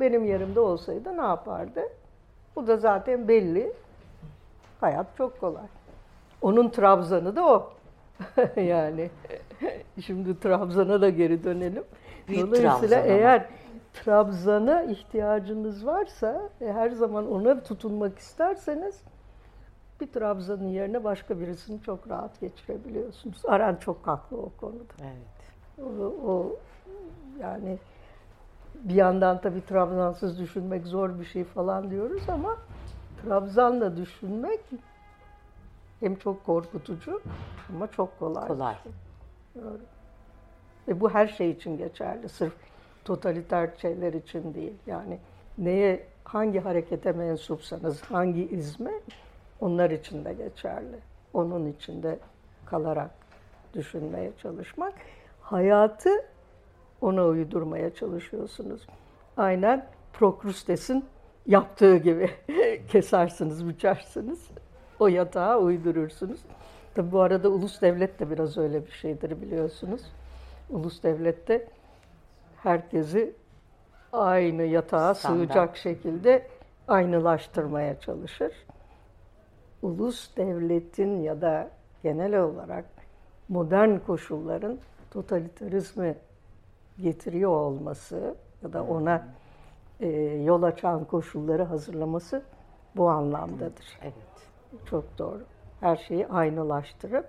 Benim yerimde olsaydı ne yapardı? Bu da zaten belli. Hayat çok kolay. Onun Trabzan'ı da o. (laughs) yani şimdi Trabzan'a da geri dönelim. Büyük Dolayısıyla Trabzon ama. eğer Trabzan'a ihtiyacınız varsa ve her zaman ona tutunmak isterseniz bir Trabzan'ın yerine başka birisini çok rahat geçirebiliyorsunuz. Aran çok haklı o konuda. Evet. O, o yani bir yandan tabii Trabzansız düşünmek zor bir şey falan diyoruz ama Trabzan'la düşünmek hem çok korkutucu ama çok kolay. Kolay. Doğru. Ve bu her şey için geçerli. Sırf totaliter şeyler için değil. Yani neye, hangi harekete mensupsanız, hangi izme onlar için de geçerli. Onun içinde kalarak düşünmeye çalışmak. Hayatı ona uydurmaya çalışıyorsunuz. Aynen Prokrustes'in yaptığı gibi (laughs) kesersiniz, biçersiniz. O yatağa uydurursunuz. Tabi bu arada ulus devlet de biraz öyle bir şeydir biliyorsunuz. Ulus devlette herkesi aynı yatağa Standart. sığacak şekilde aynılaştırmaya çalışır. Ulus devletin ya da genel olarak modern koşulların totalitarizmi getiriyor olması ya da ona e, yol açan koşulları hazırlaması bu anlamdadır. Evet. Çok doğru. Her şeyi aynılaştırıp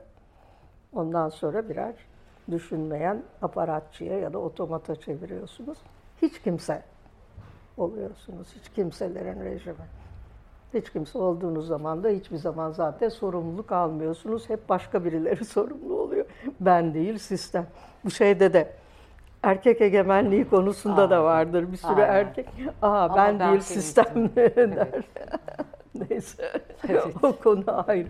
ondan sonra birer düşünmeyen aparatçıya ya da otomata çeviriyorsunuz. Hiç kimse oluyorsunuz. Hiç kimselerin rejimi. Hiç kimse olduğunuz zaman da hiçbir zaman zaten sorumluluk almıyorsunuz. Hep başka birileri (laughs) sorumlu oluyor. Ben değil, sistem. Bu şeyde de erkek egemenliği konusunda da Aynen. vardır. Bir sürü Aynen. erkek, aa Ama ben, ben değil, feministim." sistem (laughs) der. (laughs) Neyse, o konu ayrı.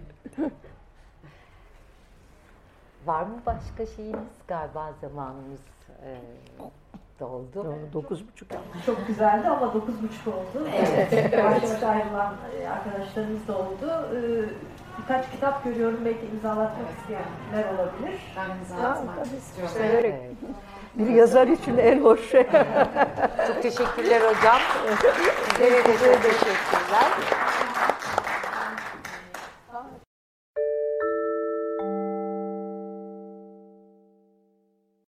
Var mı başka şeyiniz? Galiba zamanımız e, doldu. Dokuz buçuk. Çok güzeldi ama dokuz buçuk oldu. Evet. Yavaş ayrılan e, arkadaşlarımız da oldu. Ee, Birkaç kitap görüyorum belki imzalatmak isteyenler olabilir. Ben imza atmak istiyorum. Severek. Evet. Bir yazar için en hoş şey. Çok teşekkürler hocam. Çok teşekkürler.